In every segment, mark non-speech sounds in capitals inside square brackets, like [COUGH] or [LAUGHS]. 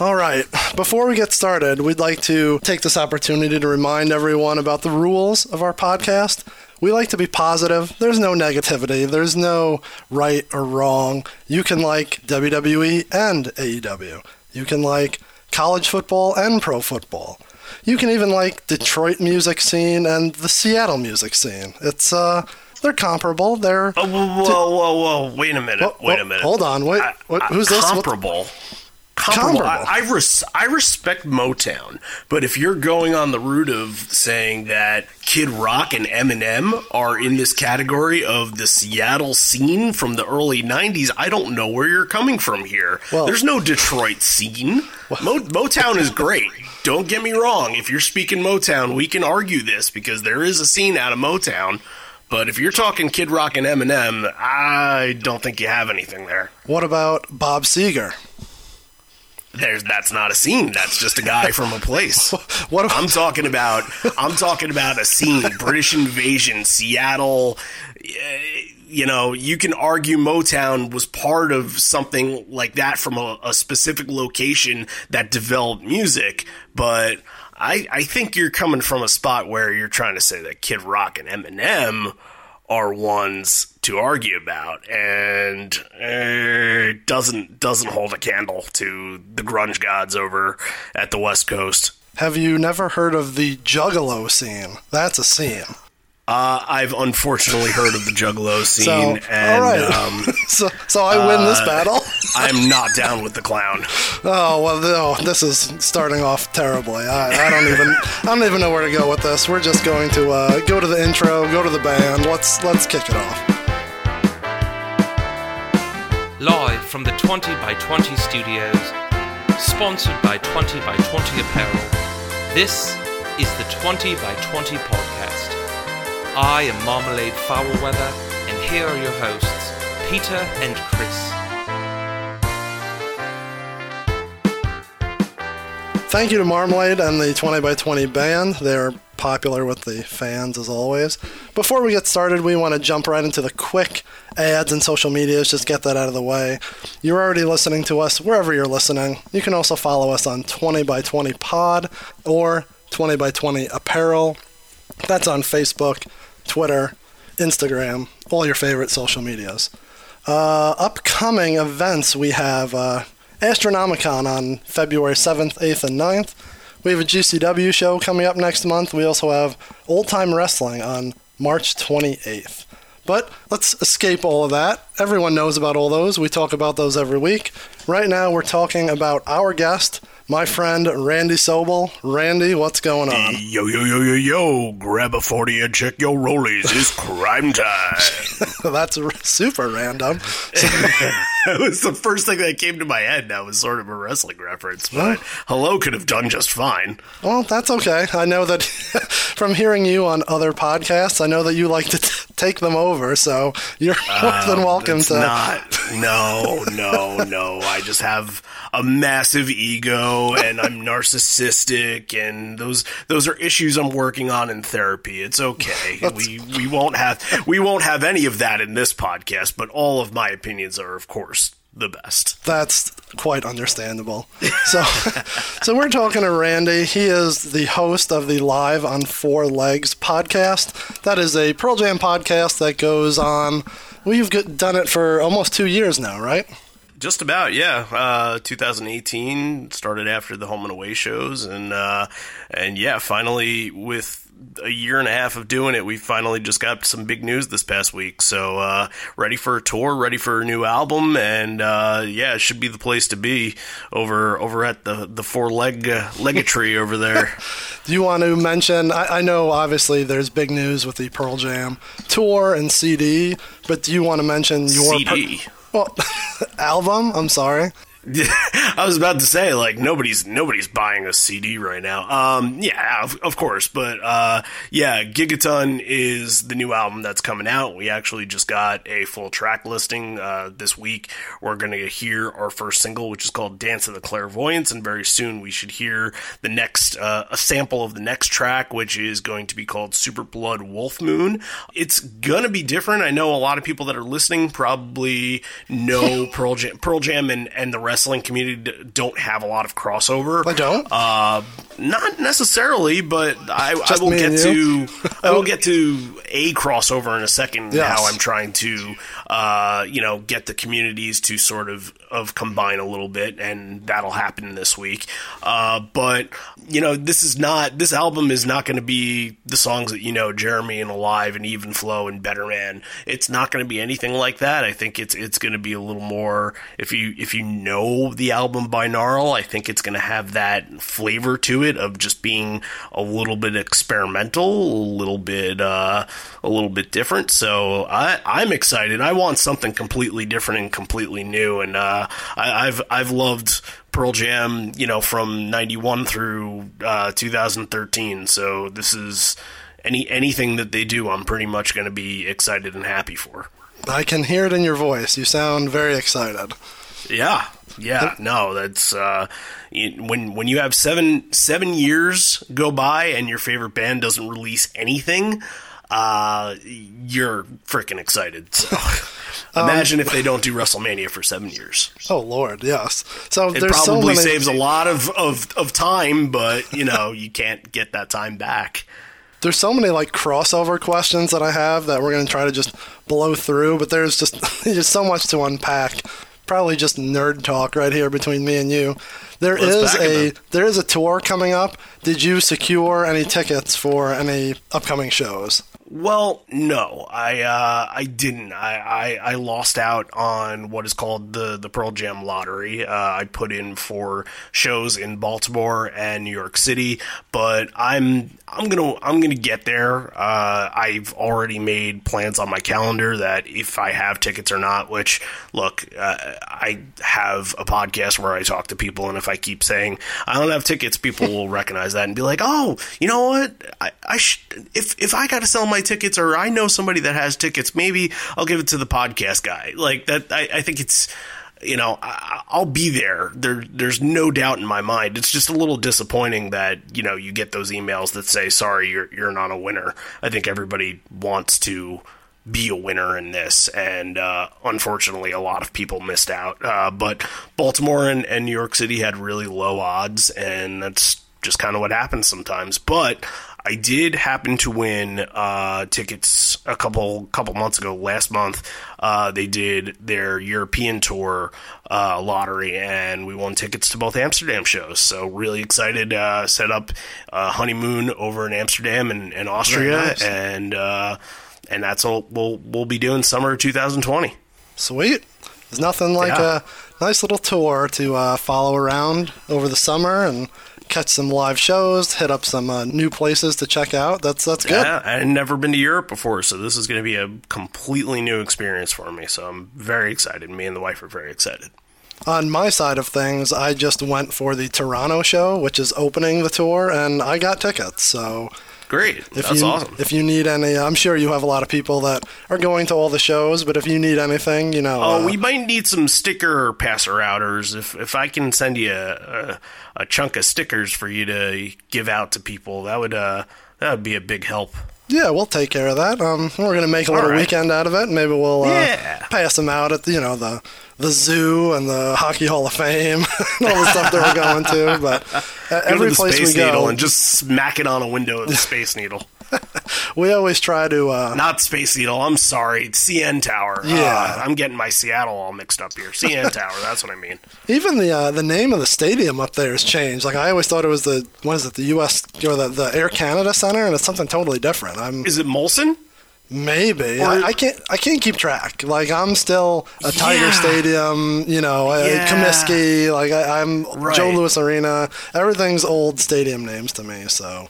All right. Before we get started, we'd like to take this opportunity to remind everyone about the rules of our podcast. We like to be positive. There's no negativity. There's no right or wrong. You can like WWE and AEW. You can like college football and pro football. You can even like Detroit music scene and the Seattle music scene. It's uh they're comparable. They're Oh, whoa, whoa, whoa, whoa! Wait a minute! Whoa, wait a minute! hold on, wait, I- I- who's this? What- Comparable. Comparable. Comparable. I, I, res- I respect Motown, but if you're going on the route of saying that Kid Rock and Eminem are in this category of the Seattle scene from the early '90s, I don't know where you're coming from here. Well- There's no Detroit scene. Mo- Motown is great. Don't get me wrong. If you're speaking Motown, we can argue this because there is a scene out of Motown. But if you're talking Kid Rock and Eminem, I don't think you have anything there. what about Bob Seger? There's that's not a scene. That's just a guy from a place. [LAUGHS] What I'm talking about. I'm talking about a scene. British invasion, Seattle. eh, You know, you can argue Motown was part of something like that from a, a specific location that developed music, but I, I think you're coming from a spot where you're trying to say that Kid Rock and Eminem are ones to argue about, and it doesn't doesn't hold a candle to the grunge gods over at the West Coast. Have you never heard of the Juggalo scene? That's a scene. Uh, I've unfortunately heard of the Juggalo [LAUGHS] scene, So, and right. um, [LAUGHS] so, so I win this battle. [LAUGHS] I'm not down with the clown. Oh well, no, this is starting off terribly. I, I don't even, I don't even know where to go with this. We're just going to uh, go to the intro, go to the band. Let's let's kick it off. Live from the 20 by 20 studios, sponsored by 20 by 20 Apparel, this is the 20 by 20 podcast. I am Marmalade Foulweather, and here are your hosts, Peter and Chris. Thank you to Marmalade and the 20 by 20 band. They're popular with the fans as always. Before we get started, we want to jump right into the quick ads and social medias, just get that out of the way. You're already listening to us wherever you're listening. You can also follow us on 20 by 20 pod or 20 by 20 apparel. That's on Facebook, Twitter, Instagram, all your favorite social medias. Uh, upcoming events we have uh, Astronomicon on February 7th, 8th, and 9th. We have a GCW show coming up next month. We also have Old Time Wrestling on March 28th. But let's escape all of that. Everyone knows about all those. We talk about those every week. Right now, we're talking about our guest, my friend Randy Sobel. Randy, what's going on? Yo yo yo yo yo! Grab a forty and check your rollies. It's crime time. [LAUGHS] That's super random. [LAUGHS] [LAUGHS] that was the first thing that came to my head. That was sort of a wrestling reference, but hello could have done just fine. Well, that's okay. I know that [LAUGHS] from hearing you on other podcasts, I know that you like to t- take them over, so you're [LAUGHS] more than um, welcome to. not. No, no, no. I just have a massive ego, and I'm narcissistic, and those those are issues I'm working on in therapy. It's okay. we we won't have we won't have any of that in this podcast, but all of my opinions are, of course, the best. That's quite understandable. So, [LAUGHS] so we're talking to Randy. He is the host of the Live on Four Legs podcast. That is a Pearl Jam podcast that goes on. We've done it for almost two years now, right? Just about, yeah. Uh, 2018 started after the home and away shows, and uh, and yeah, finally with a year and a half of doing it, we finally just got some big news this past week. So uh, ready for a tour, ready for a new album, and uh, yeah, it should be the place to be over over at the the four leg uh, legatry [LAUGHS] over there. Do you want to mention? I, I know obviously there's big news with the Pearl Jam tour and CD, but do you want to mention your per- CD. [LAUGHS] well, [LAUGHS] album? I'm sorry. [LAUGHS] I was about to say like nobody's nobody's buying a CD right now. Um, yeah, of, of course, but uh, yeah, Gigaton is the new album that's coming out. We actually just got a full track listing uh, this week. We're gonna hear our first single, which is called "Dance of the Clairvoyants," and very soon we should hear the next uh, a sample of the next track, which is going to be called "Super Blood Wolf Moon." It's gonna be different. I know a lot of people that are listening probably know [LAUGHS] Pearl Jam, Pearl Jam, and, and the rest wrestling community don't have a lot of crossover. I don't? Uh, not necessarily, but I, I will get to? I will get [LAUGHS] to a crossover in a second. Yes. How I'm trying to uh, you know get the communities to sort of of combine a little bit, and that'll happen this week. Uh, but you know, this is not this album is not going to be the songs that you know, Jeremy and Alive and Even Flow and Better Man. It's not going to be anything like that. I think it's it's going to be a little more if you if you know the album by Gnarl, I think it's going to have that flavor to it of just being a little bit experimental, a little bit uh, a little bit different. So I I'm excited. I want something completely different and completely new. And uh, I, I've I've loved Pearl Jam, you know, from '91 through uh, 2013. So this is any anything that they do, I'm pretty much going to be excited and happy for. I can hear it in your voice. You sound very excited. Yeah, yeah, no, that's uh, when when you have seven seven years go by and your favorite band doesn't release anything, uh, you're freaking excited. So [LAUGHS] imagine if they don't do WrestleMania for seven years. Oh Lord, yes. So It there's so probably many. saves a lot of, of, of time, but you know you can't get that time back. there's so many like crossover questions that I have that we're going to try to just blow through, but there's just [LAUGHS] there's so much to unpack. Probably just nerd talk right here between me and you. There Let's is a there is a tour coming up. Did you secure any tickets for any upcoming shows? Well, no, I uh, I didn't. I, I, I lost out on what is called the the Pearl Jam lottery. Uh, I put in for shows in Baltimore and New York City, but I'm I'm gonna I'm gonna get there. Uh, I've already made plans on my calendar that if I have tickets or not. Which look, uh, I have a podcast where I talk to people, and if I keep saying I don't have tickets, people [LAUGHS] will recognize that and be like, oh, you know what? I, I sh- if if I got to sell my tickets or I know somebody that has tickets, maybe I'll give it to the podcast guy. Like that, I, I think it's you know I, I'll be there. There, there's no doubt in my mind. It's just a little disappointing that you know you get those emails that say sorry, you're you're not a winner. I think everybody wants to be a winner in this, and uh, unfortunately, a lot of people missed out. Uh, but Baltimore and, and New York City had really low odds, and that's just kind of what happens sometimes. But I did happen to win uh, tickets a couple couple months ago. Last month, uh, they did their European tour uh, lottery, and we won tickets to both Amsterdam shows. So really excited. Uh, set up a honeymoon over in Amsterdam and, and Austria, nice. and uh, and that's what we'll we'll be doing summer 2020. Sweet. There's nothing like Yeah. a nice little tour to uh, follow around over the summer and catch some live shows, hit up some uh, new places to check out. That's that's good. Yeah, I had never been to Europe before, so this is going to be a completely new experience for me. So I'm very excited. Me and the wife are very excited. On my side of things, I just went for the Toronto show, which is opening the tour, and I got tickets. So Great, if that's you awesome. if you need any, I'm sure you have a lot of people that are going to all the shows. But if you need anything, you know, Oh, uh, we might need some sticker passer outers. If if I can send you a, a, a chunk of stickers for you to give out to people, that would uh that would be a big help. Yeah, we'll take care of that. Um, we're gonna make a little right. weekend out of it. Maybe we'll uh, Yeah. pass them out at the, you know the the zoo and the Hockey Hall of Fame [LAUGHS] and all the stuff that we're going to. But uh, Go every to place we go, and just smack it on a window of the Space Needle. [LAUGHS] we always try to. Uh, Not Space Needle. I'm sorry, CN Tower. Yeah. Uh, I'm getting my Seattle all mixed up here. CN Tower. That's what I mean. [LAUGHS] Even the uh, the name of the stadium up there has changed. Like I always thought it was the what is it the U.S. or the, the Air Canada Center, and it's something totally different. I'm Is it Molson? maybe Or- I, I can't I can't keep track. Like I'm still a Tiger Yeah. Stadium, you know, a Yeah. Comiskey. Like I, I'm Right. Joe Louis Arena. Everything's old stadium names to me. So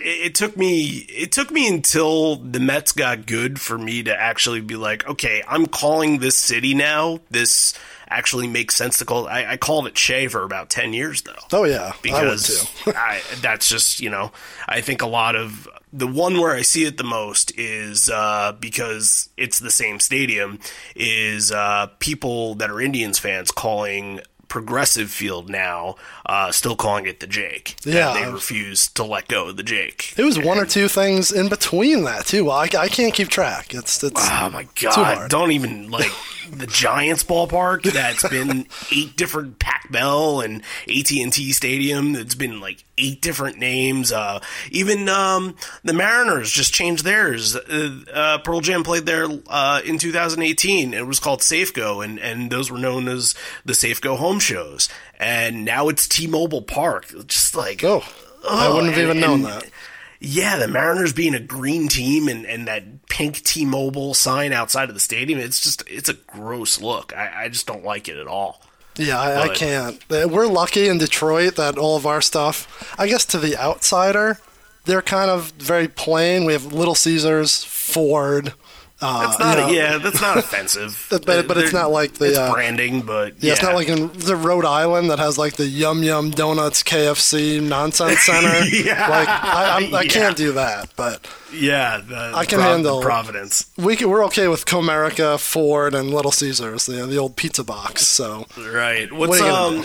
it, it took me it took me until the Mets got good for me to actually be like, okay, I'm calling this Citi now. This actually makes sense to call. I, I called it Shea for about ten years though. oh yeah, I would because too. [LAUGHS] I, that's just you know I think a lot of the one where I see it the most is uh, because it's the same stadium is uh, people that are Indians fans calling Progressive Field now, uh, still calling it the Jake. Yeah. they refuse to let go of the Jake. It was one or two things in between that too. I, I can't keep track. It's it's Oh my Too god! hard. Don't even like the Giants ballpark. That's been [LAUGHS] eight different Pac Bell and AT and T Stadium. It's been like eight different names. Uh, even um, the Mariners just changed theirs. Uh, uh, Pearl Jam played there uh, in 2018. It was called Safeco, and and those were known as the Safeco home shows. And now it's T-Mobile Park. Just like oh, I Oh, wouldn't have and- even known that. Yeah, the Mariners being a green team and, and that pink T-Mobile sign outside of the stadium, it's just it's a gross look. I, I just don't like it at all. Yeah, I, I can't. Uh, We're lucky in Detroit that all of our stuff, I guess, to the outsider, they're kind of very plain. We have Little Caesars, Ford. Uh, That's not you know, yeah, that's not offensive. [LAUGHS] But- but it's not like the, it's uh, branding, but Yeah, it's not like in the Rhode Island that has like the Yum Yum Donuts KFC Nonsense Center. [LAUGHS] Yeah. Like I, I'm, I Yeah. can't do that, but yeah. The, I can Prov- handle- Providence. we can, we're okay with Comerica, Ford, and Little Caesars, the the old pizza box. So Right. What What's you um?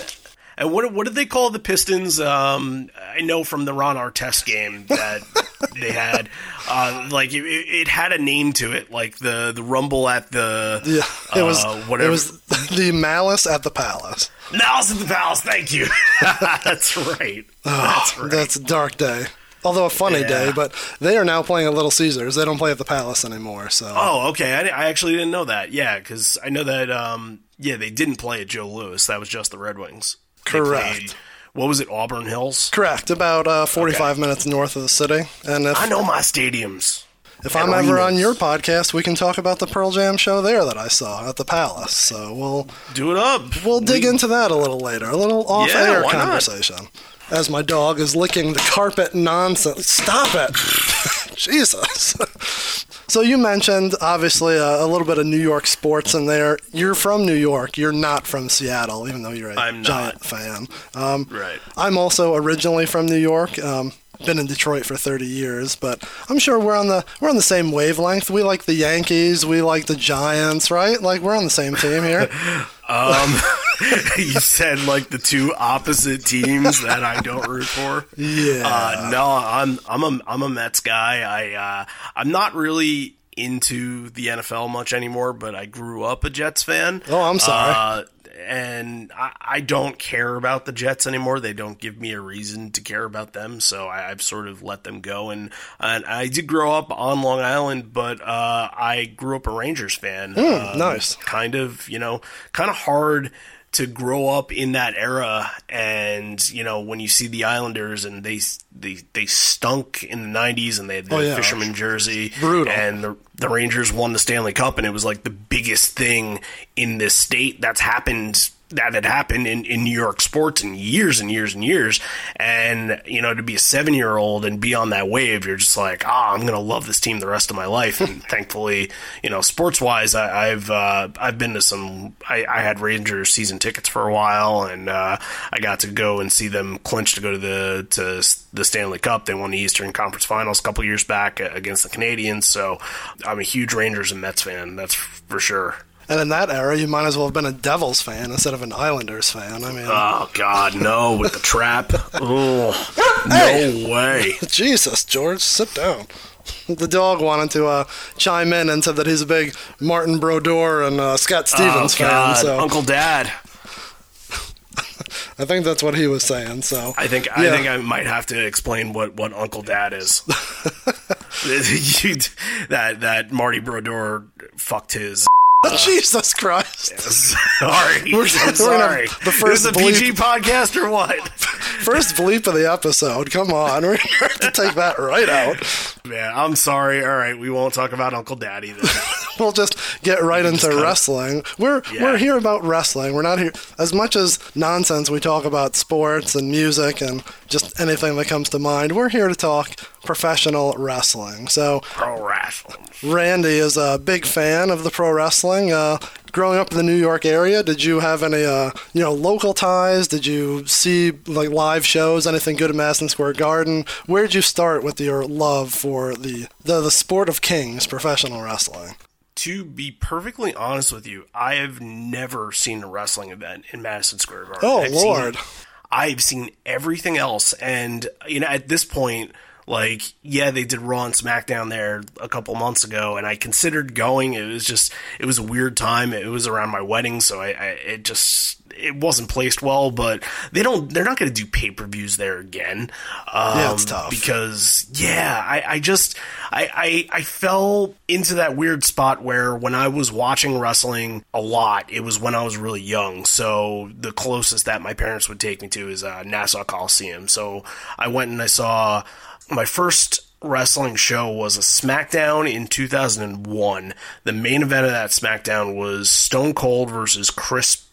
And what what did they call the Pistons? Um, I know from the Ron Artest game that [LAUGHS] they had, uh, like it, it had a name to it, like the the Rumble at the yeah, it was uh, whatever. it was the Malice at the Palace. Now's at the Palace. Thank you. [LAUGHS] That's right. That's right. That's a dark day. Although a funny Yeah. day, but they are now playing at Little Caesars. They don't play at the Palace anymore. So oh, okay. I, I actually didn't know that. Yeah, because I know that. Um, yeah, they didn't play at Joe Louis. That was just the Red Wings. Correct. what was it? Auburn Hills. correct, about uh, 45 minutes north of the city. And if I know my stadiums. If I'm ever on your podcast, we can talk about the Pearl Jam show there that I saw at the Palace. So we'll Do it up. we'll dig into that a little later, a little off-air why not? conversation. As my dog is licking the carpet nonsense. Stop it, [LAUGHS] Jesus. so you mentioned obviously a, a little bit of New York sports in there. You're from New York. You're not from Seattle, even though you're a I'm giant not. fan. Um, Right. I'm also originally from New York. Um, been in Detroit for 30 years, but I'm sure we're on the we're on the same wavelength. We like the Yankees, we like the Giants, right? Like we're on the same team here. [LAUGHS] Um, [LAUGHS] you said like the two opposite teams that I don't root for. Yeah. Uh, no, I'm I'm a I'm a Mets guy. I uh, I'm not really into the NFL much anymore, but I grew up a Jets fan. Oh, I'm sorry. Uh, and I, I don't care about the Jets anymore. They don't give me a reason to care about them, so I, I've sort of let them go. And and I did grow up on Long Island, but uh, I grew up a Rangers fan. Um, nice. Kind of, you know, kind of hard to grow up in that era and you know when you see the Islanders and they they they stunk in the 90s and they had the Oh, yeah. fisherman jersey Brutal. and the the Rangers won the Stanley Cup and it was like the biggest thing in this state that's happened that had happened in, in New York sports in years and years and years. And, you know, to be a seven year old and be on that wave, you're just like, ah, I'm going to love this team the rest of my life. And [LAUGHS] thankfully, you know, sports wise, I've, uh, I've been to some, I, I had Rangers season tickets for a while and, uh, I got to go and see them clinch to go to the, to the Stanley Cup. They won the Eastern Conference Finals a couple years back against the Canadiens. So I'm a huge Rangers and Mets fan. That's for sure. And in that era, you might as well have been a Devils fan instead of an Islanders fan. I mean, Oh God, no! With the trap. [LAUGHS] Oh, Hey. no way. [LAUGHS] Jesus, George, sit down. [LAUGHS] The dog wanted to uh, chime in and said that he's a big Martin Brodeur and uh, Scott Stevens oh fan. So Uncle Dad. I think that's what he was saying. So I think I Yeah. think I might have to explain what, what Uncle Dad is. That that Marty Brodeur fucked his. [LAUGHS] Jesus Christ. sorry, [LAUGHS] We're- I'm we're gonna- sorry. the first is this a PG podcast or what? [LAUGHS] First bleep of the episode. Come on, we're gonna have to take that right out. Man, I'm sorry. All right, we won't talk about Uncle Daddy then. We'll just get right into kinda- wrestling. We're Yeah. we're here about wrestling. We're not here as much as nonsense. We talk about sports and music and just anything that comes to mind. We're here to talk professional wrestling. So Pro wrestling. Randy is a big fan of the pro wrestling. Uh, growing up in the New York area, did you have any, uh, you know, local ties? Did you see like live shows? Anything good at Madison Square Garden? Where did you start with your love for the the, the sport of kings, professional wrestling? To be perfectly honest with you, I have never seen a wrestling event in Madison Square Garden. Oh, I've seen- Lord. I've seen everything else, and you know, at this point, like, yeah, they did Raw and SmackDown there a couple months ago, and I considered going. It was just, it was a weird time. It was around my wedding, so I, I it just, it wasn't placed well. But they don't, they're not going to do pay per views there again. Um, Yeah, it's tough. because yeah, I, I just I, I I fell into that weird spot where when I was watching wrestling a lot, it was when I was really young. So the closest that my parents would take me to is uh, Nassau Coliseum. So I went and I saw my first wrestling show was a SmackDown in 2001. The main event of that SmackDown was Stone Cold versus Chris.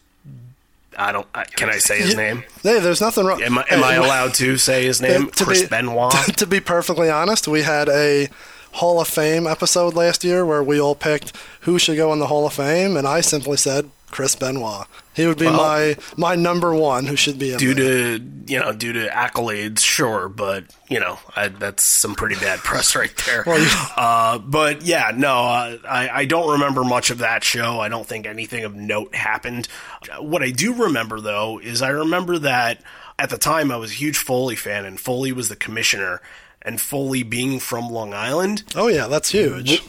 I don't. I, can I say his name? Hey, there's nothing wrong. Am I, am I allowed to say his name? to Chris be- Benoit. [LAUGHS] to be perfectly honest, we had a Hall of Fame episode last year where we all picked who should go in the Hall of Fame, and I simply said Chris Benoit. He would be Well- my my number one who should be in due there. to you know due to accolades sure but you know I, that's some pretty bad [LAUGHS] press right there Well, you- uh, but yeah no uh, I, I don't remember much of that show i don't think anything of note happened what i do remember though is i remember that at the time i was a huge foley fan and foley was the commissioner and foley being from long island Oh yeah, that's huge.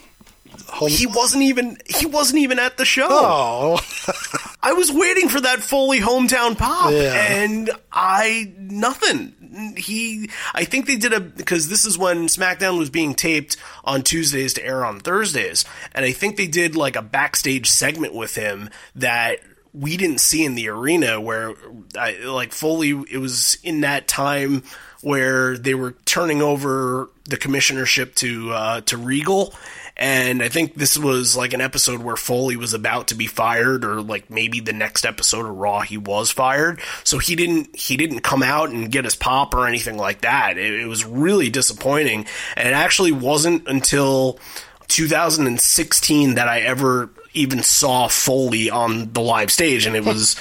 He wasn't even he wasn't even at the show oh, [LAUGHS] I was waiting for that Foley hometown pop, Yeah. and I nothing. He, I think they did a because this is when SmackDown was being taped on Tuesdays to air on Thursdays, and I think they did like a backstage segment with him that we didn't see in the arena where I, like Foley. It was in that time where they were turning over the commissionership to uh, to Regal. And I think this was like an episode where Foley was about to be fired, or like maybe the next episode of Raw he was fired. So he didn't he didn't come out and get his pop or anything like that. It, it was really disappointing, and it actually wasn't until 2016 that I ever even saw Foley on the live stage, and it was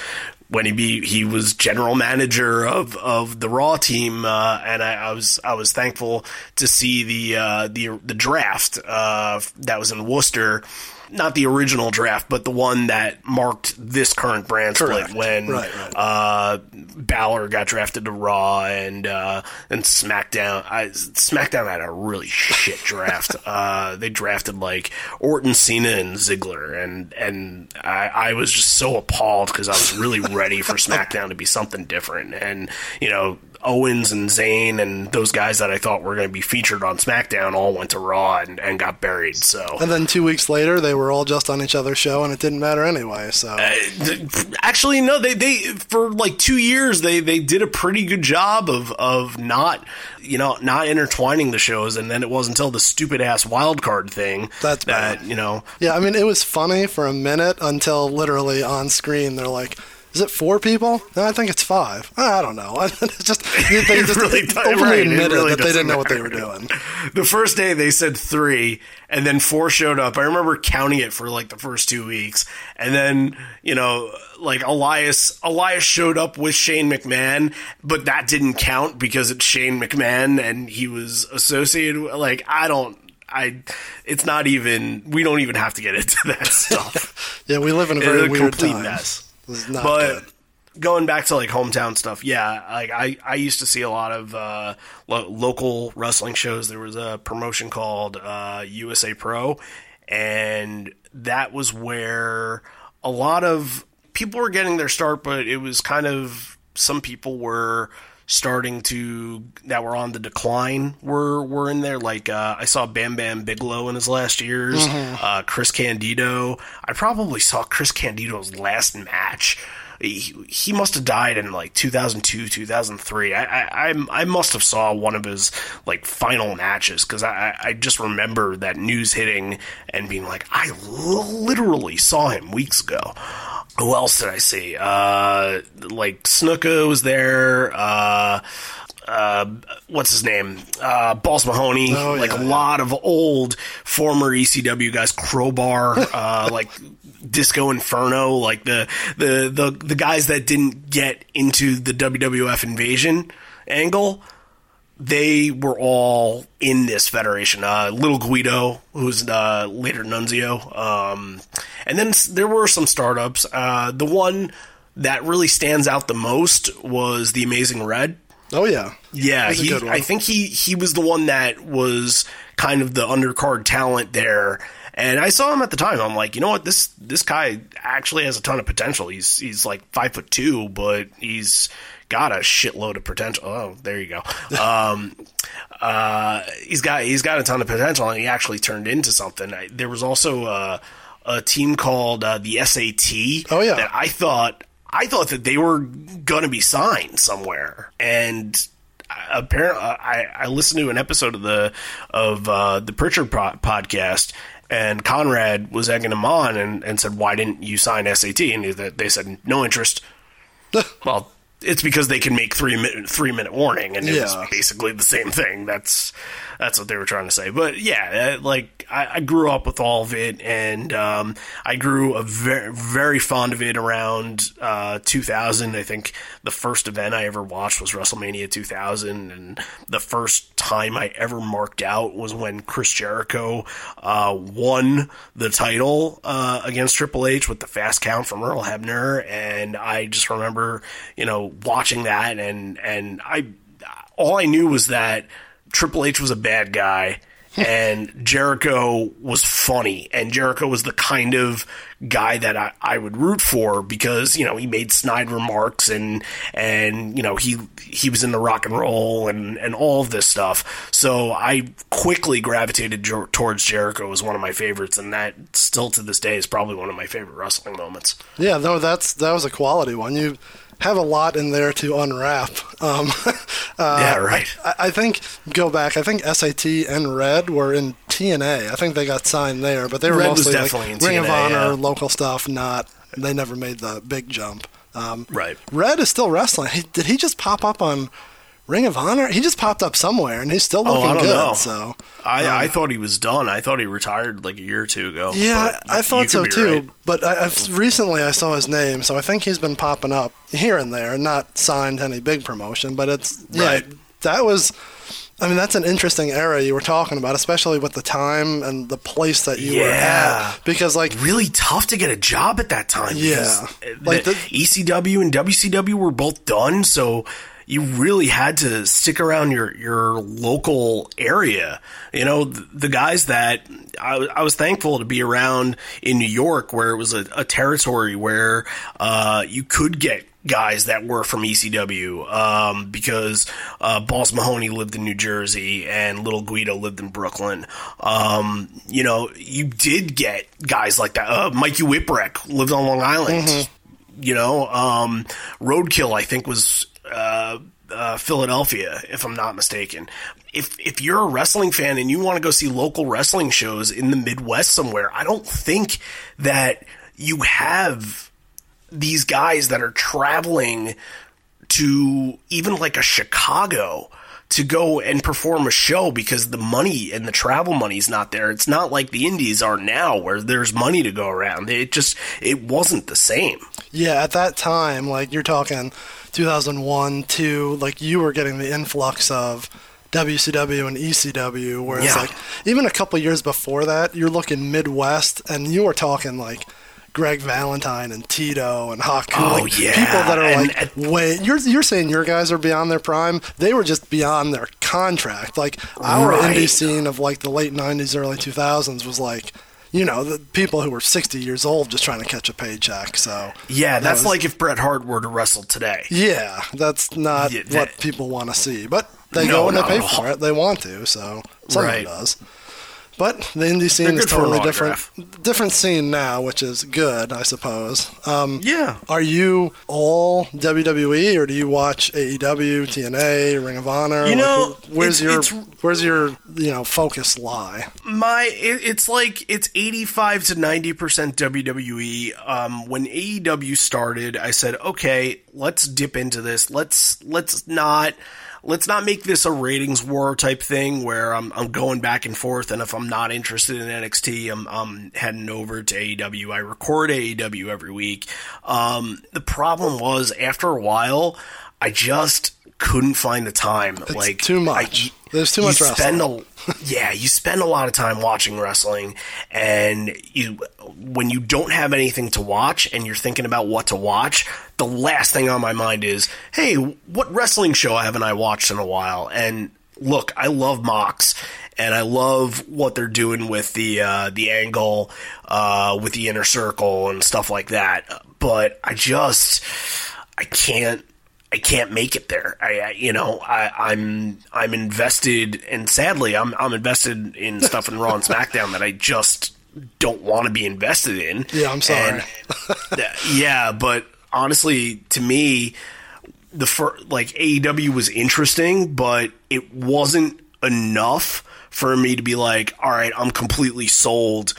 when he be he was general manager of, of the Raw team, uh, and I, I was I was thankful to see the uh, the the draft uh, that was in Worcester. Not the original draft, but the one that marked this current brand Correct. split when Right, right. uh, Balor got drafted to Raw and uh, and SmackDown. I, SmackDown had a really shit draft. [LAUGHS] uh, they drafted like Orton, Cena, and Ziggler, and and I, I was just so appalled because I was really ready for [LAUGHS] SmackDown to be something different. And you know, Owens and Zayn and those guys that I thought were going to be featured on SmackDown all went to Raw and, and got buried. So and then two weeks later, they were all just on each other's show, and it didn't matter anyway. So uh, Actually, no. They they for like two years they they did a pretty good job of of not you know not intertwining the shows, and then it was until the stupid ass wild card thing That's that bad. you know. yeah, I mean, it was funny for a minute until literally on screen they're like. Is it four people? No, I think it's five. I don't know. [LAUGHS] It's just they [LAUGHS] just really openly right, admitted really that they didn't know what they were doing. [LAUGHS] The first day they said three, and then four showed up. I remember counting it for like the first two weeks, and then you know, like Elias, Elias showed up with Shane McMahon, but that didn't count because it's Shane McMahon and he was associated. with Like I don't. I, it's not even. We don't even have to get into that stuff. Yeah, we live in a It's very a weird complete time. mess. This is not but good. going back to like hometown stuff, yeah, like I, I used to see a lot of uh, lo- local wrestling shows. There was a promotion called uh, USA Pro, and that was where a lot of people were getting their start, but it was kind of some people were starting to that were on the decline were were in there. Like uh, I saw Bam Bam Bigelow in his last years uh, Chris Candido. I probably saw Chris Candido's last match he, he must have died in like 2002 2003 I, I I must have saw one of his like final matches because I I just remember that news hitting and being like I literally saw him weeks ago who else did I see? Uh, like Snuka was there. Uh, uh, what's his name? Uh, Balls Mahoney. Oh, like yeah, a yeah. lot of old former ECW guys. Crowbar. uh, [LAUGHS] like Disco Inferno. Like the, the the the guys that didn't get into the WWF invasion angle they were all in this federation. Uh, Little Guido, who's uh, later Nunzio, um, and then there were some startups. Uh, the one that really stands out the most was the Amazing Red. Oh yeah. Yeah, he. I think he he was the one that was kind of the undercard talent there. And I saw him at the time. I'm like, you know what? This this guy actually has a ton of potential. He's he's like five foot two, but he's got a shitload of potential. Oh, there you go. [LAUGHS] Um, uh, he's got he's got a ton of potential, and he actually turned into something. I, there was also uh, a team called uh, the SAT. Oh, yeah. that I thought I thought that they were gonna be signed somewhere, and apparently I, I listened to an episode of the of uh, the Prichard po- podcast. And Conrad was egging him on and, and said, "Why didn't you sign SAT?" And they, they said, "No interest." [LAUGHS] well, it's because they can make three minute three minute warning, and it Yeah. was basically the same thing. That's that's what they were trying to say. But yeah, uh, I, I grew up with all of it, and um, I grew a very very fond of it around uh, 2000. I think the first event I ever watched was WrestleMania 2000, and the first time I ever marked out was when Chris Jericho uh, won the title uh, against Triple H with the fast count from Earl Hebner, and I just remember, you know, watching that, and and I all I knew was that Triple H was a bad guy. And Jericho was funny, and Jericho was the kind of guy that I, I would root for because you know he made snide remarks and and you know he he was in the rock and roll and and all of this stuff. So I quickly gravitated jo- towards Jericho as one of my favorites, and that still to this day is probably one of my favorite wrestling moments. Yeah, no, that's that was a quality one. You have a lot in there to unwrap. Um, [LAUGHS] uh, Yeah, right. I, I think go back. I think SAT and Red were in TNA. I think they got signed there, but they were Red mostly like in Ring of Honor, yeah. local stuff. Not they never made the big jump. Um, Right. Red is still wrestling. He, did he just pop up on Ring of Honor? He just popped up somewhere, and he's still looking Oh, I don't good. know. So I, uh, I thought he was done. I thought he retired like a year or two ago. Yeah, I thought so too. right. But I, I've, recently I saw his name, so I think he's been popping up here and there. Not signed any big promotion, but it's yeah. Right. That was, I mean, that's an interesting era you were talking about, especially with the time and the place that you were Yeah. at. Because like, really tough to get a job at that time. Yeah. Like the, the- ECW and WCW were both done, so you really had to stick around your your local area. You know, the, the guys that I, I was thankful to be around in New York, where it was a, a territory where uh, you could get guys that were from ECW um, because uh, Balls Mahoney lived in New Jersey and Little Guido lived in Brooklyn. Um, you know, you did get guys like that. Uh, Mikey Whipwreck lived on Long Island. You know, um, Roadkill, I think, was uh, uh, Philadelphia, if I'm not mistaken. If if you're a wrestling fan and you want to go see local wrestling shows in the Midwest somewhere, I don't think that you have these guys that are traveling to even like a Chicago to go and perform a show because the money and the travel money is not there. It's not like the indies are now where there's money to go around. It just it wasn't the same. yeah, at that time, like you're talking 2001, two, like you were getting the influx of WCW and ECW, whereas Yeah. like even a couple years before that, you're looking Midwest, and you were talking like Greg Valentine and Tito and Haku, Oh, like yeah, people that are and- like way. You're you're saying your guys are beyond their prime. They were just beyond their contract. Like our Right. indie scene of like the late '90s, early 2000s was like. You know, the people who were 60 years old just trying to catch a paycheck. So Yeah, that that's was- like if Bret Hart were to wrestle today. yeah, that's not Yeah, what people want to see, but they No, go and they pay for it. They want to, so someone Right. does. But the indie scene is good for an totally different. Different scene now, which is good, I suppose. Um, Yeah. are you all WWE, or do you watch AEW, TNA, Ring of Honor? You know, wh- where's it's- your it's- where's your you know focus lie? My, it, it's like it's eighty-five to ninety percent WWE. Um, when AEW started, I said, okay, let's dip into this. Let's let's not let's not make this a ratings war type thing where I'm I'm going back and forth, and if I'm not interested in NXT, I'm I'm heading over to AEW. I record AEW every week. Um, the problem was after a while. I just couldn't find the time. like too much. I- There's too much wrestling. a yeah, you spend a lot of time watching wrestling, and you when you don't have anything to watch and you're thinking about what to watch, the last thing on my mind is, hey, what wrestling show haven't I watched in a while? And look, I love Mox. And I love what they're doing with the uh, the angle, uh, with the inner circle and stuff like that. But I just I can't I can't make it there. I, I you know, I, I'm I'm invested, and sadly, I'm I'm invested in stuff in Raw and [LAUGHS] SmackDown that I just don't want to be invested in. Yeah, I'm sorry. And, [LAUGHS] yeah, but honestly, to me, the first like AEW was interesting, but it wasn't enough for me to be like, all right, I'm completely sold.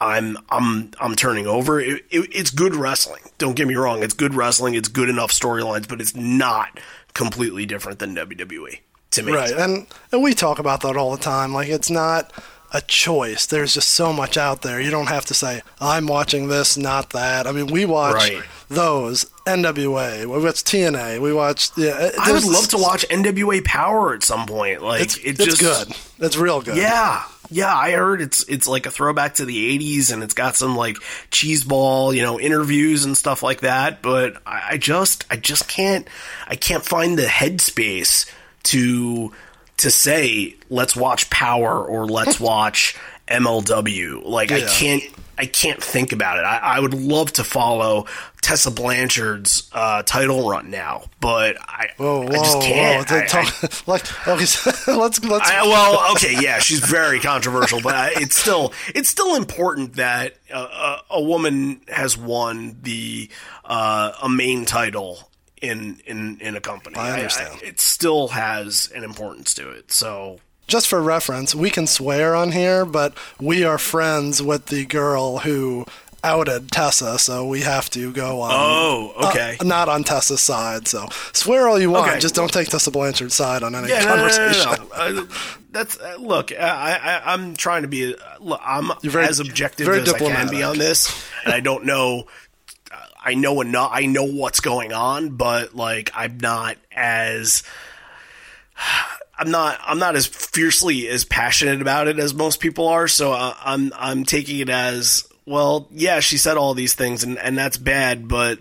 I'm I'm I'm turning over. It, it, it's good wrestling. Don't get me wrong. It's good wrestling. It's good enough storylines, but it's not completely different than WWE to me. Right, and and we talk about that all the time. Like it's not a choice. There's just so much out there. You don't have to say I'm watching this, not that. I mean, we watch Right. those NWA. We watch TNA. We watch. Yeah, I would love to watch NWA Power at some point. Like It's, it it's just good. It's real good. Yeah. Yeah, I heard it's it's like a throwback to the '80s, and it's got some like cheeseball, you know, interviews and stuff like that. But I, I just, I just can't, I can't find the headspace to to say let's watch Power or let's [LAUGHS] watch MLW. Like I can't, I can't think about it. I, I would love to follow Tessa Blanchard's uh, title run now, but I, Whoa, whoa, I just can't. whoa! I- Talk- [LAUGHS] like, okay, so [LAUGHS] let's let's. I, well, okay, yeah, she's very controversial, but I, it's still it's still important that uh, a, a woman has won the uh, a main title in in in a company. I understand. it still has an importance to it. So just for reference, we can swear on here, but we are friends with the girl who outed Tessa, so we have to go on. Oh, okay. uh, not on Tessa's side. So swear all you want, Okay. just don't take Tessa Blanchard's side on any yeah, no, no, no, conversation. no. [LAUGHS] Uh, that's uh, look. I, I I'm trying to be. Uh, look, I'm You're very- as objective very as I can be on this, and I don't know. I know enough. I know what's going on, but like I'm not as. I'm not. I'm not as fiercely as passionate about it as most people are. So uh, I'm. I'm taking it as well. Yeah, she said all these things, and and that's bad, but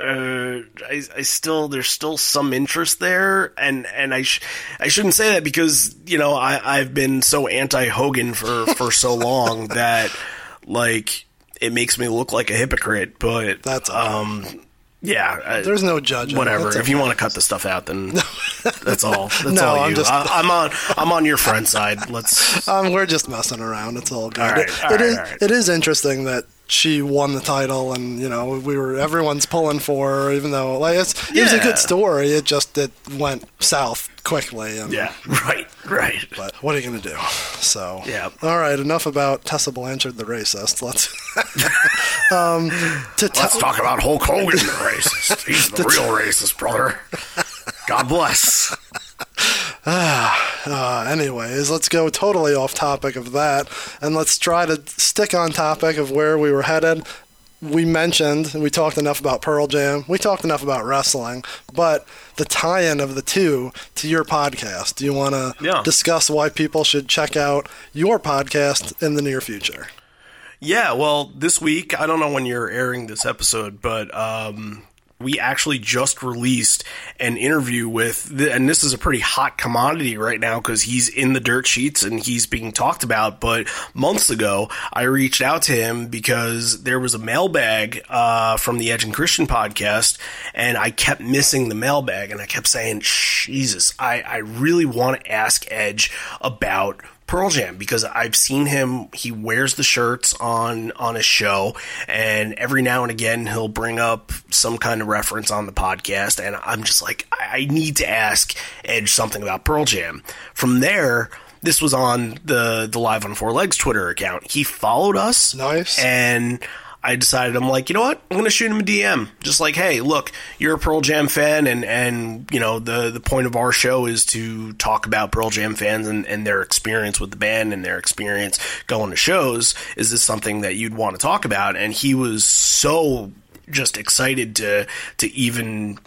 uh, I, I still there's still some interest there, and and I sh- I shouldn't say that because you know I I've been so anti Hogan for for so [LAUGHS] long that like it makes me look like a hypocrite. But That's um yeah, I- There's no judging. whatever. If you want to cut the stuff out, then [LAUGHS] that's all. That's No, all I'm just- I, I'm on I'm on your friend side. Let's. [LAUGHS] Um, we're just messing around. It's all good. All right, It- all it right, is- right. it is interesting that she won the title, and you know we were everyone's pulling for her, even though like it's, it was a good story. It just it went south quickly. And, Yeah. [LAUGHS] Right. Right. But what are you gonna do? So Yeah. All right. Enough about Tessa Blanchard, the racist. Let's [LAUGHS] um to Let's t- talk about Hulk Hogan, the racist. He's [LAUGHS] the real racist, brother. God bless. Uh, anyways, let's go totally off topic of that, and let's try to stick on topic of where we were headed. We mentioned, we talked enough about Pearl Jam, we talked enough about wrestling, but the tie in of the two to your podcast. Do you want to Yeah. discuss why people should check out your podcast in the near future? Yeah, well, this week, I don't know when you're airing this episode, but um, we actually just released an interview with, and this is a pretty hot commodity right now because he's in the dirt sheets and he's being talked about. But months ago, I reached out to him because there was a mailbag uh, from the Edge and Christian podcast, and I kept missing the mailbag, and I kept saying, Jesus, I, I really want to ask Edge about Pearl Jam because I've seen him. He wears the shirts on on his show, and every now and again he'll bring up some kind of reference on the podcast, and I'm just like, I, I need to ask Edge something about Pearl Jam. From there. This was on the the Live on Four Legs Twitter account. He followed us, Nice. and I decided I'm like, you know what? I'm gonna shoot him a DM. Just like, hey, look, you're a Pearl Jam fan, and and you know the the point of our show is to talk about Pearl Jam fans and, and their experience with the band and their experience going to shows. Is this something that you'd want to talk about? And he was so just excited to to even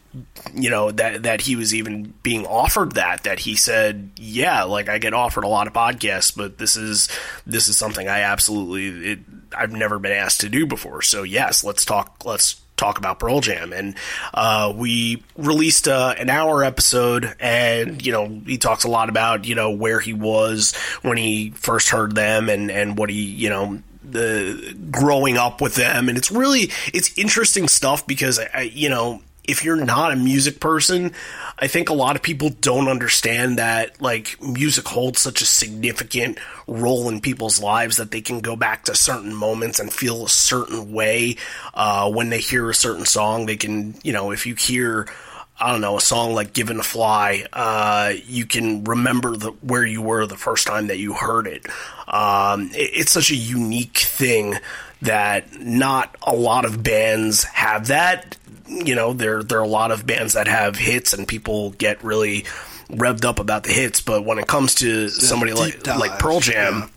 you know that that he was even being offered that that he said yeah like I get offered a lot of podcasts but this is this is something I absolutely it, I've never been asked to do before. So yes let's talk let's talk about Pearl Jam. And uh, we released uh, an hour episode and you know he talks a lot about you know where he was when he first heard them and and what he you know the growing up with them. And it's really it's interesting stuff because I, you know if you're not a music person i think a lot of people don't understand that like music holds such a significant role in people's lives that they can go back to certain moments and feel a certain way uh, when they hear a certain song. They can you know if you hear I don't know, a song like "Given to Fly," uh, you can remember the, where you were the first time that you heard it. Um, it. It's such a unique thing that not a lot of bands have that. You know, there there are a lot of bands that have hits, and people get really revved up about the hits. But when it comes to somebody like dive, like Pearl Jam. yeah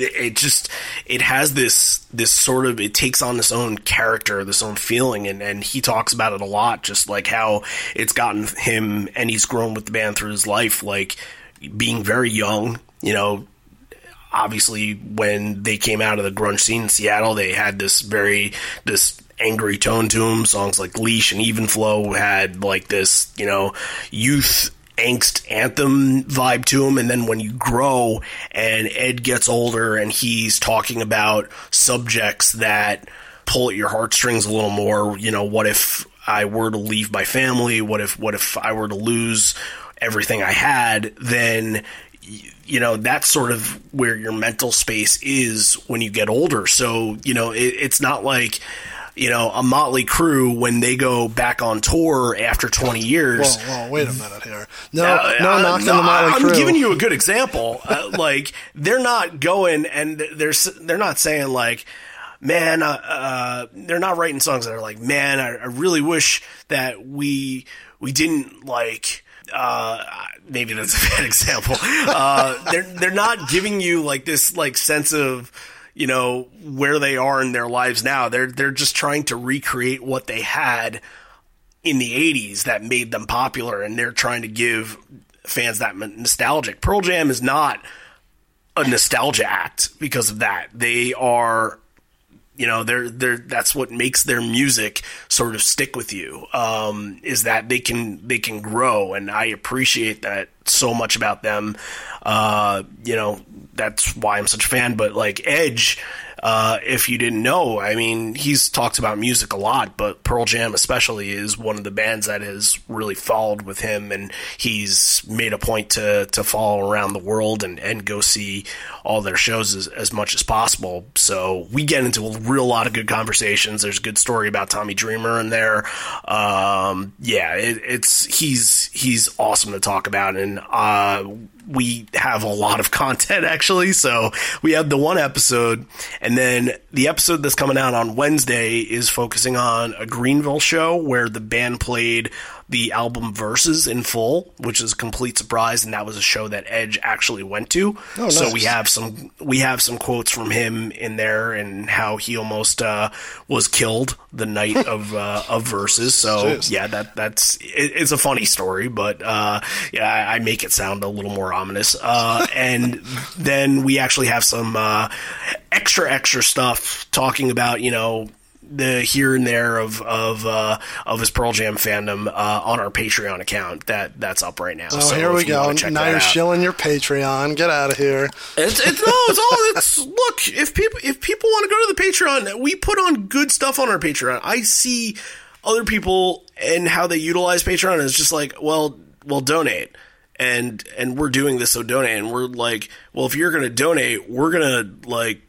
it just it has this this sort of it takes on this own character this own feeling and and he talks about it a lot just like how it's gotten him and he's grown with the band through his life like being very young you know. Obviously when they came out of the grunge scene in Seattle they had this very this angry tone to them songs like leash and even flow had like this you know youth angst anthem vibe to him. And then when you grow and Ed gets older and he's talking about subjects that pull at your heartstrings a little more you know what if I were to leave my family? What if what if I were to lose everything I had? Then you know that's sort of where your mental space is when you get older. So you know it, it's not like you know, a Motley Crue when they go back on tour after 20 years. Whoa, whoa, wait a minute here. No, Uh, no uh, no, the Motley I'm giving you a good example. Uh, [LAUGHS] like they're not going and they're they're not saying like, man, uh, uh, they're not writing songs that are like, man, I, I really wish that we we didn't like. Uh, maybe that's a bad [LAUGHS] example. Uh, they're they're not giving you like this like sense of you know where they are in their lives now. They're they're just trying to recreate what they had in the 80s that made them popular and they're trying to give fans that nostalgic. Pearl Jam is not a nostalgia act because of that. They are you know they're they're that's what makes their music sort of stick with you um, is that they can they can grow and I appreciate that so much about them. Uh, you know that's why I'm such a fan but like Edge uh, if you didn't know, I mean, he's talked about music a lot, but Pearl Jam especially is one of the bands that has really followed with him, and he's made a point to to follow around the world and, and go see all their shows as, as much as possible. So we get into a real lot of good conversations. There's a good story about Tommy Dreamer in there. Um, yeah, it, it's he's he's awesome to talk about, and uh, we have a lot of content [LAUGHS] actually. So we have the one episode, and then the episode that's coming out on Wednesday is focusing on a Greenville show where the band played the album Vs. in full, which is a complete surprise, and that was a show that Edge actually went to. Oh, So we have some we have some quotes from him in there and how he almost uh, was killed the night [LAUGHS] of uh, of Verses. So Jeez. yeah, that that's it, it's a funny story, but uh, yeah, I, I make it sound a little more ominous. Uh, [LAUGHS] and then we actually have some uh, extra extra stuff talking about you know the here and there of of uh, of his Pearl Jam fandom uh, on our Patreon account that that's up right now. Oh, So here we you go. Now you're out. shilling your Patreon. Get out of here. It's, it's no, it's all. It's look. If people if people want to go to the Patreon, we put on good stuff on our Patreon. I see other people and how they utilize Patreon is just like, well, well, donate, and and we're doing this, so donate. And we're like, well, if you're gonna donate, we're gonna like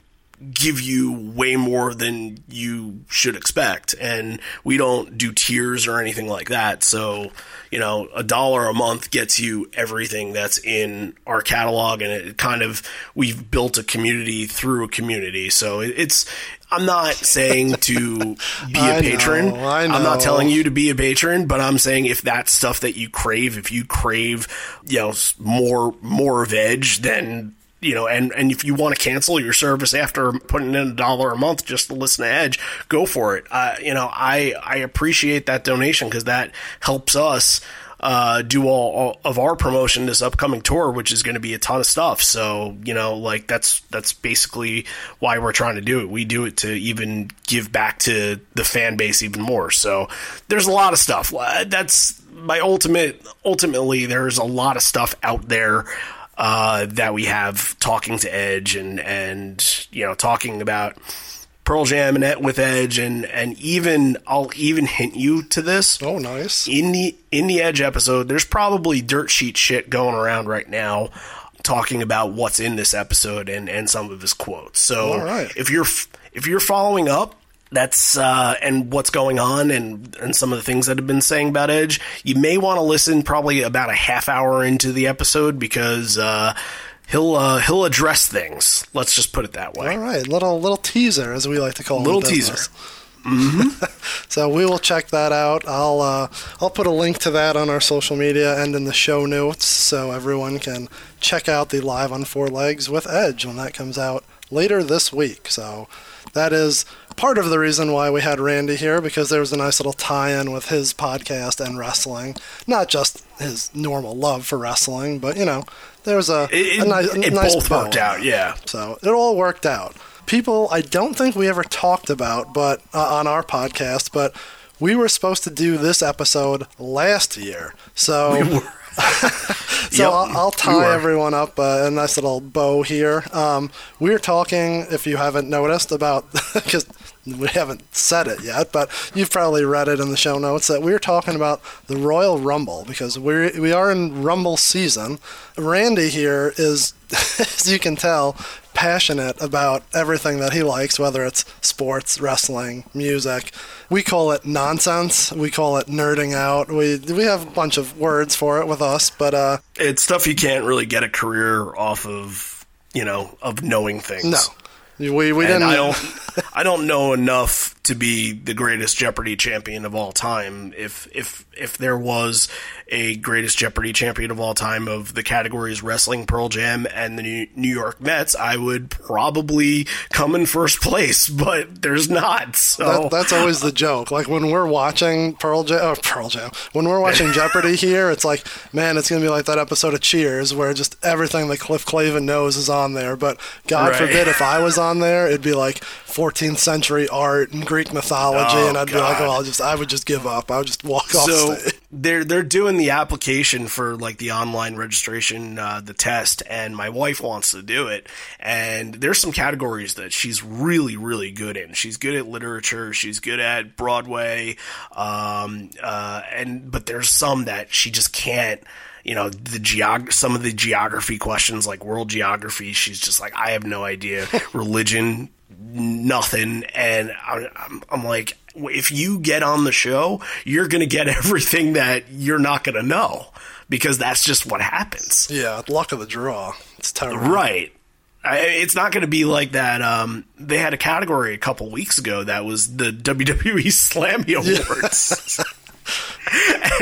give you way more than you should expect. And we don't do tiers or anything like that. So you know a dollar a month gets you everything that's in our catalog. And it kind of we've built a community through a community. So it's i'm not saying to [LAUGHS] be a patron know, I i'm not telling you to be a patron but i'm saying if that's stuff that you crave if you crave you know more more of edge then you know, and, and if you want to cancel your service after putting in a dollar a month just to listen to Edge, go for it. Uh, you know, I, I appreciate that donation because that helps us uh, do all, all, of our promotion this upcoming tour, which is going to be a ton of stuff. So you know, like that's that's basically why we're trying to do it. We do it to even give back to the fan base even more. So there's a lot of stuff. That's my ultimate. Ultimately, there's a lot of stuff out there. Uh, that we have talking to Edge and and you know talking about Pearl Jam and with Edge, and and even I'll even hint you to this. Oh, nice. In the in the Edge episode, there's probably dirt sheet shit going around right now, talking about what's in this episode and and some of his quotes. So right. if you're if you're following up, that's uh, and what's going on and and some of the things that have been saying about Edge, you may want to listen probably about a half hour into the episode because. Uh, he'll uh, he'll address things. Let's just put it that way. All right, little little teaser, as we like to call it. Little teaser. Mm-hmm. [LAUGHS] so we will check that out. I'll uh, I'll put a link to that on our social media and in the show notes, so everyone can check out the live on four legs with Edge when that comes out later this week. So that is part of the reason why we had Randy here because there was a nice little tie-in with his podcast and wrestling, not just his normal love for wrestling, but you know there was a, it, a, nice, it nice both worked out, yeah. So it all worked out. People, I don't think we ever talked about, but uh, on our podcast, but we were supposed to do this episode last year. So. We so yep, I'll, I'll, tie everyone up uh, a nice little bow here. Um, we are talking, if you haven't noticed, about [LAUGHS] because we haven't said it yet, but you've probably read it in the show notes that we are talking about the Royal Rumble because we we are in Rumble season. Randy here is, [LAUGHS] as you can tell, passionate about everything that he likes, whether it's sports, wrestling, music. We call it nonsense. We call it nerding out. We we have a bunch of words for it with us, but uh, it's stuff you can't really get a career off of. You know, of knowing things. No, we we didn't. I don't I don't know enough to be the greatest Jeopardy champion of all time. If if if there was a greatest Jeopardy champion of all time of the categories wrestling, Pearl Jam, and the New York Mets, I would probably come in first place. [LAUGHS] But there's not. So that, that's always the joke. Like when we're watching Pearl Jam, oh, uh, Pearl Jam. When we're watching [LAUGHS] Jeopardy here, it's like, man, it's gonna be like that episode of Cheers where just everything that Cliff Clavin knows is on there. But God right. forbid if I was on there, it'd be like 14th century art and Greek mythology, oh, and I'd God. be like, oh, I'll just, I would just give up. I would just walk so, off. So [LAUGHS] they're they're doing the application for like the online registration, uh, the test, and my wife wants to do it. And there's some categories that she's really really good in. She's good at literature. She's good at Broadway. Um, uh, and but there's some that she just can't you know the geog some of the geography questions like world geography she's just like i have no idea [LAUGHS] religion nothing and I'm, I'm like if you get on the show, you're going to get [LAUGHS] everything that you're not going to know because that's just what happens. Yeah, luck of the draw. It's terrible. Right. I, it's not going to be like that. Um, they had a category a couple weeks ago that was the [LAUGHS] WWE Slammy Awards. Yeah.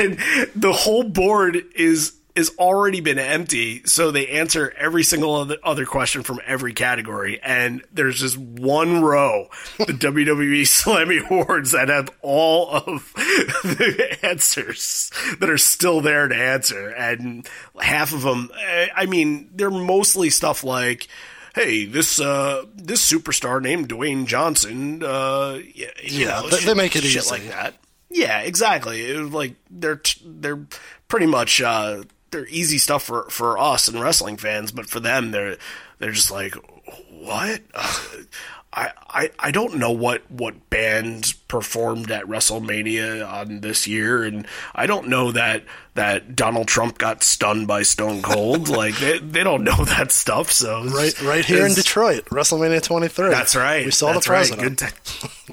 [LAUGHS] and the whole board is is already been empty, so they answer every single other, question from every category, and there's just one row, the [LAUGHS] WWE Slammy Awards, that have all of the answers that are still there to answer, and half of them, eh, I mean, they're mostly stuff like, hey, this uh, this superstar named Dwayne Johnson, uh, you yeah, know, they, shit, they make it shit easy. like that. Yeah, exactly. It was like they're they're pretty much uh, they're easy stuff for for us and wrestling fans, but for them, they're they're just like, what? [LAUGHS] I, I, I don't know what, what band performed at WrestleMania on this year, and I don't know that that Donald Trump got stunned by Stone Cold. [LAUGHS] like they, they don't know that stuff. So right right here in Detroit, WrestleMania 23. That's right. We saw that's the president. Right.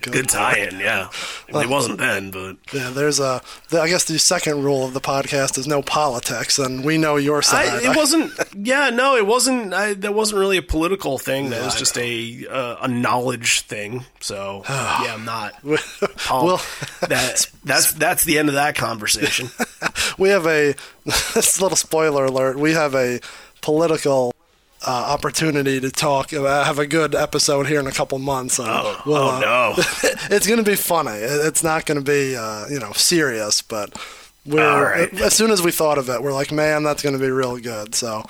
Good, good tie-in. Yeah, it wasn't then, but yeah. There's a. I guess the second rule of the podcast is no politics, and we know your side. I, it wasn't. Yeah, no, it wasn't. I, that wasn't really a political thing. That yeah, was just a uh, a knowledge thing. So [SIGHS] yeah, I'm not. well, that [LAUGHS] that's that's the end of that conversation. [LAUGHS] we have a [LAUGHS] this little spoiler alert. We have a political uh, opportunity to talk, uh, have a good episode here in a couple months. And Oh, we'll, oh uh, no. [LAUGHS] it's going to be funny. It's not going to be, uh, you know, serious, but we're right. as soon as we thought of it, we're like, man, that's going to be real good. So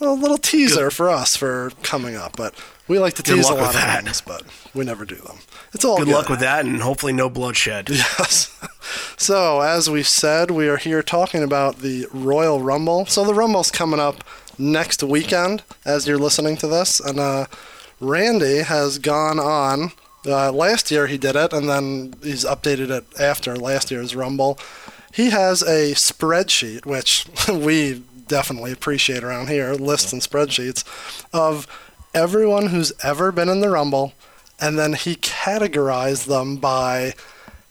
a little teaser for us for coming up, but we like to Good tease a lot of that. things, but we never do them. It's all Good good. luck with that, and hopefully no bloodshed. [LAUGHS] Yes. So, as we said, we are here talking about the Royal Rumble. So, the Rumble's coming up next weekend as you're listening to this. And uh, Randy has gone on. Uh, last year he did it, and then he's updated it after last year's Rumble. He has a spreadsheet, which [LAUGHS] we definitely appreciate around here lists and spreadsheets of everyone who's ever been in the Rumble, and then he categorized them by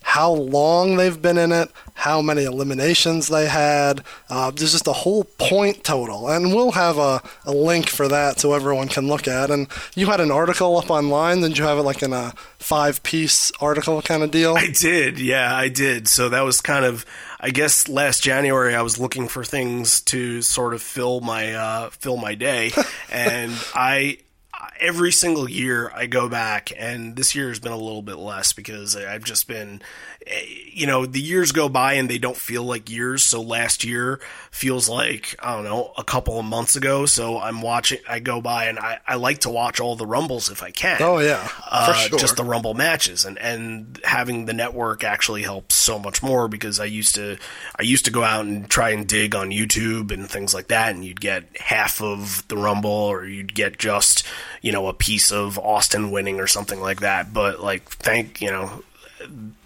how long they've been in it, how many eliminations they had. Uh, there's just a whole point total, and we'll have a, a link for that so everyone can look at. And you had an article up online. Did you have it like in a five-piece article kind of deal? I did, yeah, I did. So that was kind of, I guess, last January I was looking for things to sort of fill my uh, fill my day, [LAUGHS] and I every single year I go back, and this year has been a little bit less because I've just been, eh, you know, the years go by and they don't feel like years. So last year feels like I don't know a couple of months ago. So I'm watching, I go by and I, I like to watch all the rumbles if I can. Oh, yeah, Uh, sure. Just the rumble matches and and having the network actually helps so much more because I used to I used to go out and try and dig on YouTube and things like that and you'd get half of the rumble or you'd get just you know a piece of Austin winning or something like that but like thank you know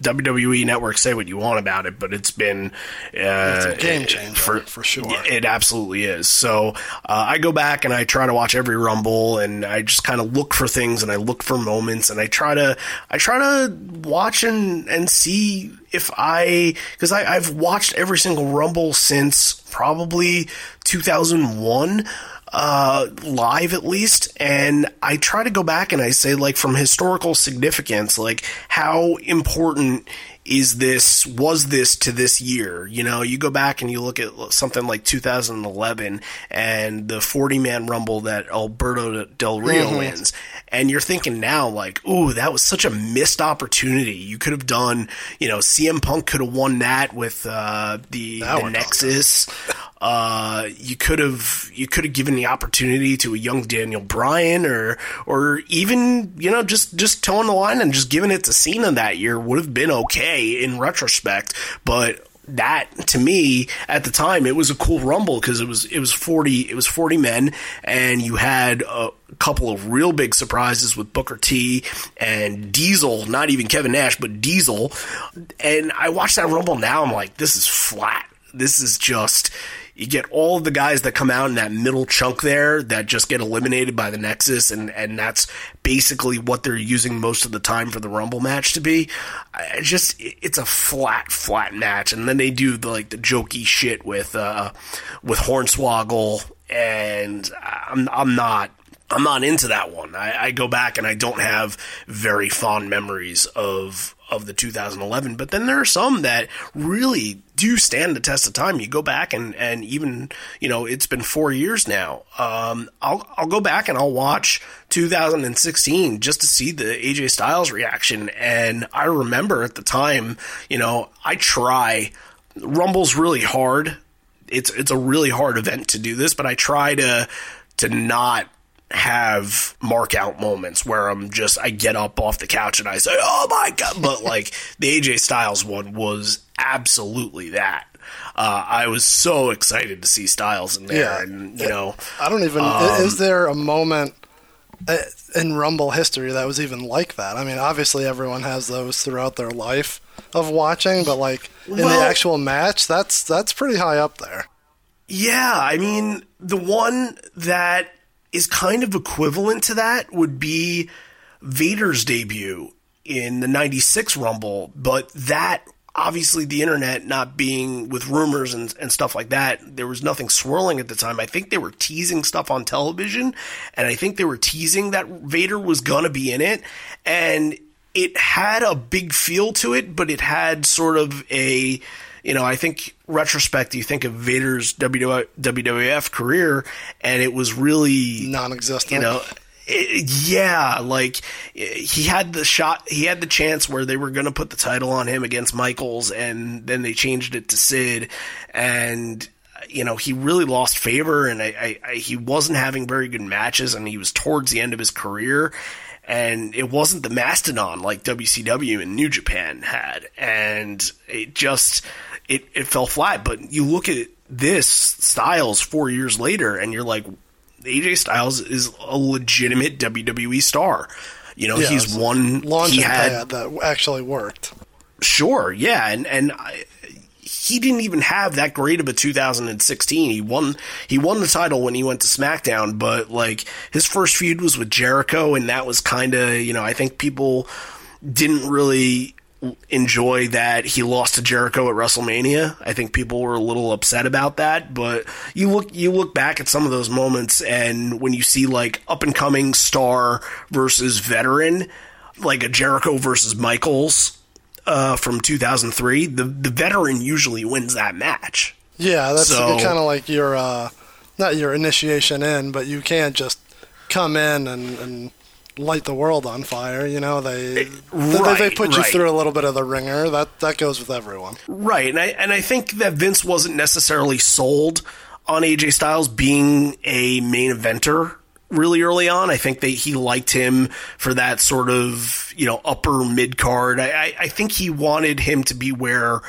WWE Network say what you want about it, but it's been uh, a game changer, for sure. It absolutely is. So uh, I go back and I try to watch every Rumble, and I just kind of look for things and I look for moments, and I try to I try to watch and and see if I because I've watched every single Rumble since probably 2001 uh, live at least, and I try to go back and I say like from historical significance, like how important is this was this to this year? You know you go back and you look at something like 2011 and the 40 man rumble that alberto del rio wins and you're thinking now like ooh that was such a missed opportunity. You could have done you know cm punk could have won that with uh, the, the nexus [LAUGHS] uh, you could have you could have given the opportunity to a young Daniel Bryan or or even you know just just towing the line and just giving it to Cena that year would have been okay in retrospect, but that to me at the time it was a cool rumble because it was it was 40 it was 40 men and you had a couple of real big surprises with Booker T and Diesel not even Kevin Nash but Diesel. And I watched that rumble now I'm like this is flat. This is just you get all the guys that come out in that middle chunk there that just get eliminated by the Nexus, and and that's basically what they're using most of the time for the Rumble match to be. I just it's a flat, flat match, and then they do the like the jokey shit with uh with Hornswoggle, and I'm I'm not. I'm not into that one. I, I go back and I don't have very fond memories of of the 2011, but then there are some that really do stand the test of time. You go back and, and even, you know, it's been four years now. Um, I'll, I'll go back and I'll watch 2016 just to see the AJ Styles reaction. And I remember at the time, you know, I try, Rumble's really hard. It's, it's a really hard event to do this, but I try to, to not have mark out moments where I'm just I get up off the couch and I say, "Oh my god!" But like the AJ Styles one was absolutely that. Uh, I was so excited to see Styles in there, Yeah. and you know, I don't even. Um, is there a moment uh, in Rumble history that was even like that? I mean, obviously everyone has those throughout their life of watching, but like in Well- the actual match, that's that's pretty high up there. Yeah, I mean, the one that is kind of equivalent to that would be Vader's debut in the 96 Rumble, but that obviously the internet not being with rumors and, and stuff like that, there was nothing swirling at the time. I think they were teasing stuff on television, and I think they were teasing that Vader was gonna be in it, and it had a big feel to it, but it had sort of a you know, I think retrospect, you think of Vader's WWF career, and it was really non-existent. You know, it, yeah, like he had the shot, he had the chance where they were going to put the title on him against Michaels, and then they changed it to Sid, and you know he really lost favor, and I, I, I, he wasn't having very good matches, and he was towards the end of his career. And it wasn't the mastodon like WCW and New Japan had, and it just it, it fell flat. But you look at this Styles four years later, and you're like, AJ Styles is a legitimate WWE star. You know, Yeah, he's one launching he had pad that actually worked. sure, yeah, and and I, he didn't even have that great of a 2016. He won he won the title when he went to SmackDown, but like his first feud was with Jericho, and that was kind of you know I think people didn't really enjoy that he lost to Jericho at WrestleMania. I think people were a little upset about that, but you look you look back at some of those moments and when you see like up and coming star versus veteran, like a Jericho versus Michaels uh, from 2003, the the veteran usually wins that match. Yeah, that's So- kind of like your uh, not your initiation in, but you can't just come in and, and light the world on fire. You know, they they, they right, put you through a little bit of the ringer. That that goes with everyone. Right, and I and I think that Vince wasn't necessarily sold on AJ Styles being a main eventer really early on. I think that he liked him for that sort of you know upper mid card. I, I I think he wanted him to be where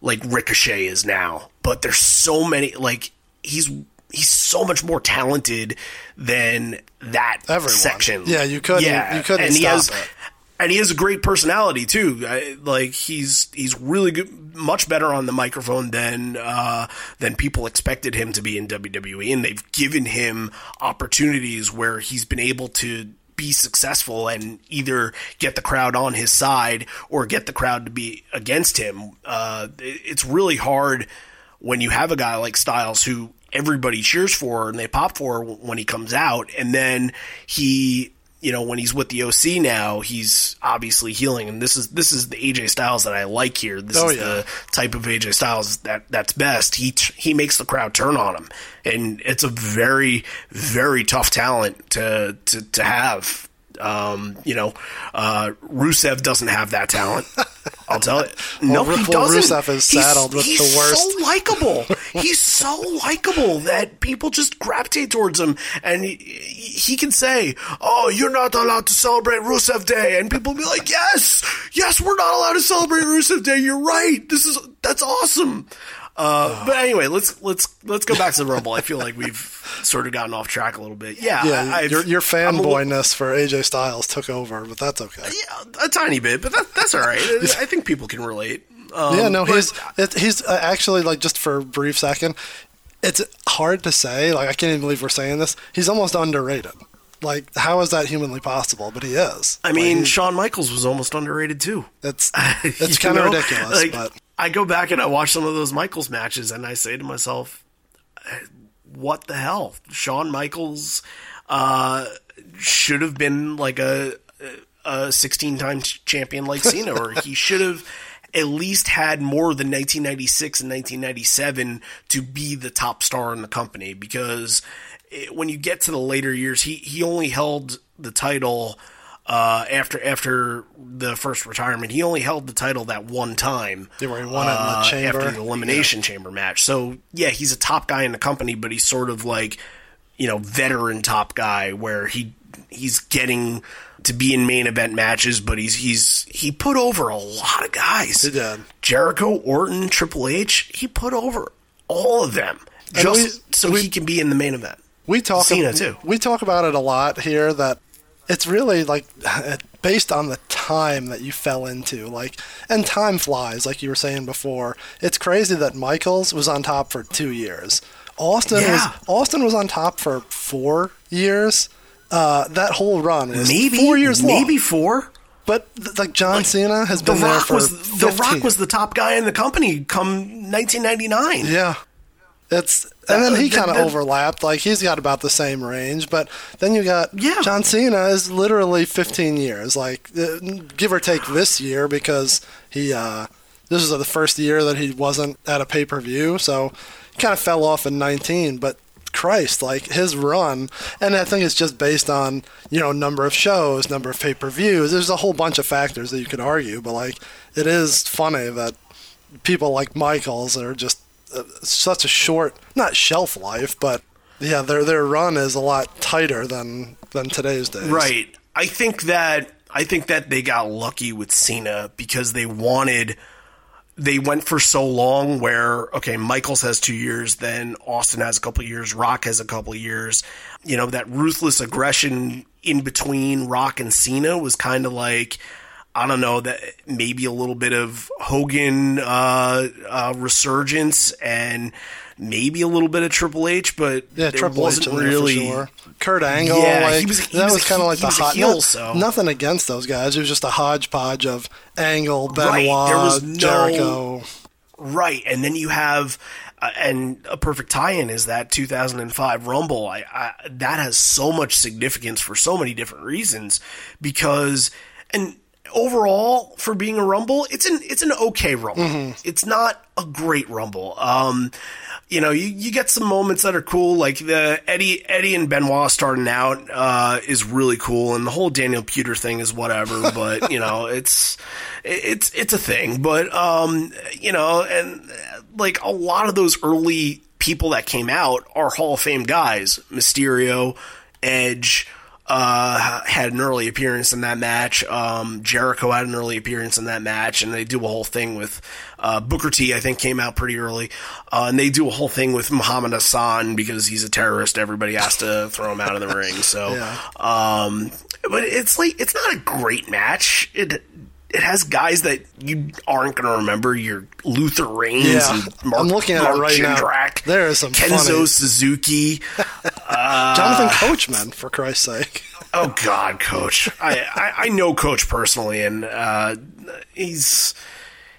like Ricochet is now, but there's so many like he's he's so much more talented than that Everyone. section. Yeah, you couldn't- you couldn't and he has, it. And he has a great personality too. I, like he's he's really good, much better on the microphone than uh, than people expected him to be in WWE, and they've given him opportunities where he's been able to be successful and either get the crowd on his side or get the crowd to be against him. Uh, it's really hard when you have a guy like Styles who everybody cheers for and they pop for when he comes out, and then he, you know, when he's with the OC now, he's obviously healing, and this is this is the AJ Styles that I like here. This Oh, is yeah. the type of AJ Styles that that's best. He he makes the crowd turn on him, and it's a very very tough talent to to to have. Um, you know, uh, Rusev doesn't have that talent. I'll tell you. [LAUGHS] No, Well, he doesn't. Rusev is He's- saddled with he's the worst. So likable. he's so likable that people just gravitate towards him, and he, he can say, "Oh, you're not allowed to celebrate Rusev Day," and people will be like, "Yes, yes, we're not allowed to celebrate Rusev Day. You're right. This is that's awesome." Uh, but anyway, let's let's let's go back to the Rumble. I feel like we've sort of gotten off track a little bit. Yeah, Yeah, I've- your your I'm a little- fanboyness for AJ Styles took over, but that's okay. yeah, a tiny bit, but that, that's all right. [LAUGHS] I think people can relate. Um, yeah, no, he's it, he's uh, actually like just for a brief second. It's hard to say. Like I can't even believe we're saying this. He's almost underrated. Like how is that humanly possible? But he is. I mean, Like, Shawn Michaels was almost underrated too. it's [LAUGHS] You it's kind of ridiculous. Like, but I go back and I watch some of those Michaels matches, and I say to myself, "What the hell?" Shawn Michaels uh, should have been like a a 16 time champion like [LAUGHS] Cena, or he should have at least had more than 1996 and 1997 to be the top star in the company. Because it, when you get to the later years, he he only held the title uh, after after the first retirement, he only held the title that one time. Yeah, where he won it in the uh, chamber. after the elimination chamber match. So yeah, he's a top guy in the company, but he's sort of like you know veteran top guy where he he's getting to be in main event matches, but he's he's he put over a lot of guys. He did. Jericho, Orton, Triple H, he put over all of them And just we- so we- he can be in the main event. we talk Cena, too. We talk about it a lot here. That it's really like [SIGHS] based on the time that you fell into. Like, and time flies, like you were saying before. It's crazy that Michaels was on top for two years. Austin Yeah. was Austin was on top for four years. Uh, that whole run was Maybe four years long. maybe four. But like John Cena has The been there for was the Rock was the top guy in the company come 1999. Yeah. It's and then he Uh, kind of overlapped. Like he's got about the same range, but then you got Yeah. John Cena is literally 15 years, like uh, give or take this year because he uh, this is the first year that he wasn't at a pay per view, so he kind of fell off in 19. But Christ, like his run, and I think it's just based on you know number of shows, number of pay per views. There's a whole bunch of factors that you could argue, but like it is funny that people like Michaels are just uh, Uh, such a short, not shelf life, but yeah, their their run is a lot tighter than than today's days. Right. I think that I think that they got lucky with Cena because they wanted they went for so long where okay michaels has two years then austin has a couple years rock has a couple years you know that ruthless aggression in between rock and cena was kind of like i don't know that maybe a little bit of hogan uh, uh, resurgence and maybe a little bit of triple h but Yeah, Triple H really sure. Kurt Angle, Yeah, like, he was- he that was was, kind of like he the hot. heel, not- so- Nothing against those guys. It was just a hodgepodge of Angle, Benoit, Right, there was no- Jericho. Right, and then you have, uh, and a perfect tie-in is that 2005 Rumble. I, I that has so much significance for so many different reasons because, and overall for being a Rumble, it's an it's an okay Rumble. It's not a great Rumble. Um, you know, you, you get some moments that are cool, like the Eddie Eddie and Benoit starting out uh, is really cool, and the whole Daniel Puder thing is whatever. [LAUGHS] but you know, it's it's it's a thing. But um, you know, and like a lot of those early people that came out are Hall of Fame guys, Mysterio, Edge. Uh, had an early appearance in that match. Um, Jericho had an early appearance in that match, and they do a whole thing with uh, Booker T. I think came out pretty early, uh, and they do a whole thing with Muhammad Hassan because he's a terrorist. Everybody has to throw him out of the ring. So, [LAUGHS] Yeah. um, but it's like it's not a great match. It it has guys that you aren't going to remember. Your Luther Reigns Yeah. and Mark, I'm looking at it Mark right now. There is some Kenzo funny- Suzuki. [LAUGHS] Jonathan Coachman, for Christ's sake. Oh God, Coach! I, I I know Coach personally, and uh, he's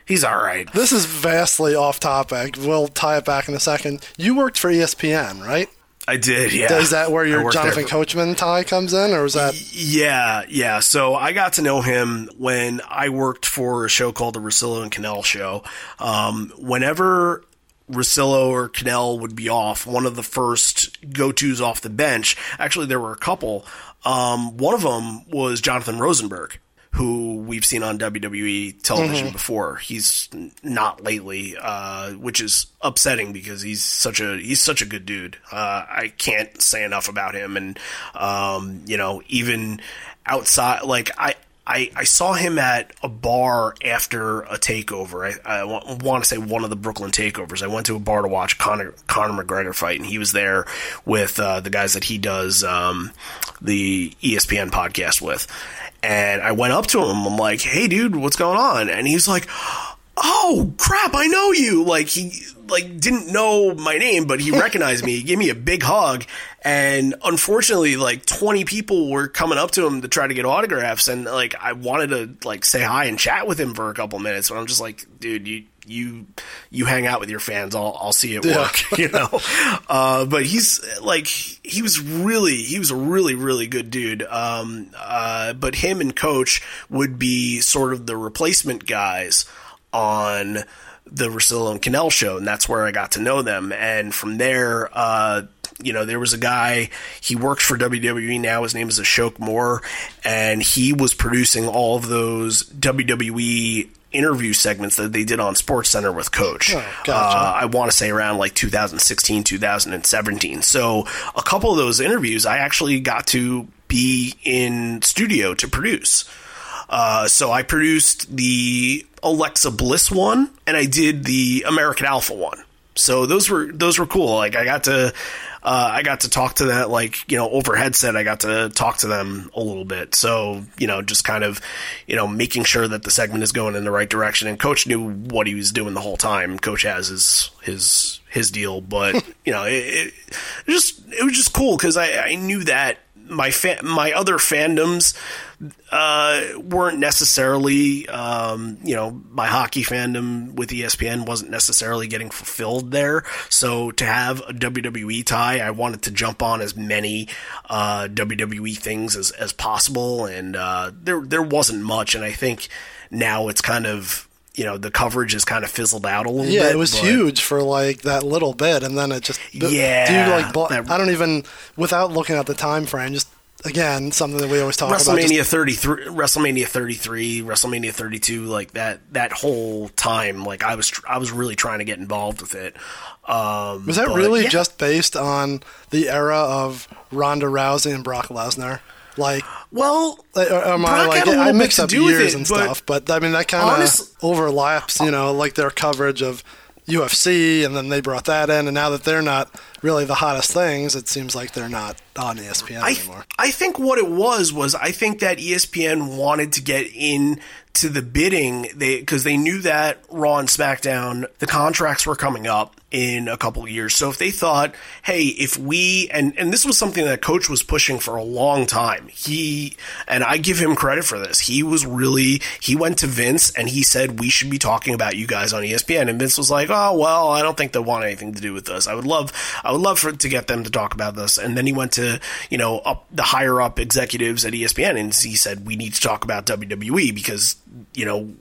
he's all right. This is vastly off topic. We'll tie it back in a second. You worked for ESPN, right? I did, yeah. Is that where your there Jonathan for- Coachman tie comes in, or was that? Yeah, yeah. So I got to know him when I worked for a show called the Russillo and Kanell Show. Um, whenever Russillo or Kanell would be off, one of the first go tos off the bench, actually, there were a couple. Um, one of them was Jonathan Rosenberg. Who we've seen on WWE television before. He's not lately, uh, which is upsetting because he's such a he's such a good dude. Uh, I can't say enough about him, and um, you know, even outside, like I. I, I saw him at a bar after a takeover. I, I want to say one of the Brooklyn takeovers. I went to a bar to watch Conor, Conor McGregor fight, and he was there with uh, the guys that he does um, the ESPN podcast with. And I went up to him. I'm like, "Hey, dude, what's going on?" And he's like, "Oh crap, I know you!" Like he like didn't know my name, but he [LAUGHS] recognized me. He gave me a big hug, and unfortunately, like 20 people were coming up to him to try to get autographs, and like I wanted to like say hi and chat with him for a couple minutes, but I'm just like, dude, you you you hang out with your fans. I'll I'll see you at Yeah. work, [LAUGHS] you know. Uh, but he's like he was really he was a really really good dude. Um, uh, but him and Coach would be sort of the replacement guys on the Russillo and Kanell show, and that's where I got to know them. And from there, uh, you know, there was a guy, he works for WWE now, his name is Ashok Moore, and he was producing all of those WWE interview segments that they did on Sports Center with Coach. Oh, gotcha. Uh, I want to say around like 2016, 2017. So a couple of those interviews, I actually got to be in studio to produce. Uh, so I produced the Alexa Bliss one, and I did the American Alpha one. So those were those were cool. Like I got to uh, I got to talk to that like you know over headset. I got to talk to them a little bit. So you know just kind of you know making sure that the segment is going in the right direction. And Coach knew what he was doing the whole time. Coach has his his his deal, but [LAUGHS] you know it, it, just it was just cool because I, I knew that my fa- my other fandoms uh, weren't necessarily, um, you know, my hockey fandom with ESPN wasn't necessarily getting fulfilled there. So to have a WWE tie, I wanted to jump on as many uh, WWE things as, as possible, and uh, there there wasn't much. And I think now it's kind of you know the coverage has kind of fizzled out a little Yeah, bit. it was but- huge for like that little bit, and then it just. Yeah, like? bl- that- I don't even without looking at the time frame. Just again, something that we always talk about. WrestleMania 33, WrestleMania 33, WrestleMania 32, like that that whole time, like I was tr- I was really trying to get involved with it. Um, was that but, really yeah. just based on the era of Ronda Rousey and Brock Lesnar? Like, well? am I like I mix up years it, and but stuff, but I mean that kind of overlaps. You know, like their coverage of UFC, and then they brought that in, and now that they're not really the hottest things, it seems like they're not on ESPN I, anymore. I think what it was was I think that ESPN wanted to get in to the bidding they because they knew that Raw and SmackDown the contracts were coming up in a couple years. So if they thought, hey, if we and and this was something that coach was pushing for a long time. He and I give him credit for this. He was really he went to Vince and he said we should be talking about you guys on ESPN and Vince was like, "Oh, well, I don't think they want anything to do with this. I would love I would love for to get them to talk about this." And then he went to, you know, up the higher up executives at ESPN and he said, "We need to talk about WWE because, you know,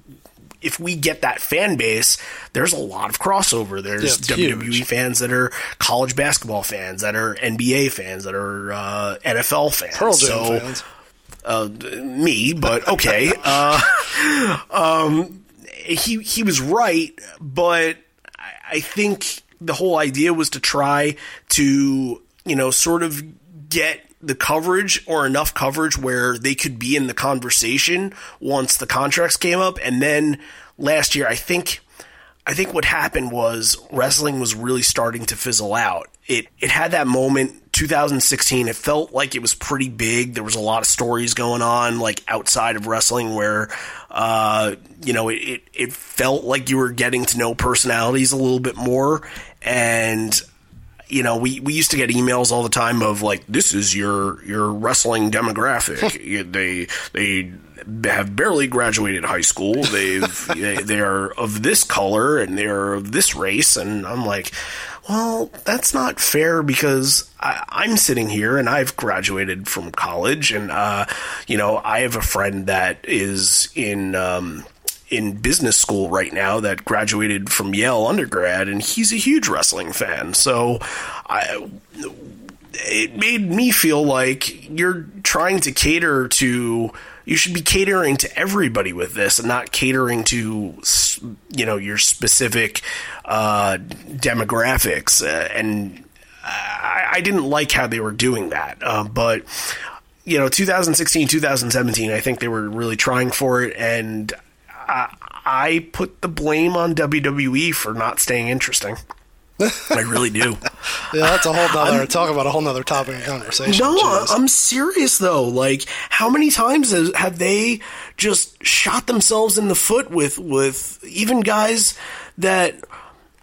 if we get that fan base, there's a lot of crossover. There's Yeah, WWE huge. fans that are college basketball fans, that are NBA fans, that are uh, NFL fans. Pearl Jam so, fans. uh, me, but okay. [LAUGHS] uh, um, he he was right, but I, I think the whole idea was to try to you know sort of get the coverage or enough coverage where they could be in the conversation once the contracts came up, and then last year I think. I think what happened was wrestling was really starting to fizzle out. It it had that moment 2016. It felt like it was pretty big. There was a lot of stories going on like outside of wrestling where uh, you know, it, it it felt like you were getting to know personalities a little bit more and you know, we, we used to get emails all the time of like, this is your your wrestling demographic. [LAUGHS] They they have barely graduated high school. They've [LAUGHS] they, they are of this color and they're of this race, and I'm like, well, that's not fair because I, I'm sitting here and I've graduated from college, and uh, you know, I have a friend that is in. Um, in business school right now that graduated from Yale undergrad, and he's a huge wrestling fan. So, I it made me feel like you're trying to cater to. You should be catering to everybody with this, and not catering to you know your specific uh, demographics. Uh, and I, I didn't like how they were doing that, uh, but you know 2016 2017 i think they were really trying for it and I, I put the blame on wwe for not staying interesting i really do [LAUGHS] Yeah, that's a whole nother talk about a whole nother topic of conversation. no Jeez. i'm serious though like how many times has- have they just shot themselves in the foot with with even guys that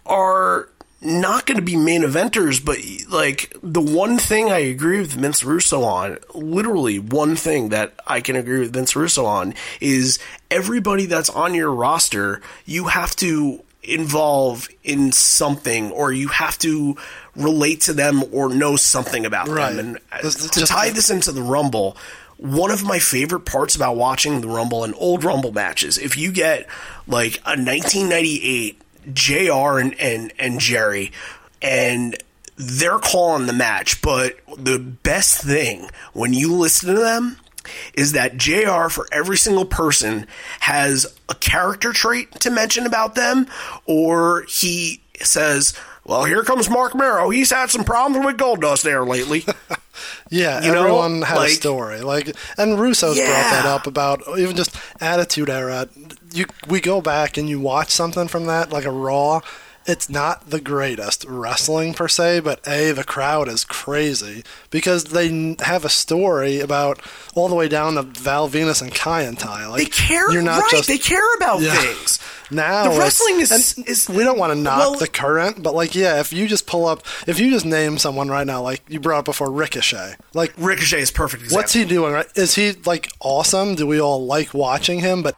are not going to be main eventers, but like the one thing I agree with Vince Russo on, literally one thing that I can agree with Vince Russo on is everybody that's on your roster, you have to involve in something or you have to relate to them or know something about Right. them. And to just- tie this into the Rumble, one of my favorite parts about watching the Rumble and old Rumble matches, if you get like a 1998 JR and, and, and Jerry, and they're calling the match, but the best thing when you listen to them is that JR for every single person has a character trait to mention about them, or he says, Well, here comes Marc Mero. He's had some problems with Goldust there lately. [LAUGHS] Yeah, You know, everyone had a story. Like, and Russo's brought that up about even just Attitude Era. You we go back and you watch something from that, like a Raw. It's not the greatest wrestling per se, but a the crowd is crazy because they have a story about all the way down to Val Venis and Kai and. Like they care, You're not right? just they care about Yeah. things. now The wrestling is- is- we don't want to knock well- the current, but like yeah, if you just pull up, if you just name someone right now, like you brought up before Ricochet, like Ricochet is perfect example. What's he doing? Right? Is he like awesome? Do we all like watching him? But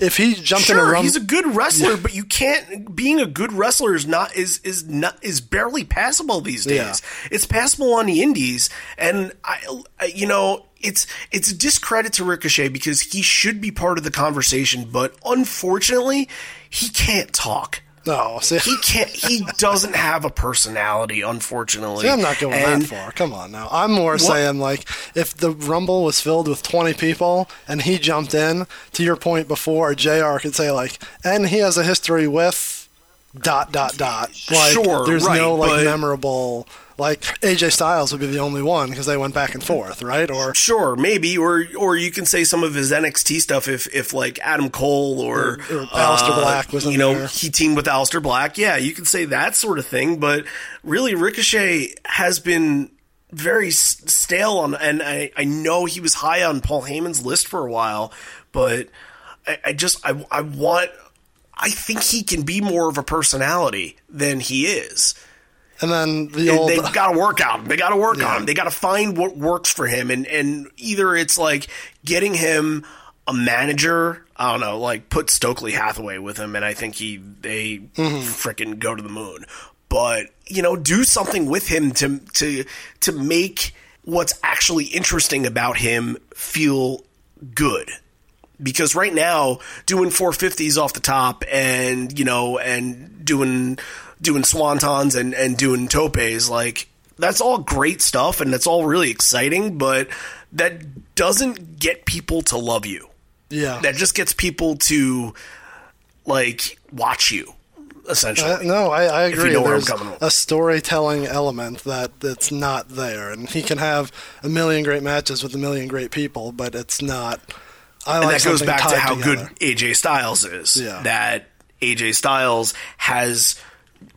if he jumped in a Sure, rum, he's a good wrestler, but you can't. Being a good wrestler is not is is not is barely passable these days. Yeah. It's passable on the indies, and I, I- you know, it's it's a discredit to Ricochet because he should be part of the conversation, but unfortunately, he can't talk. No, see, He can't. He doesn't have a personality, unfortunately. See, I'm not going And- that far. Come on now. I'm more saying like if the Rumble was filled with 20 people and he jumped in, to your point before, JR could say like, and he has a history with dot dot dot. Like, Sure, there's right, no like memorable. Like AJ Styles would be the only one because they went back and forth, right? Or Sure, maybe, or or you can say some of his NXT stuff if if like Adam Cole or, Or- or Aleister uh, Black was in you know there. he teamed with Aleister Black. Yeah, you can say that sort of thing. But really, Ricochet has been very stale on, and I I know he was high on Paul Heyman's list for a while, but I, I just I I want. I think he can be more of a personality than he is. And then the old They've [LAUGHS] got to work out. They got to work Yeah. on him. They got to find what works for him, and and either it's like getting him a manager. I don't know, like put Stokely Hathaway with him, and I think he they Mm-hmm. frickin' go to the moon. But you know, do something with him to to to make what's actually interesting about him feel good because right now doing 450s off the top and you know and doing doing swantons and and doing topes like that's all great stuff and that's all really exciting but that doesn't get people to love you yeah. that just gets people to like watch you essentially Uh, no, I, I agree. you know where I'm There's a storytelling element that that's not there, and he can have a million great matches with a million great people, but it's not. I and like that goes back to how together. good AJ Styles is. Yeah. That AJ Styles has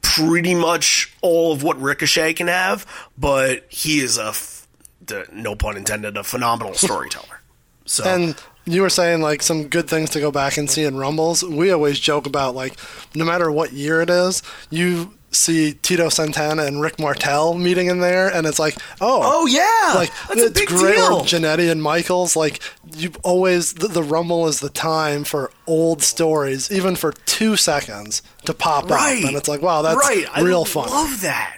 pretty much all of what Ricochet can have, but he is a, f- the, no pun intended, a phenomenal [LAUGHS] storyteller. So And you were saying like some good things to go back and see in Rumbles. We always joke about like no matter what year it is, you see Tito Santana and Rick Martel meeting in there, and it's like, oh, oh yeah, like that's a it's big great. deal. Or Jannetty and Michaels, like you always the, the Rumble is the time for old stories, even for two seconds to pop right. up, and it's like, wow, that's right. real I fun. I love that.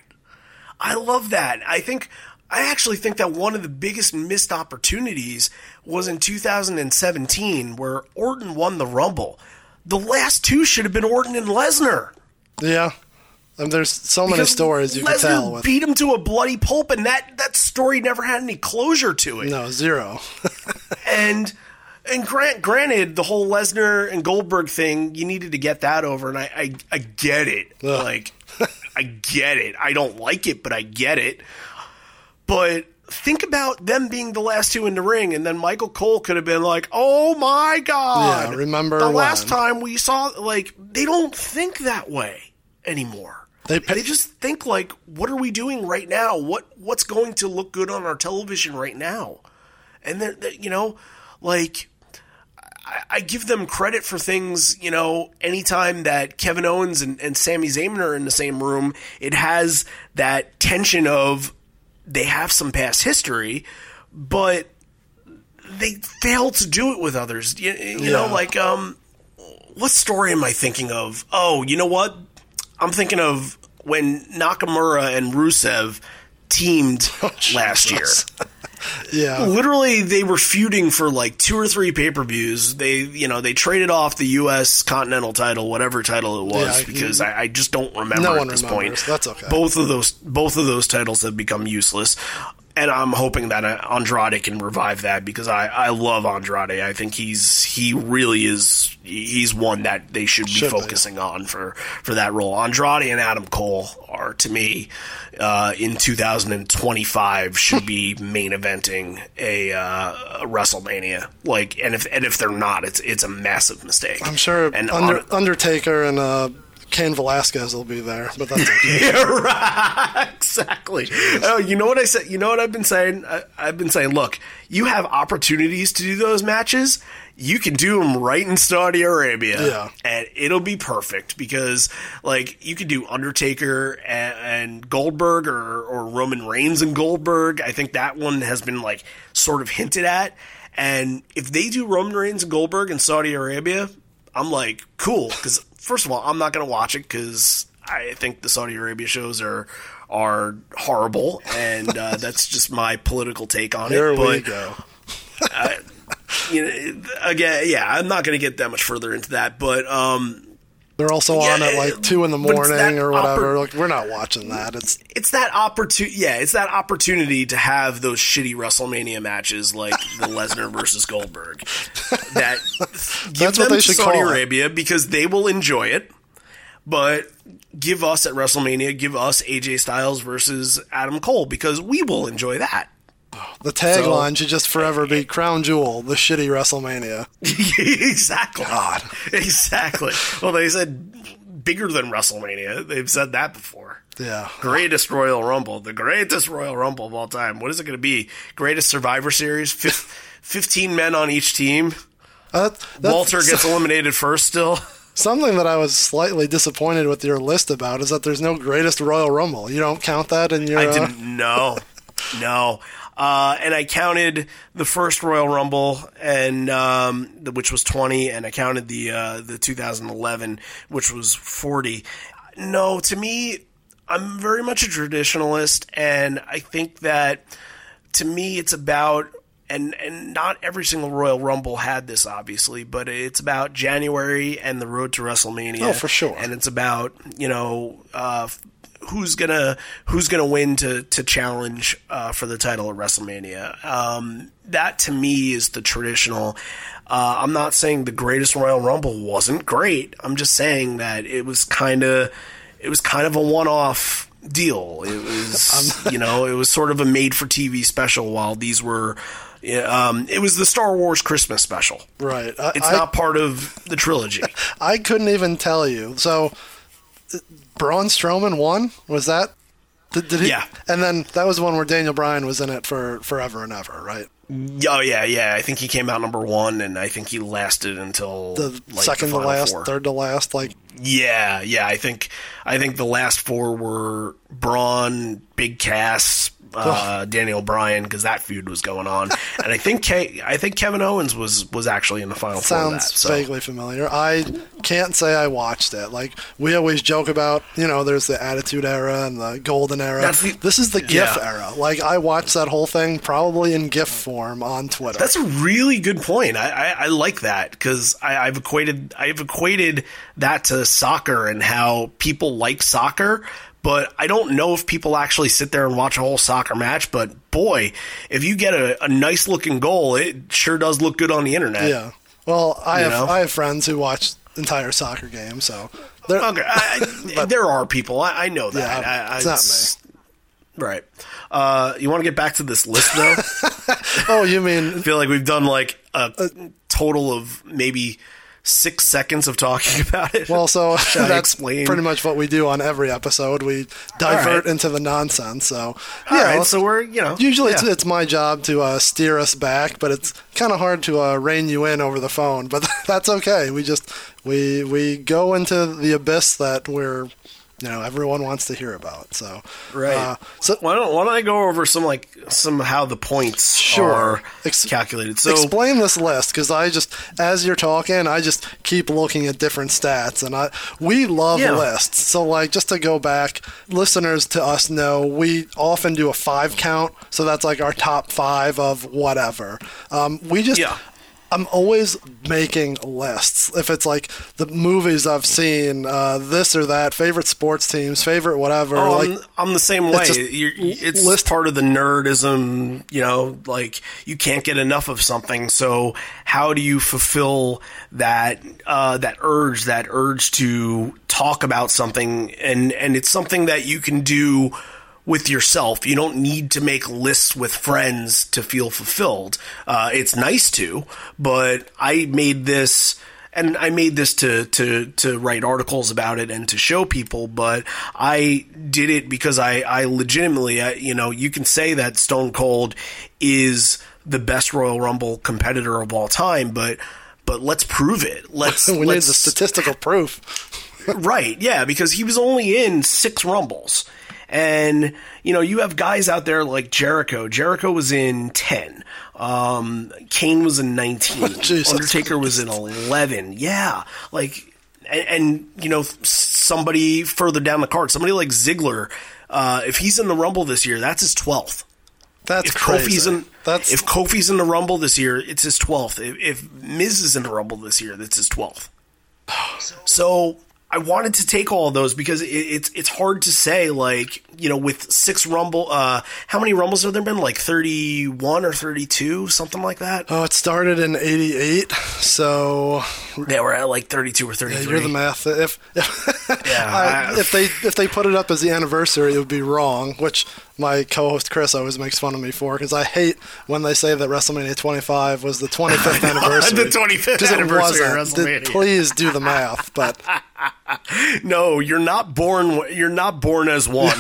I love that. I think I actually think that one of the biggest missed opportunities was in 2017 where Orton won the Rumble. The last two should have been Orton and Lesnar. yeah, and there's so many Because stories you Lesnar tell with beat him to a bloody pulp, and that that story never had any closure to it. no zero. [LAUGHS] And and grant, granted, the whole Lesnar and Goldberg thing, you needed to get that over, and I I, I get it. Ugh. Like I get it. I don't like it, but I get it. But think about them being the last two in the ring, and then Michael Cole could have been like, "Oh my god!" Yeah, remember the when? last time we saw? Like they don't think that way anymore. They They, just think like, "What are we doing right now? What what's going to look good on our television right now?" And then you know, like. I- I give them credit for things, you know, anytime that Kevin Owens and, and Sami Zayn are in the same room, it has that tension of they have some past history, but they fail to do it with others. You, you know, like, um, what story am I thinking of? Oh, you know what? I'm thinking of when Nakamura and Rusev teamed [LAUGHS] oh, last year. [LAUGHS] Yeah, literally they were feuding for like two or three pay-per-views. They you know they traded off the us continental title whatever title it was Yeah, because I, I just don't remember No at this remembers. point. That's okay. both of those both of those titles have become useless and I'm hoping that uh, Andrade can revive that because I, I love Andrade. I think he's he really is he's one that they should be Should be. focusing on for for that role. Andrade and Adam Cole are to me uh, in 2025 should be [LAUGHS] main eventing a, uh, a WrestleMania. Like and if and if they're not, it's it's a massive mistake. I'm sure And Under, on- Undertaker and uh, Cain Velasquez will be there, but that's [LAUGHS] okay. Yeah, right. [LAUGHS] exactly. Oh, you know what I said? You know what I've been saying? I, I've been saying, look, you have opportunities to do those matches. You can do them right in Saudi Arabia, Yeah. and it'll be perfect because, like, you could do Undertaker and, and Goldberg, or or Roman Reigns and Goldberg. I think that one has been like sort of hinted at. And if they do Roman Reigns and Goldberg in Saudi Arabia, I'm like, cool. Because first of all, I'm not going to watch it because I think the Saudi Arabia shows are are horrible, and uh, [LAUGHS] that's just my political take on Here it. we But go. you know, again, yeah, I'm not going to get that much further into that, but um, They're also on at like two in the morning or whatever. oppor- like we're not watching that. It's it's that opportunity. Yeah, it's that opportunity to have those shitty WrestleMania matches like the Lesnar versus Goldberg. [LAUGHS] That give That's what them they to should Saudi call it. Arabia because they will enjoy it. But give us at WrestleMania, give us AJ Styles versus Adam Cole because we will enjoy that. The tagline should just forever be "Crown Jewel," the shitty WrestleMania. [LAUGHS] exactly. God. Exactly. Well, they said bigger than WrestleMania. They've said that before. Yeah, Greatest Royal Rumble, the greatest Royal Rumble of all time. What is it going to be? Greatest Survivor Series? Fif- [LAUGHS] 15 men on each team. Uh, that- Walter gets eliminated first still. [LAUGHS] something that I was slightly disappointed with your list about is that there's no greatest Royal Rumble. You don't count that in your. I uh, didn't know. No. Uh, and I counted the first Royal Rumble, and um, the, which was twenty, and I counted the uh, the 2011, which was forty. No, to me, I'm very much a traditionalist, and I think that to me, it's about and and not every single Royal Rumble had this obviously, but it's about January and the road to WrestleMania. Oh, for sure. And it's about you know uh, who's gonna who's gonna win to to challenge uh, for the title at WrestleMania. Um, that to me is the traditional. Uh, I'm not saying the greatest Royal Rumble wasn't great. I'm just saying that it was kind of it was kind of a one off deal. It was [LAUGHS] you know it was sort of a made for TV special while these were. yeah, Um, it was the Star Wars Christmas special. Right. I, It's I, not part of the trilogy. [LAUGHS] I couldn't even tell you. So, Braun Strowman won. Was that? Did, did he? Yeah. And then that was one where Daniel Bryan was in it for forever and ever, right? Oh yeah, yeah. I think he came out number one, and I think he lasted until The like, second the to last, four. third to last. Like, Yeah, yeah. I think I think the last four were Braun, Big Cass, uh, Daniel Bryan, because that feud was going on, and I think Ke- I think Kevin Owens was was actually in the final sounds that, so. vaguely familiar. I can't say I watched it. Like we always joke about, you know, there's the Attitude Era and the Golden Era. The- this is the GIF Yeah. era. Like I watched that whole thing probably in GIF form on Twitter. That's a really good point. I, I, I like that because I've equated I've equated that to soccer and how people like soccer, but I don't know if people actually sit there and watch a whole soccer match. But boy, if you get a, a nice looking goal, it sure does look good on the internet. yeah. Well, I You have know? I have friends who watch entire soccer games, so they're, Okay, I, [LAUGHS] there are people. I, I know that. Yeah, I, it's not Right. Uh, you want to get back to this list though? [LAUGHS] oh, you mean I feel like we've done like a total of maybe six seconds of talking [LAUGHS] about it. Well, so that's explain? pretty much what we do on every episode. We divert right. into the nonsense. So, yeah, right, so we're you know usually it's, it's my job to uh, steer us back, but it's kind of hard to uh, rein you in over the phone. But [LAUGHS] that's okay. We just we we go into the abyss that we're you know everyone wants to hear about. So right. uh, so why don't why don't I go over some like some how the points Sure. are Ex- calculated? So explain this list because I just, as you're talking, I just keep looking at different stats, and I we love Yeah. lists. So like, just to go back, listeners to us know we often do a five count, so that's like our top five of whatever. Um, we just. Yeah. I'm always making lists. If it's like the movies I've seen, uh, this or that, favorite sports teams, favorite whatever. Oh, like, I'm, I'm the same way. You're, it's list- part of the nerdism, you know, like you can't get enough of something. So how do you fulfill that, uh, that urge, that urge to talk about something? And, and it's something that you can do with yourself. You don't need to make lists with friends to feel fulfilled. Uh, it's nice to, but I made this and I made this to to to write articles about it and to show people, but I did it because I I legitimately, I, you know, you can say that Stone Cold is the best Royal Rumble competitor of all time, but but let's prove it. [LAUGHS] Let's we let's the statistical proof. [LAUGHS] right, yeah, because he was only in six Rumbles. And, you know, you have guys out there like Jericho. Jericho was in 10. Um, Kane was in 19. [LAUGHS] Jesus Undertaker was in 11. Yeah. Like, and, and, you know, somebody further down the card, somebody like Ziggler, uh, if he's in the Rumble this year, that's his 12th That's if crazy. Kofi's in That's if Kofi's in the Rumble this year, it's his twelfth. If, if Miz is in the Rumble this year, that's his twelfth. [SIGHS] So I wanted to take all of those because it, it's it's hard to say like you know with six rumble uh how many rumbles have there been like 31 or 32 something like that Oh, it started in '88, so yeah we're at like 32 or yeah, you're the math. If [LAUGHS] if, Yeah, I- I- if they if they put it up as the anniversary, it would be wrong. Which my co-host Chris always makes fun of me for because I hate when they say that WrestleMania 25 was the 25th [LAUGHS] [LAUGHS] anniversary. The 25th 'Cause it anniversary of. WrestleMania. Please do the math, but [LAUGHS] no you're not born you're not born as one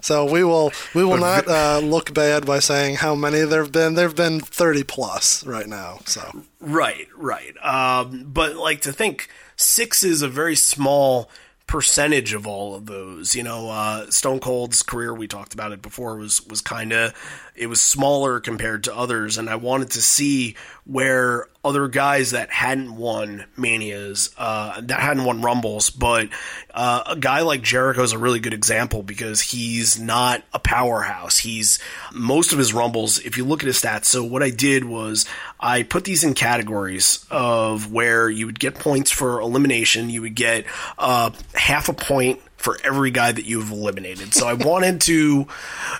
so we will we will not uh, look bad by saying how many there've been. There've been 30 plus right now. So Right, right. Um, but like to think six is a very small percentage of all of those. You know, uh, Stone Cold's career, we talked about it before, was was kind of it was smaller compared to others, and I wanted to see where other guys that hadn't won manias, uh, that hadn't won rumbles, but uh, a guy like Jericho is a really good example because he's not a powerhouse. He's most of his rumbles. If you look at his stats, so what I did was I put these in categories of where you would get points for elimination. You would get uh, half a point for every guy that you've eliminated. So I wanted to,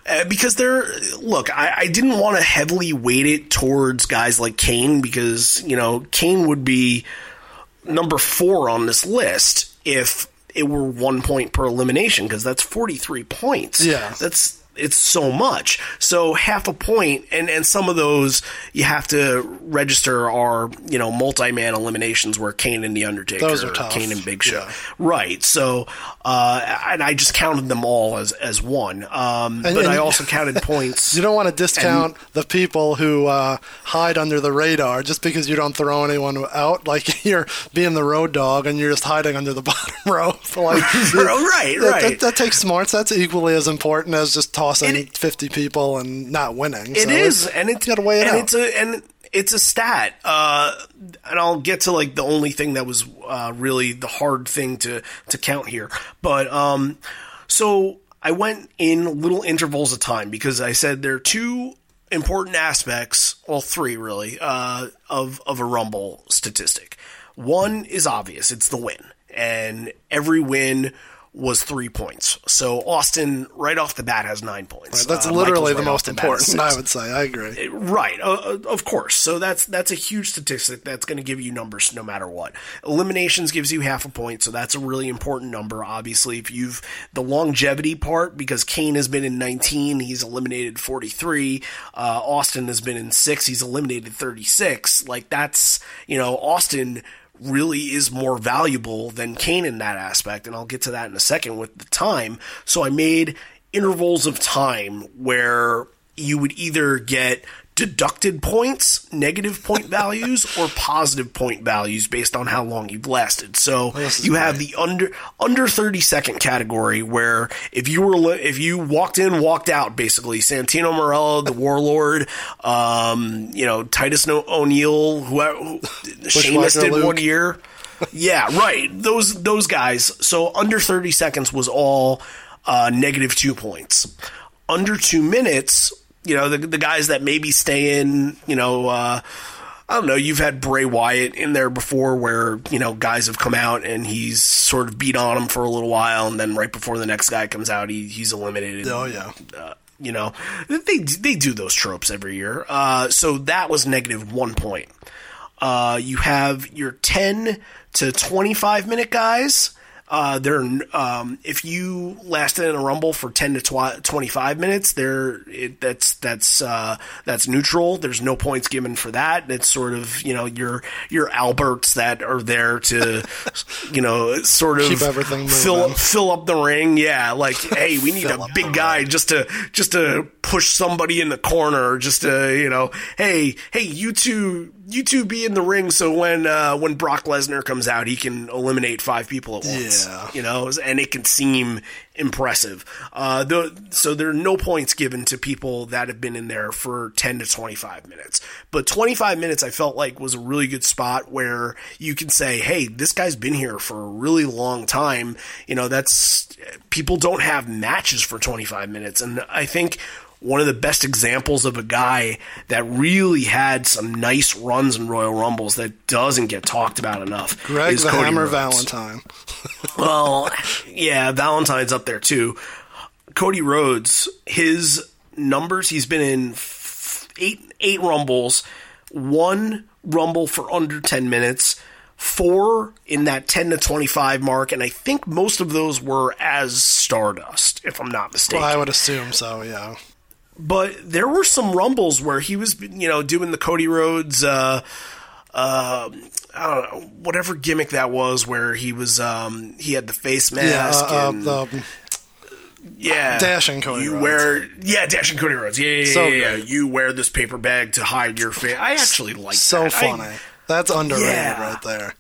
uh, because there, look, I, I didn't want to heavily weight it towards guys like Kane because, you know, Kane would be number four on this list if it were one point per elimination because that's 43 points. Yeah. That's, it's so much. So half a point, and, and some of those you have to register are, you know, multi man eliminations where Kane and The Undertaker, Those are tough. Kane and Big Show. Yeah. Right. So, uh, and I just counted them all as, as one. Um, And- but and I also counted points. [LAUGHS] you don't want to discount the people who uh, hide under the radar just because you don't throw anyone out. Like [LAUGHS] you're being the road dog and you're just hiding under the [LAUGHS] bottom rope. Like right, that, right. that, that takes smarts. That's equally as important as just tossing It- 50 people and not winning. It So is, and it's you gotta weigh it and out. it's a and it's a stat. Uh, and I'll get to like the only thing that was uh, really the hard thing to to count here. But um, so I went in little intervals of time because I said there are two important aspects, well, three really, uh, of of a rumble statistic. One is obvious; it's the win, and every win was three points. So Austin, right off the bat, has nine points. That's Uh, literally Michaels the most the important, I would say. I agree. Right, uh, uh, of course. So that's that's a huge statistic that's going to give you numbers no matter what. Eliminations gives you half a point, so that's a really important number. Obviously, if you've the longevity part, because Kane has been in 19, he's eliminated 43. Uh, Austin has been in six, he's eliminated 36. Like that's you know Austin really is more valuable than Kane in that aspect, and I'll get to that in a second with the time. So I made intervals of time where you would either get deducted points, negative point [LAUGHS] values, or positive point values based on how long you've lasted. So is you have the under under 30 second category where if you were if you walked in, walked out basically, Santino Marella, the Warlord, um, you know, Titus no- O'Neil, whoever who, [LAUGHS] Sheamus did one year. Yeah, right. Those those guys. So under 30 seconds was all uh, negative 2 points. Under 2 minutes, you know, the the guys that maybe stay in, you know, uh I don't know. You've had Bray Wyatt in there before, where you know guys have come out and he's sort of beat on him for a little while, and then right before the next guy comes out, he, he's eliminated. Oh, yeah. Uh, you know, they they do those tropes every year. Uh, so that was negative one point. Uh, you have your ten to twenty five minute guys. Uh, they're um, if you lasted in a rumble for ten to tw- twenty five minutes, there it, that's that's uh, that's neutral. There's no points given for that. It's sort of you know your your Alberts that are there to [LAUGHS] you know sort of fill moving. fill up the ring. Yeah, like [LAUGHS] hey, we need a big guy just to just to push somebody in the corner, just to you know, hey, hey, you two, you two be in the ring, so when uh, when Brock Lesnar comes out, he can eliminate five people at once. Yeah. you know, and it can seem impressive. Uh, the, so there are no points given to people that have been in there for ten to twenty five minutes, but twenty five minutes I felt like was a really good spot where you can say, hey, this guy's been here for a really long time. You know, that's people don't have matches for 25 minutes. And I think one of the best examples of a guy that really had some nice runs in Royal Rumbles that doesn't get talked about enough. Greg is the Cody Hammer Rhodes. Valentine. [LAUGHS] Well, yeah, Valentine's up there too. Cody Rhodes, his numbers, he's been in eight eight rumbles, one rumble for under ten minutes, four in that ten to twenty five mark, and I think most of those were as Stardust, if I'm not mistaken. Well, I would assume so. Yeah. But there were some rumbles where he was, you know, doing the Cody Rhodes, uh, uh, I don't know, whatever gimmick that was, where he was, um, he had the face mask Yeah, uh, and the, yeah, Dashing Cody You Rhodes. wear yeah, dashing Cody Rhodes. Yeah, yeah, So yeah, yeah. You wear this paper bag to hide your face. I actually like so that. I- funny. That's underrated Yeah. right there.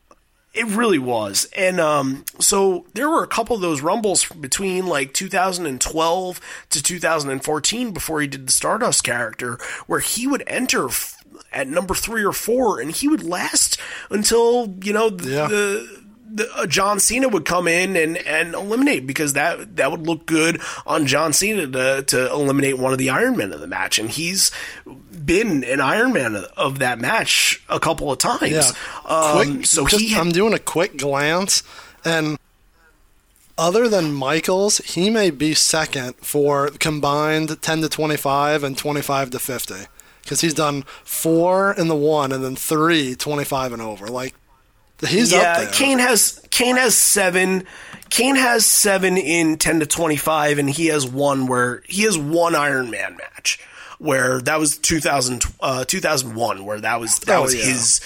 It really was. And um, so there were a couple of those rumbles between like 2012 to 2014 before he did the Stardust character where he would enter f- at number three or four and he would last until, you know, Yeah. the. The, uh, John Cena would come in and, and eliminate because that that would look good on John Cena to, to eliminate one of the Iron Men of the match, and he's been an Iron Man of, of that match a couple of times. Yeah. Um, quick, so just, he I'm doing a quick glance, and other than Michaels, he may be second for combined 10 to 25 and 25 to 50. Because he's done four in the one and then three 25 and over. Like, he's yeah, up there. Kane has Kane has seven. Kane has seven in ten to twenty five, and he has one where he has one Iron Man match where that was 2000, uh, 2001, where that was that Oh, was yeah. his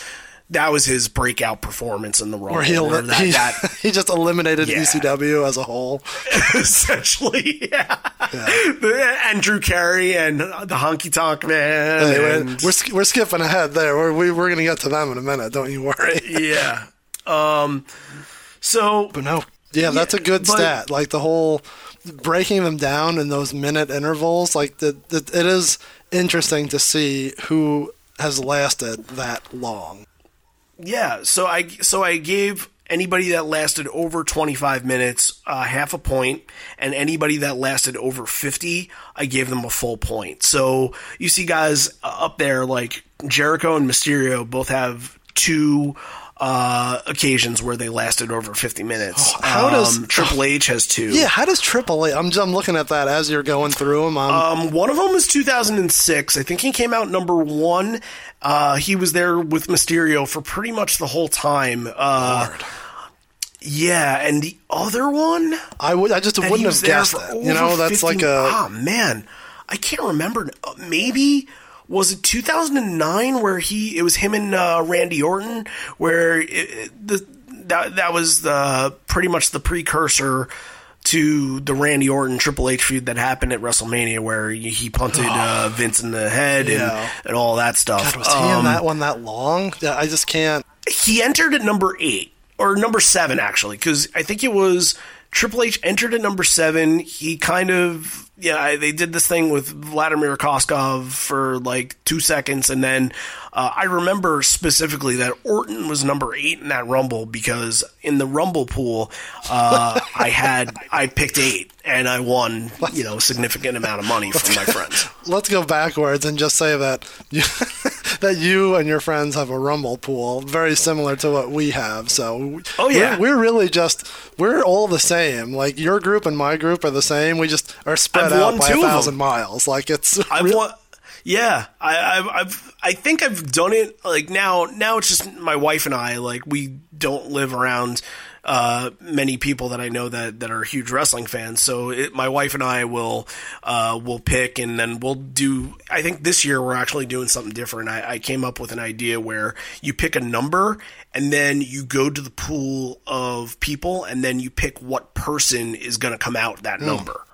that was his breakout performance in the Rumble. Where he, where that, he, that [LAUGHS] he just eliminated Yeah. ECW as a whole. [LAUGHS] essentially, [LAUGHS] yeah. [LAUGHS] The- and Drew Carey and the Honky Tonk Man. Hey, we're, and- we're, sk- we're skipping ahead there. We're, we, we're going to get to them in a minute. Don't you worry. [LAUGHS] yeah. Um. So But no, yeah, that's a good but- stat. Like the whole breaking them down in those minute intervals. Like the, the, it is interesting to see who has lasted that long. Yeah, so I so I gave anybody that lasted over 25 minutes uh, half a point, and anybody that lasted over 50, I gave them a full point. So you see guys uh, up there like Jericho and Mysterio both have two uh, occasions where they lasted over 50 minutes. Oh, how does- um, Triple [SIGHS] H has two? Yeah, how does Triple H? I'm, I'm looking at that as you're going through them. Um, one of them was 2006. I think he came out number one. Uh, he was there with Mysterio for pretty much the whole time. Uh, yeah, and the other one, I would. I just wouldn't have guessed that. You know, that's 50 like a. Oh man, I can't remember. Uh, Maybe was it 2009 where he? It was him and uh, Randy Orton where it, the that that was the pretty much the precursor. To the Randy Orton Triple H feud that happened at WrestleMania, where he punted [SIGHS] uh, Vince in the head and, Yeah. and all that stuff. God, was he in Um, that one that long? I just can't. he entered at number eight or number seven actually because i think it was triple h entered at number seven he kind of yeah they did this thing with vladimir kozlov for like two seconds and then uh, i remember specifically that orton was number eight in that rumble because in the rumble pool uh, i had i picked eight and i won you know a significant amount of money from my friends [LAUGHS] Let's go backwards and just say that you, [LAUGHS] that you and your friends have a rumble pool very similar to what we have. So Oh, yeah. we're, we're really just we're all the same. Like your group and my group are the same. We just are spread I've out by a thousand miles. Like it's I've won. Yeah, I, I've, I've, I think I've done it. Like now, now it's just my wife and I. Like we don't live around uh, many people that I know that that are huge wrestling fans. So it, my wife and I will uh, will pick, and then we'll do. I think this year we're actually doing something different. I, I came up with an idea where you pick a number, and then you go to the pool of people, and then you pick what person is going to come out that number I've just-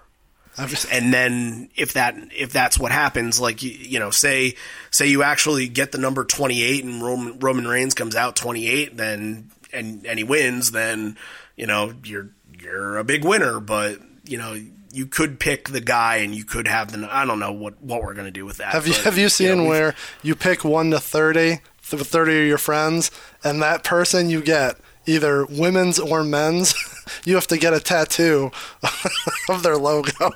and then if that if that's what happens like you, you know say say you actually get the number 28 and Roman, Roman Reigns comes out 28 then and and he wins then you know you're you're a big winner. But you know you could pick the guy and you could have the I don't know what what we're going to do with that have you but, have you seen know, where you pick one to thirty thirty of your friends, and that person you get either women's or men's, [LAUGHS] you have to get a tattoo [LAUGHS] of their logo.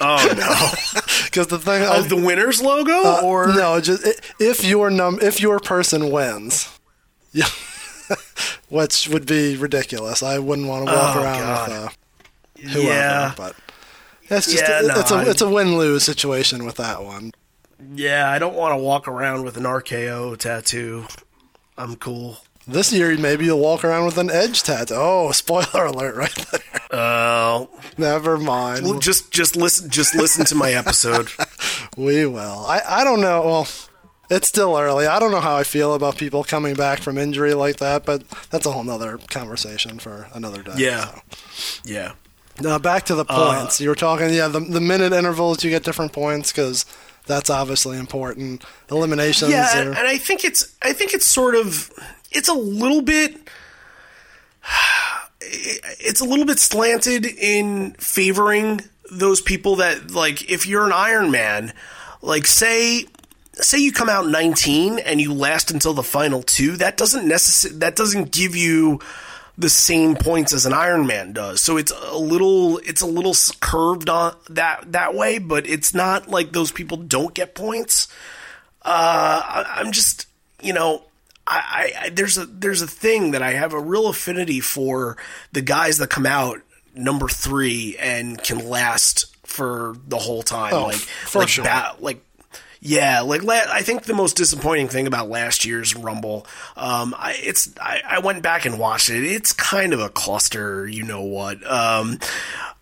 Oh no! [LAUGHS] Because the thing Of the winner's logo, uh, or no, just if your num if your person wins, yeah, which would be ridiculous. I wouldn't want to walk Oh, around God. with uh, whoever, Yeah. but it's just Yeah, it- no, it's a I- it's a win lose situation with that one. yeah, I don't want to walk around with an RKO tattoo. I'm cool. This year, maybe you'll walk around with an edge tattoo. Oh, [LAUGHS] spoiler alert! Right there. Uh, Never mind. well, just just listen, just listen to my episode. [LAUGHS] We will. I, I don't know. Well, it's still early. I don't know how I feel about people coming back from injury like that, but that's a whole nother conversation for another day. Yeah. so. Yeah. Now back to the Uh, points. you were talking, yeah, the, the minute intervals, you get different points because that's obviously important. Eliminations Yeah, are. and, and I think it's I think it's sort of it's a little bit it's a little bit slanted in favoring those people that like if you're an Iron Man, like say say you come out 19 and you last until the final two, that doesn't necess- that doesn't give you the same points as an Iron Man does. So it's a little it's a little curved on that that way, but it's not like those people don't get points. Uh, I, I'm just you know. I, I, there's a there's a thing that I have a real affinity for the guys that come out number three and can last for the whole time. Oh, like for like sure. bat, like yeah, like la- I think the most disappointing thing about last year's Rumble, um, I, it's I, I went back and watched it. It's kind of a cluster, you know what? Um,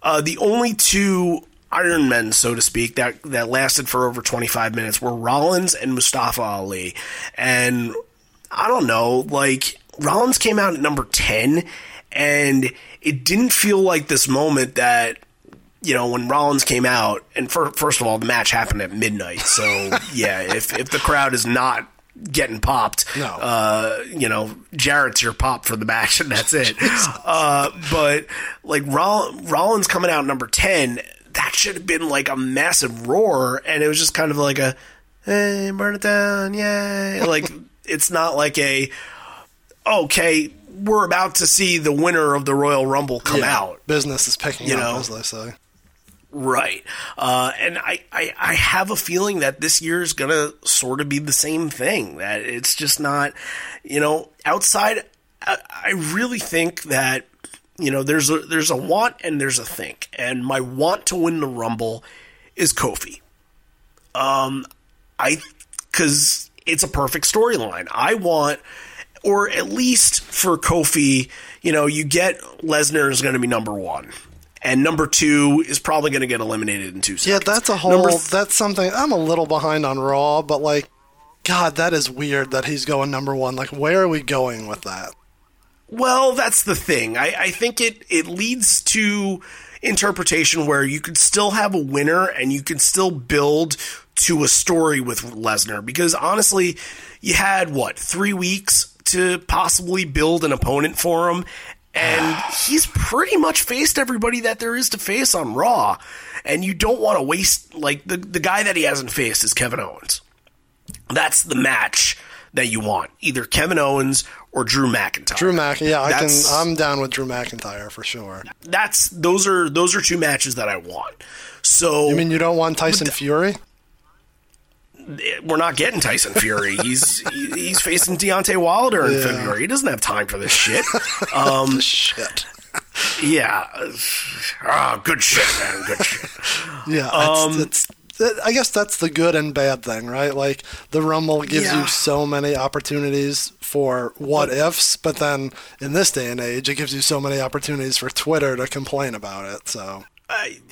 uh, the only two Iron Men, so to speak, that that lasted for over 25 minutes were Rollins and Mustafa Ali, and I don't know, like Rollins came out at number 10 and it didn't feel like this moment that you know, when Rollins came out, and for, first of all, the match happened at midnight. So, [LAUGHS] yeah, if, if the crowd is not getting popped, No. uh, you know, Jarrett's your pop for the match, and that's it. [LAUGHS] uh, but, like, Roll- Rollins coming out number 10, that should have been like a massive roar, and it was just kind of like a, hey, burn it down, yay. [LAUGHS] Like, it's not like a, okay, we're about to see the winner of the Royal Rumble come yeah, out. Business is picking You up, know. as they say. Right. Uh, and I, I, I have a feeling that this year is going to sort of be the same thing. That it's just not, you know, outside. I, I really think that, you know, there's a, there's a want and there's a think. And my want to win the Rumble is Kofi. Um, I, cause it's a perfect storyline. I want, or at least for Kofi, you know, you get Lesnar is going to be number one. And number two is probably going to get eliminated in two seconds. Yeah, that's a whole. Th- that's something. I'm a little behind on Raw, but like, God, that is weird that he's going number one. Like, where are we going with that? Well, that's the thing. I, I think it, it leads to interpretation where you could still have a winner and you could still build to a story with Lesnar. Because honestly, you had what, three weeks to possibly build an opponent for him. And [SIGHS] he's pretty much faced everybody that there is to face on Raw. And you don't want to waste, like, the, the guy that he hasn't faced is Kevin Owens. That's the match that you want. Either Kevin Owens or Drew McIntyre. Drew Mac. Yeah, I can, I'm down with Drew McIntyre for sure. that's those are those are two matches that I want. So you mean, you don't want Tyson Fury? We're not getting Tyson Fury. He's he's facing Deontay Wilder in Yeah. February. He doesn't have time for this shit. [LAUGHS] Um, Shit. yeah, ah, good shit, man. Good shit. Yeah, Um, it's, it's. I guess that's the good and bad thing, right? Like the Rumble gives Yeah. you so many opportunities for what ifs, but then in this day and age, it gives you so many opportunities for Twitter to complain about it. So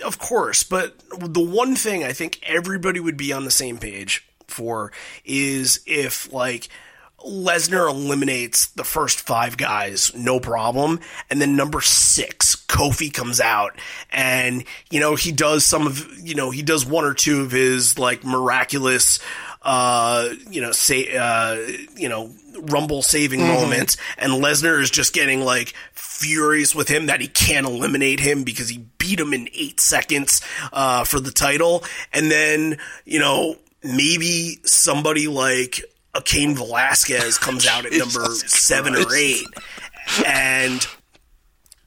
Of course, but the one thing I think everybody would be on the same page for is if like Lesnar eliminates the first five guys, no problem, and then number six, Kofi comes out and you know he does some of you know he does one or two of his like miraculous uh you know say uh you know rumble saving moments and Lesnar is just getting like furious with him that he can't eliminate him because he beat him in 8 seconds uh for the title. And then you know maybe somebody like a Cain Velasquez comes out at [LAUGHS] number 7 or 8 and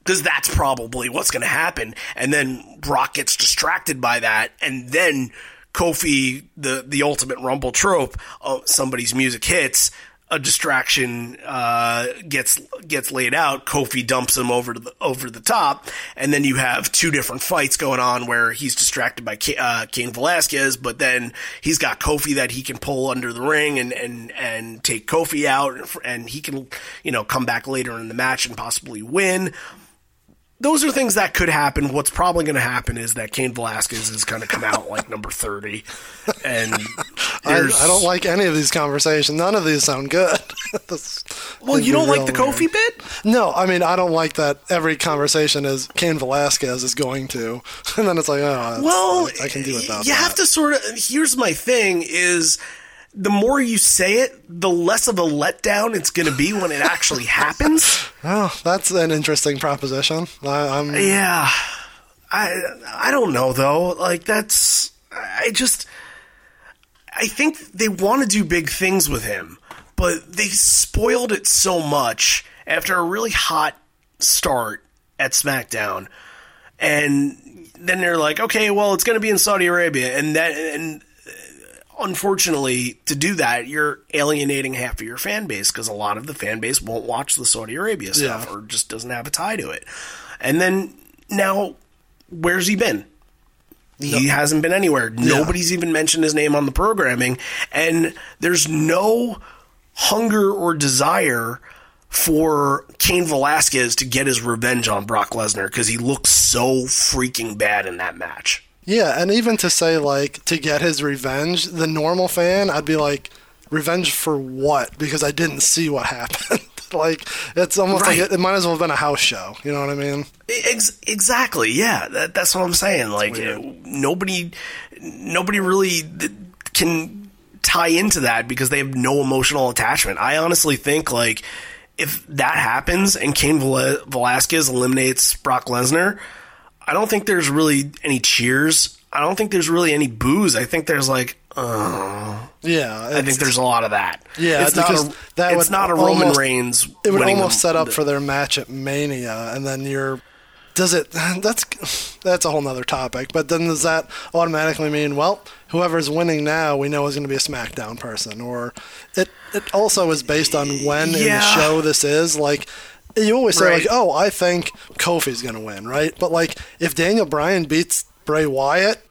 because that's probably what's going to happen. And then Brock gets distracted by that, and then Kofi, the the ultimate Rumble trope, somebody's music hits, a distraction uh, gets gets laid out. Kofi dumps him over to the over the top, and then you have two different fights going on where he's distracted by uh, Cain Velasquez, but then he's got Kofi that he can pull under the ring and and and take Kofi out, and he can you know come back later in the match and possibly win those are things that could happen. What's probably going to happen is that Cain Velasquez is going to come out like number 30. And I, I, don't like any of these conversations. None of these sound good. [LAUGHS] well, you don't like the weird. Kofi bit? No, I mean, I don't like that every conversation is Cain Velasquez is going to. [LAUGHS] And then it's like, oh, well, I, I can do without You that. have to sort of, here's my thing is the more you say it, the less of a letdown it's going to be when it actually [LAUGHS] happens. Oh, that's an interesting proposition. I, am yeah, I I don't know though. Like that's I just I think they want to do big things with him, but they spoiled it so much after a really hot start at SmackDown, and then they're like, okay, well, it's going to be in Saudi Arabia, and that and unfortunately, to do that, you're alienating half of your fan base because a lot of the fan base won't watch the Saudi Arabia stuff yeah. or just doesn't have a tie to it. And then now, where's he been? He no. hasn't been anywhere. Yeah. Nobody's even mentioned his name on the programming, and there's no hunger or desire for Cain Velasquez to get his revenge on Brock Lesnar because he looks so freaking bad in that match. Yeah, and even to say like to get his revenge, the normal fan, I'd be like, revenge for what? Because I didn't see what [LAUGHS] happened. like it's almost right. like it, it, might as well have been a house show. You know what I mean? Ex- exactly. Yeah, that, that's what I'm saying. Like nobody, nobody really can tie into that because they have no emotional attachment. I honestly think like if that happens and Cain Velasquez eliminates Brock Lesnar I don't think there's really any cheers. I don't think there's really any booze. I think there's like, uh, yeah. I think there's a lot of that. Yeah, it's not a, that it's not a Roman almost, Reigns. It would almost set up the, for their match at Mania, and then you're. Does it? [SIGHS] That's [SIGHS] that's a whole nother topic. But then does that automatically mean well, whoever's winning now, we know is going to be a SmackDown person, or it it also is based on when yeah. in the show this is like you always say right. like, "Oh, I think Kofi's going to win," right? But like, if Daniel Bryan beats Bray Wyatt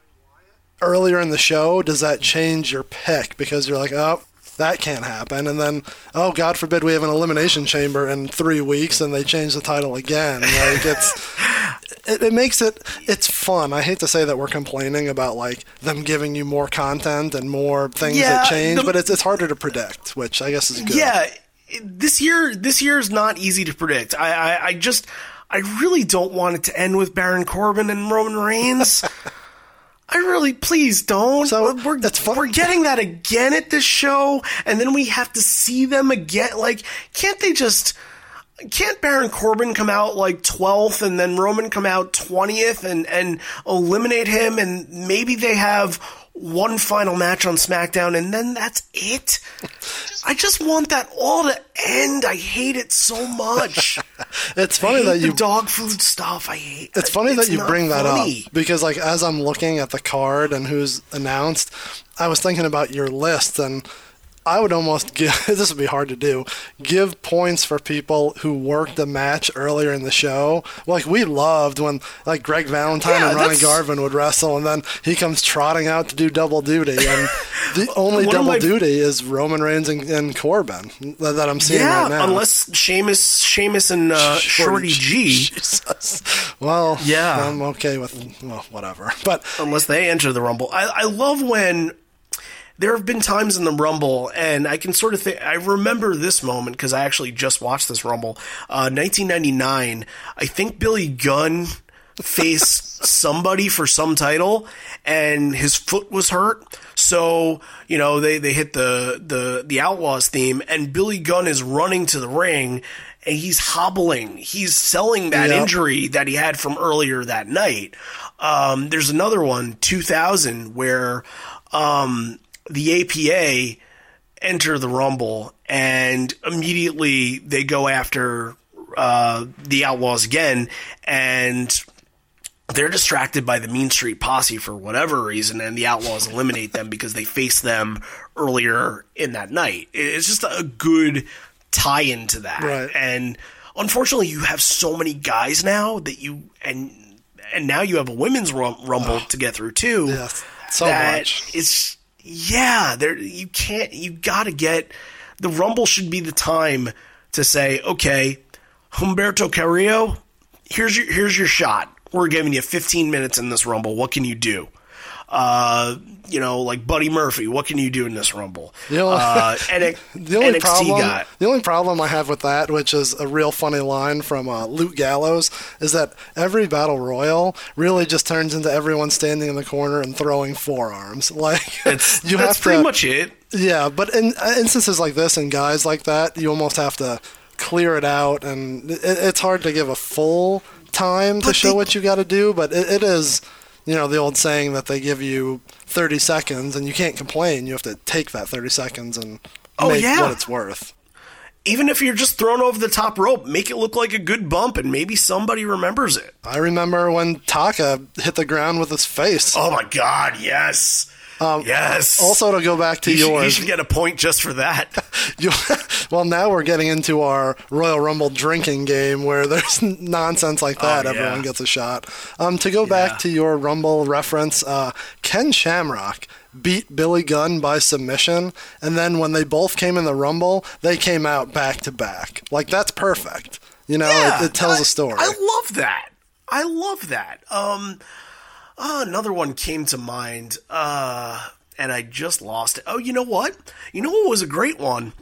earlier in the show, does that change your pick because you're like, "Oh, that can't happen," and then, "Oh, God forbid we have an elimination chamber in three weeks and they change the title again." Like it's. [LAUGHS] It, it, makes it it's fun. I hate to say that we're complaining about like them giving you more content and more things yeah, that change, the, but it's it's harder to predict, which I guess is good. Yeah, this year this year is not easy to predict. I, I, I just I really don't want it to end with Baron Corbin and Roman Reigns. [LAUGHS] I really, please don't. So we're that's fun. we're getting that again at this show, and then we have to see them again. Like, can't they just? Can't Baron Corbin come out like twelfth, and then Roman come out twentieth, and and eliminate him, and maybe they have one final match on SmackDown, and then that's it. I just want that all to end. I hate it so much. [LAUGHS] it's funny that you dog food stuff. I hate. It's funny it's that you bring that funny. up because, like, as I'm looking at the card and who's announced, I was thinking about your list and I would almost give [LAUGHS] this would be hard to do. Give points for people who worked the match earlier in the show. Like we loved when like Greg Valentine yeah, and Ronnie Garvin would wrestle, and then he comes trotting out to do double duty, and [LAUGHS] the only double my... duty is Roman Reigns and, and Corbin that, that, I'm seeing yeah, right now. unless Sheamus, Sheamus and uh, [LAUGHS] Shorty, Shorty G. Jesus. Well, yeah, I'm okay with well, whatever. But unless they enter the Rumble, I, I love when there have been times in the Rumble, and I can sort of think, I remember this moment because I actually just watched this Rumble. Uh, 1999, I think Billy Gunn faced [LAUGHS] somebody for some title, and his foot was hurt. So, you know, they, they hit the, the, the Outlaws theme, and Billy Gunn is running to the ring, and he's hobbling. He's selling that yep. injury that he had from earlier that night. Um, there's another one, 2000, where um, the APA enter the Rumble and immediately they go after uh, the Outlaws again, and they're distracted by the Mean Street Posse for whatever reason, and the Outlaws eliminate them because they faced them earlier in that night. It's just a good tie into that, Right. and unfortunately, you have so many guys now that you and and now you have a women's rum- rumble to get through too. Yes, so that much. It's yeah, there you can't you got to get the rumble should be the time to say, okay, Humberto Carrillo, here's your here's your shot. We're giving you 15 minutes in this rumble. What can you do? Uh, you know, like Buddy Murphy, what can you do in this rumble? The only- uh, NX- [LAUGHS] The only NXT problem, guy. the only problem I have with that, which is a real funny line from uh, Luke Gallows, is that every battle royal really just turns into everyone standing in the corner and throwing forearms. [LAUGHS] Like It's, you that's have pretty to, much it. yeah. But in uh, instances like this and guys like that, you almost have to clear it out, and it, it's hard to give a full time to show they- what you got to do. But it, it is, you know, the old saying that they give you 30 seconds, and you can't complain. You have to take that 30 seconds and Oh, make yeah. what it's worth. Even if you're just thrown over the top rope, make it look like a good bump, and maybe somebody remembers it. I remember when Taka hit the ground with his face. Oh my God! Yes, yes. Um, Also, to go back to you should, you should get a point just for that. [LAUGHS] you, well, now we're getting into our Royal Rumble drinking game where there's nonsense like that. Oh, yeah. Everyone gets a shot. Um, to go back to your Rumble reference, uh, Ken Shamrock beat Billy Gunn by submission, and then when they both came in the Rumble, they came out back to back. Like that's perfect. You know, Yeah, it, it tells I- a story. I love that. I love that. Um, oh, another one came to mind, uh, and I just lost it. Oh, you know what? You know what was a great one?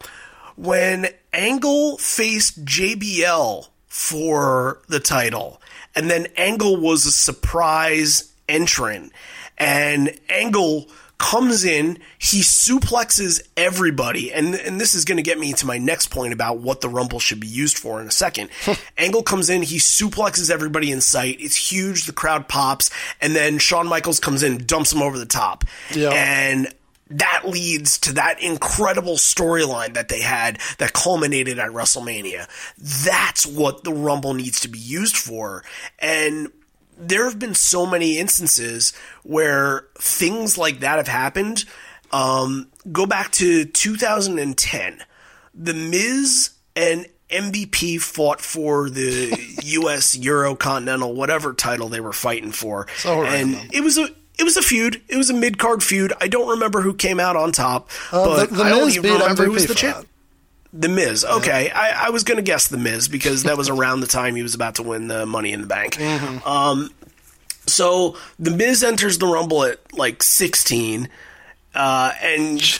When Angle faced JBL for the title, and then Angle was a surprise entrant, and Angle comes in, he suplexes everybody, and and this is going to get me to my next point about what the Rumble should be used for in a second. Hmm. Angle comes in, he suplexes everybody in sight. It's huge, the crowd pops, and then Shawn Michaels comes in, dumps him over the top, Yeah. and that leads to that incredible storyline that they had that culminated at WrestleMania. That's what the Rumble needs to be used for. And there have been so many instances where things like that have happened. Um, go back to 2010. The Miz and MVP fought for the [LAUGHS] U.S. Euro Continental, whatever title they were fighting for, So and it was a it was a feud. It was a mid card feud. I don't remember who came out on top, Uh, but the, the I Miz only remember who was the champ. The Miz. Okay, I, I was going to guess The Miz because that was around the time he was about to win the Money in the Bank. Mm-hmm. Um, so The Miz enters the Rumble at like 16, uh, and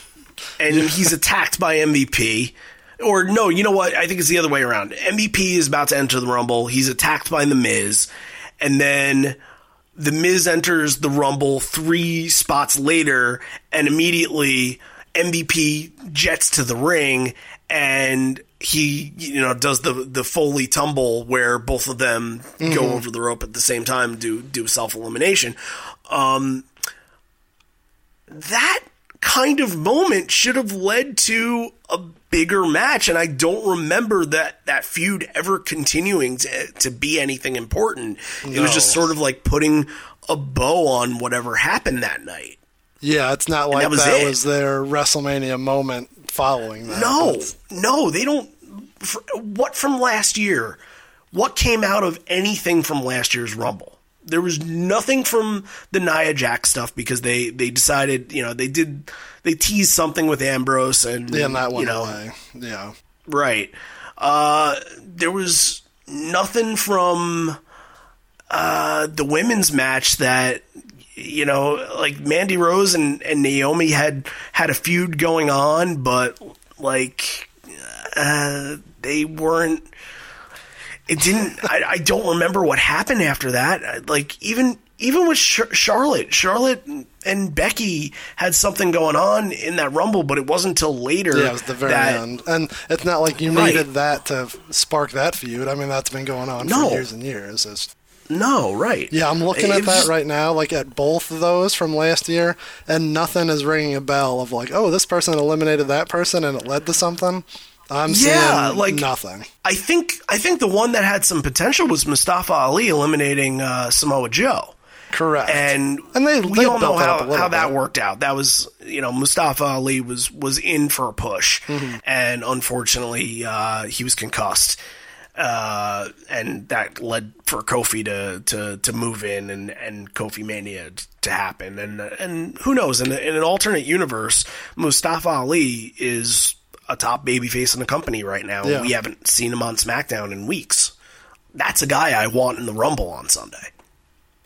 and he's attacked by MVP. Or no, you know what? I think it's the other way around. MVP is about to enter the Rumble. He's attacked by The Miz, and then the Miz enters the Rumble three spots later, and immediately MVP jets to the ring, and he you know does the the Foley tumble where both of them go over the rope at the same time, do do self elimination. Um, that kind of moment should have led to a bigger match and I don't remember that that feud ever continuing to, to be anything important. It was just sort of like putting a bow on whatever happened that night. Yeah, it's not like that was that was their WrestleMania moment following that. No, no, they don't. What from last year? What came out of anything from last year's Rumble? There was nothing from the Nia Jax stuff because they they decided you know they did they teased something with Ambrose and Yeah, and that you went know away. Yeah. right. Uh, there was nothing from uh, the women's match that you know like Mandy Rose and, and Naomi had had a feud going on, but like uh, they weren't. It didn't. [LAUGHS] I, I don't remember what happened after that. Like even even with Char- Charlotte, Charlotte and Becky had something going on in that Rumble, but it wasn't until later. Yeah, it was the very that, end. And it's not like you Right. needed that to spark that feud. I mean, that's been going on No. for years and years. It's, No, right. yeah, I'm looking at that right now, like at both of those from last year, and nothing is ringing a bell of like, oh, this person eliminated that person and it led to something. I'm Yeah, seeing like- nothing. I think I think the one that had some potential was Mustafa Ali eliminating uh, Samoa Joe. Correct. and And they- we they all know built it up a how, how that bit. worked out. That was you know Mustafa Ali was was in for a push, Mm-hmm. and unfortunately uh, he was concussed, uh, and that led for Kofi to to, to move in and, and Kofi Mania to happen. And and who knows? In, in an alternate universe, Mustafa Ali is a top babyface in the company right now. Yeah. We haven't seen him on SmackDown in weeks. That's a guy I want in the Rumble on Sunday.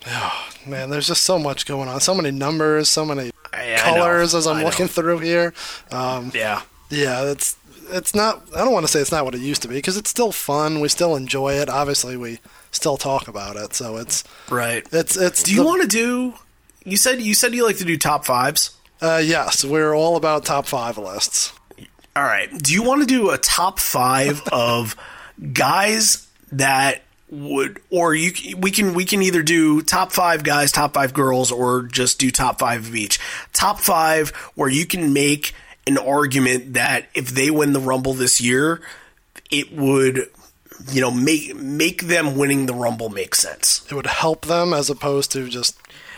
Oh, Man, there's just so much going on. So many numbers, so many I- I colors as I'm I know. looking through here. Um, Yeah. yeah, it's it's not. I don't want to say it's not what it used to be because it's still fun. We still enjoy it. Obviously, we still talk about it. So it's Right. it's it's. Do you the- want to do? You said you said you like to do top fives. Uh, yes, we're all about top five lists. All right. Do you want to do a top five [LAUGHS] of guys that would, or you? We can we can either do top five guys, top five girls, or just do top five of each. Top five where you can make an argument that if they win the Rumble this year, it would, you know, make make them winning the Rumble make sense. It would help them as opposed to just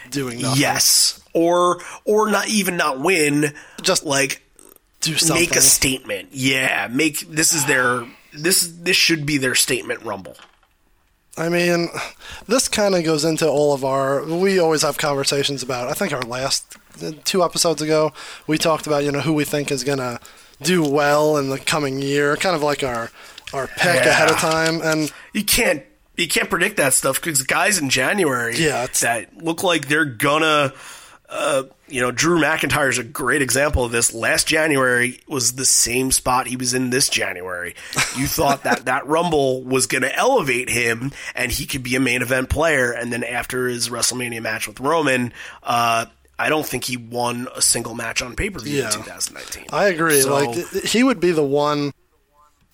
doing nothing. Yes. Or or not even not win, Just like do something. make a statement. Yeah, make this is their this this should be their statement rumble. I mean, this kind of goes into all of our. We always have conversations about. I think our last two episodes ago, we talked about you know who we think is gonna do well in the coming year, kind of like our our pick ahead of time. And You can't you can't predict that stuff because guys in January Yeah, that look like they're gonna uh, you know, Drew McIntyre is a great example of this. Last January was the same spot he was in this January. You [LAUGHS] thought that that Rumble was going to elevate him and he could be a main event player. And then after his WrestleMania match with Roman, uh, I don't think he won a single match on pay per view Yeah. in 2019. I agree. So- like he would be the one.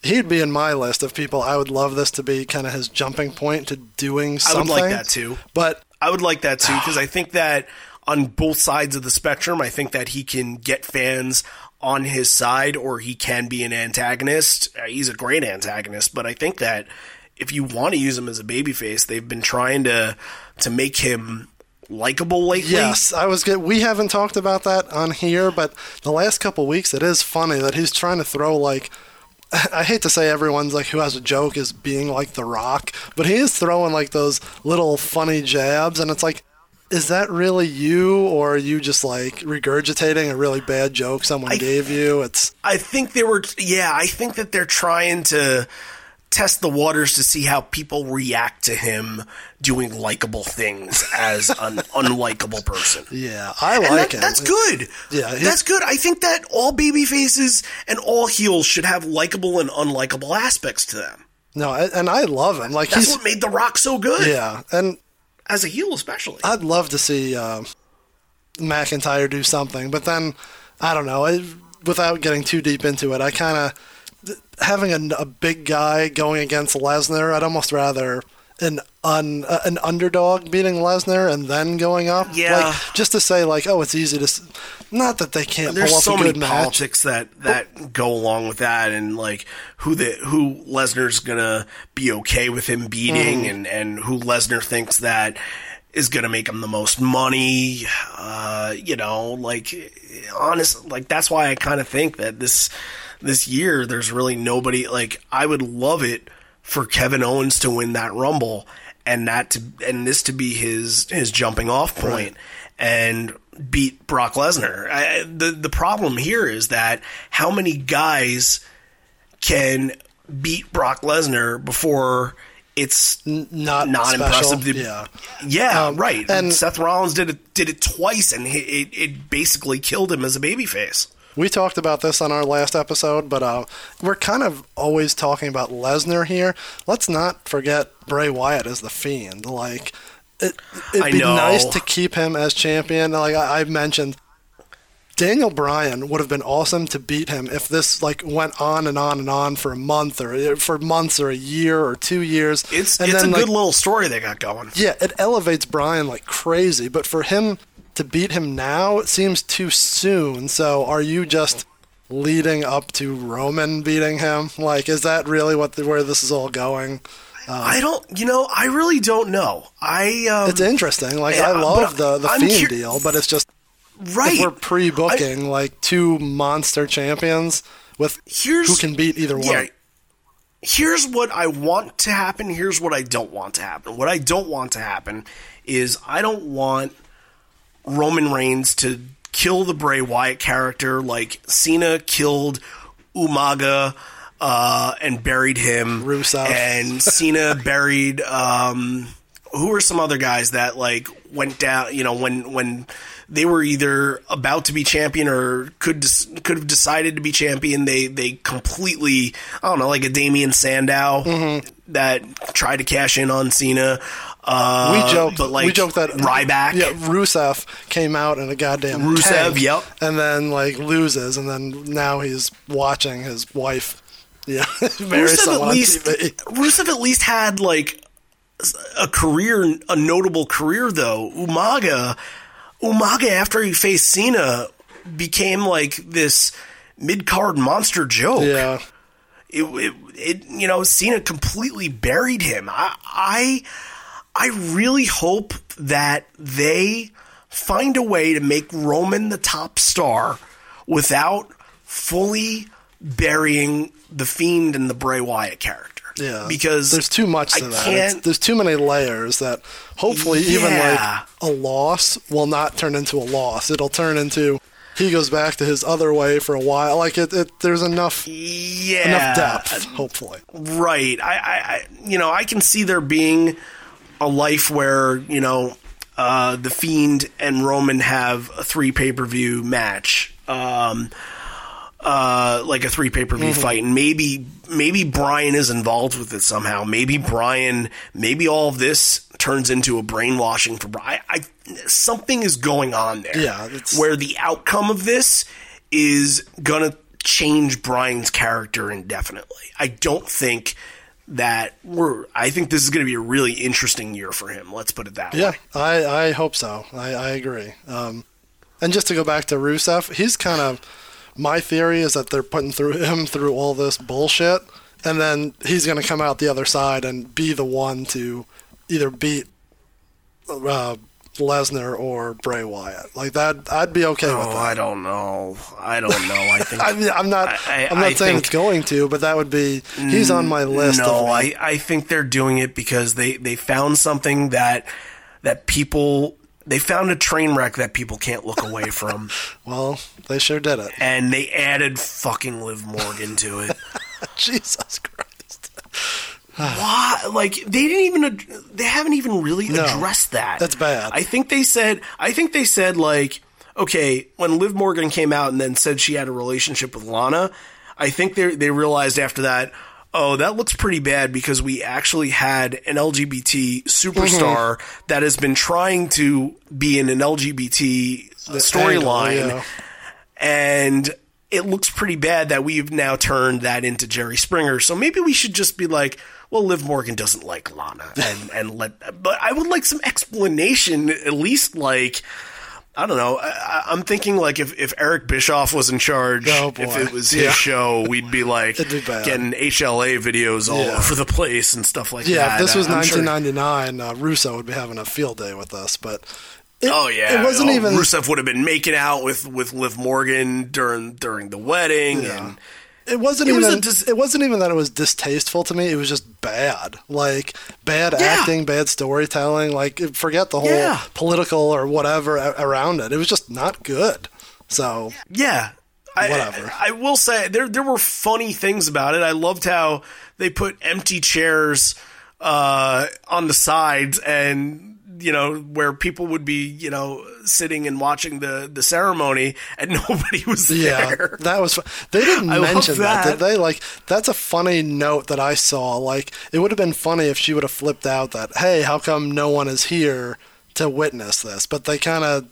He'd be in my list of people. I would love this to be kind of his jumping point to doing I something. would like that too. But I would like that too [SIGHS] because I think that on both sides of the spectrum, I think that he can get fans on his side or he can be an antagonist. Uh, He's a great antagonist, but I think that if you want to use him as a babyface, they've been trying to to make him likable lately. Yes, I was good. We haven't talked about that on here, but the last couple weeks, it is funny that he's trying to throw like. [LAUGHS] I hate to say everyone's like who has a joke is being like The Rock, but he is throwing like those little funny jabs, and it's like, is that really you, or are you just like regurgitating a really bad joke someone gave you? It's I think they were yeah, I think that they're trying to test the waters to see how people react to him doing likable things as an [LAUGHS] unlikable person. yeah, I like that, him. that's good. Yeah, that's good. I think that all baby faces and all heels should have likable and unlikable aspects to them. No, and I love him. Like That's he's what made The Rock so good. yeah, and as a heel especially. I'd love to see uh, McIntyre do something, but then I don't know. I, without getting too deep into it, I kind of having a, a big guy going against Lesnar. I'd almost rather an un, uh, an underdog beating Lesnar and then going up. Yeah. like, just to say like, oh, it's easy to. s- Not that they can't There's pull off so a many good match. politics that that go along with that, and like who the who Lesnar's gonna be okay with him beating, Mm-hmm. and and who Lesnar thinks that is gonna make him the most money. Uh, you know, like honest, like that's why I kind of think that this this year there's really nobody. Like I would love it for Kevin Owens to win that Rumble, and that to and this to be his his jumping off point and beat Brock Lesnar. I, the the problem here is that how many guys can beat Brock Lesnar before it's Not not special. impressive. Yeah. yeah, Um, right. and- And Seth Rollins did it did it twice, and it, it, it basically killed him as a babyface. We talked about this on our last episode, but uh, we're kind of always talking about Lesnar here. Let's not forget Bray Wyatt as the Fiend. Like, it, it'd be nice to keep him as champion. Like I, I mentioned, Daniel Bryan would have been awesome to beat him if this like went on and on and on for a month or for months or a year or two years. It's and it's a then, good little story they got going. yeah, it elevates Bryan like crazy, but for him to beat him now, it seems too soon. So are you just leading up to Roman beating him? Like, is that really what the, where this is all going? I don't, you know, I really don't know. I um, It's interesting. Like, Yeah, I love the the I'm Fiend cur- deal, but it's just right. we're pre-booking like two monster champions with Here's who can beat either one. Yeah. Here's what I want to happen. Here's what I don't want to happen. What I don't want to happen is I don't want Roman Reigns to kill the Bray Wyatt character like Cena killed Umaga uh, and buried him. Rusev. And Cena [LAUGHS] buried um, who are some other guys that like went down, you know, when when they were either about to be champion or could could have decided to be champion, they they completely I don't know, like a Damien Sandow that tried to cash in on Cena. Uh, we joked, but like we joked that Ryback, yeah, Rusev came out in a goddamn Rusev, tank, yep. and then like loses, and then now he's watching his wife, yeah, [LAUGHS] marry Rusev someone at on least TV. Rusev at least had like a career, a notable career though. Umaga, Umaga after he faced Cena became like this mid card monster joke. Yeah, It, it, it, you know, Cena completely buried him. I, I, I really hope that they find a way to make Roman the top star without fully burying the Fiend and the Bray Wyatt character. yeah. because there's too much to I that. Can't, It's- there's too many layers that hopefully even like a loss will not turn into a loss. It'll turn into he goes back to his other way for a while. Like it, it there's enough yeah, enough depth. Hopefully, Right. I, I, you know, I can see there being a life where you know uh, the Fiend and Roman have a three pay per view match, um, uh, like a three pay per view fight, and maybe maybe Brian is involved with it somehow. Maybe Brian, maybe all of this turns into a brainwashing for Brian. I, something is going on there. Yeah, where the outcome of this is gonna change Brian's character indefinitely. I don't think that we're. I think this is going to be a really interesting year for him. Let's put it that yeah, way. Yeah, I I hope so. I I agree. Um, and just to go back to Rusev, he's kind of my theory is that they're putting through him through all this bullshit, and then he's going to come out the other side and be the one to either beat uh, Lesnar or Bray Wyatt. Like that, I'd be okay with Oh, that. I don't know. I don't know. I think. [LAUGHS] I mean, I'm not. I- I'm not I saying it's going to, but that would be. He's on my list. No, of, I, I think they're doing it because they, they found something that that people they found a train wreck that people can't look away [LAUGHS] from, Well, they sure did it. and they added fucking Liv Morgan to it. [LAUGHS] Jesus Christ. [SIGHS] Why? Like they didn't even ad- they haven't even really No. addressed that. That's bad. I think they said I think they said like okay when Liv Morgan came out and then said she had a relationship with Lana. I think they they realized after that. Oh, that looks pretty bad because we actually had an LGBT superstar Mm-hmm. that has been trying to be in an LGBT storyline yeah. and it looks pretty bad that we've now turned that into Jerry Springer. So maybe we should just be like, well, Liv Morgan doesn't like Lana, and [LAUGHS] and let. But I would like some explanation, at least like. I don't know. I, I'm thinking like if, if Eric Bischoff was in charge, Oh, if it was [LAUGHS] his Yeah. show, we'd be like be getting HLA videos all Yeah. over the place and stuff like Yeah, that. if this was I'm sure- 1999, uh, Russo would be having a field day with us. But it, Oh yeah, it wasn't Oh, even. Rusev would have been making out with with Liv Morgan during during the wedding, Yeah. and It wasn't It even. a dis- it wasn't even that it was distasteful to me. It was just bad. Like bad Yeah. acting, bad storytelling. Like forget the whole Yeah. political or whatever a- around it. It was just not good. So Yeah. I, Whatever. I, I will say there there were funny things about it. I loved how they put empty chairs uh, on the sides and you know where people would be you know sitting and watching the the ceremony and [LAUGHS] nobody was Yeah, there. that was. fu- They didn't [LAUGHS] I mention that. that. did they? Like, that's a funny note that I saw. Like, it would have been funny if she would have flipped out that, "Hey, how come no one is here to witness this?" But they kind of.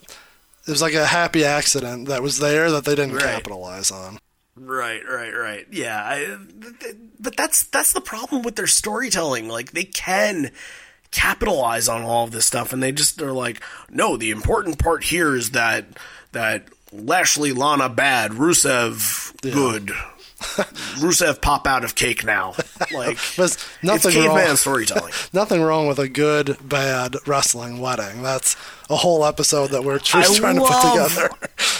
It was like a happy accident that was there that they didn't Right. capitalize on. Right, right, right. Yeah, I, th- th- but that's that's the problem with their storytelling. Like they can capitalize on all of this stuff, and they just they're like, no, the important part here is that that Lashley, Lana bad, Rusev good. [LAUGHS] Rusev pop out of cake now. Like [LAUGHS] There's it's nothing caveman wrong. storytelling. [LAUGHS] Nothing wrong with a good, bad wrestling wedding. That's a whole episode that we're just trying to put together.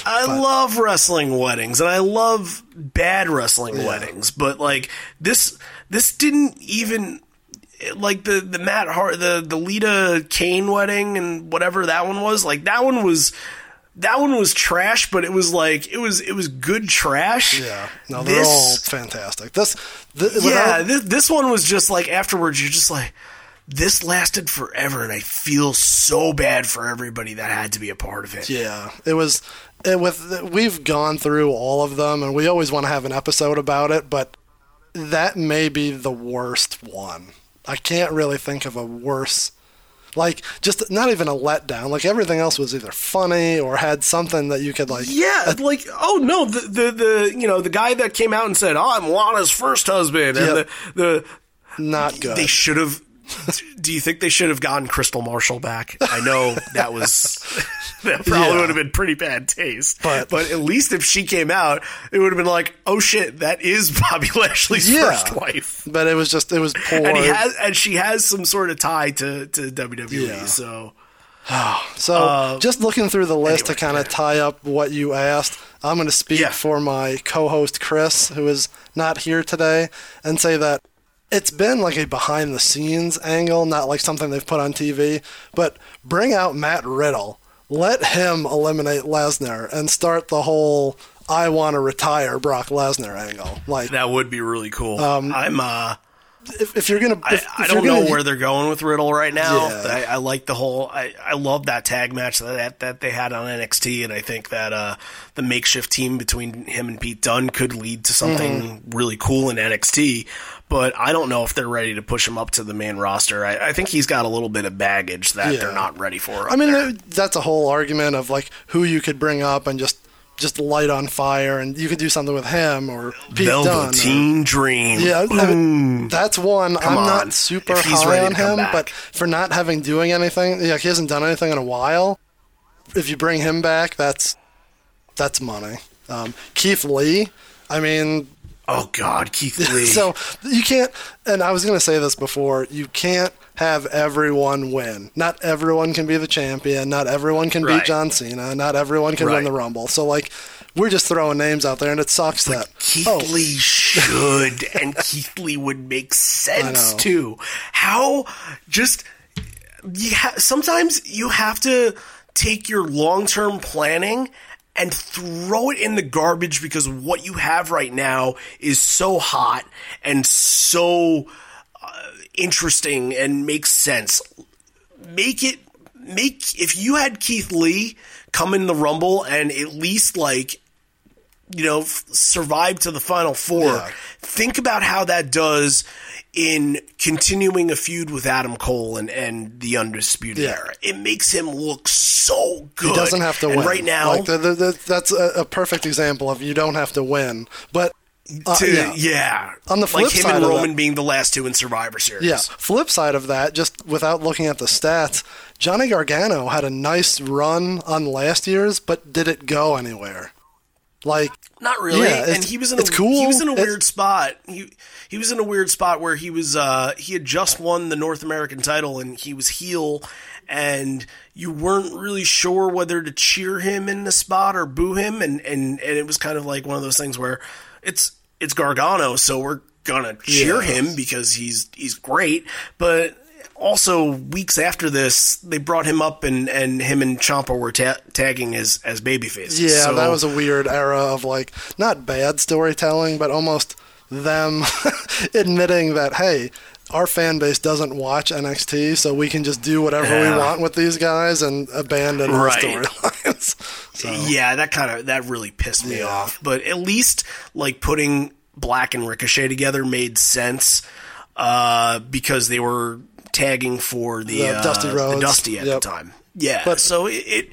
I love wrestling weddings and I love bad wrestling weddings, but like this this didn't even like the the Matt Hart the the Lita Kane wedding and whatever that one was, like that one was that one was trash, but it was like it was it was good trash. Yeah, no, they're This- all fantastic. This, th- yeah, without- this, this one was just like afterwards you're just like this lasted forever and I feel so bad for everybody that had to be a part of it. Yeah, it was. It, with we've gone through all of them, and we always want to have an episode about it, but that may be the worst one. I can't really think of a worse. Like, just not even a letdown. Like everything else was either funny or had something that you could like. Yeah, like oh no, the, the the you know the guy that came out and said, "Oh, I'm Lana's first husband," and Yep. the the Not good. they should have. [LAUGHS] Do you think they should have gotten Kristal Marshall back? I know that was [LAUGHS] that probably Yeah. would have been pretty bad taste, But- but at least if she came out, it would have been like, oh shit, that is [LAUGHS] Bobby Lashley's Yeah. first wife. but it was just it was poor. And he has, and she has some sort of tie to, to WWE. Yeah. So [SIGHS] So, just looking through the list Uh, anyway, to kind of tie up what you asked, I'm going to speak for my co host, Chris, who is not here today, and say that it's been like a behind the scenes angle, not like something they've put on TV, but bring out Matt Riddle. Let him eliminate Lesnar and start the whole I want to retire Brock Lesnar angle. Like, that would be really cool. I'm uh. If, if you're going to. I, I don't know where they're going with Riddle right now. Yeah. I, I like the whole. I, I love that tag match that that they had on NXT, and I think that uh, the makeshift team between him and Pete Dunne could lead to something Mm-hmm. really cool in NXT. But I don't know if they're ready to push him up to the main roster. I, I think he's got a little bit of baggage that Yeah. they're not ready for. I mean, there- that's a whole argument of like who you could bring up and just just light on fire, and you could do something with him or Pete Dunne. or- Velveteen Dream. Yeah, I mean, that's one. I'm on. not super he's high on him, back. but for not having doing anything, yeah, he hasn't done anything in a while. If you bring him back, that's that's money. Um, Keith Lee, I mean, Oh God, Keith Lee. [LAUGHS] so you can't. And I was going to say this before. You can't have everyone win. Not everyone can be the champion. Not everyone can Right. beat John Cena. Not everyone can win the Rumble. So like, we're just throwing names out there, and it sucks that. Keith oh, Lee should, and Keith Lee would make sense too. How just you ha- sometimes you have to take your long term planning and throw it in the garbage because what you have right now is so hot and so interesting and makes sense. Make it make if you had Keith Lee come in the Rumble and at least like you know, f- survive to the final four. Yeah. Think about how that does in continuing a feud with Adam Cole and, and the Undisputed Yeah. Era. It makes him look so good. He doesn't have to and win. Right now, like the, the, the, that's a, a perfect example of you don't have to win. But uh, to, yeah. yeah. On the flip like him side and Roman that- being the last two in Survivor Series. Yeah. Flip side of that, just without looking at the stats, Johnny Gargano had a nice run on last year's, but did it go anywhere? Like, Not really. Yeah, and he was in a, it's cool. He was in a It's- weird spot. He he was in a weird spot where he was uh he had just won the North American title and he was heel and you weren't really sure whether to cheer him in the spot or boo him and and and it was kind of like one of those things where it's it's Gargano so we're gonna cheer Yeah. him because he's he's great but also weeks after this they brought him up and and him and Ciampa were ta- tagging as as babyface yeah, so, that was a weird era of like, not bad storytelling, but almost them [LAUGHS] admitting that, hey, our fan base doesn't watch NXT, so we can just do whatever Yeah. we want with these guys and abandon Right. Storylines. so, Yeah, that kind of that really pissed me Yeah. off. But at least like putting Black and Ricochet together made sense uh, because they were tagging for the, The uh, Dusty the Dusty at Yep. the time. Yeah, But- so it, it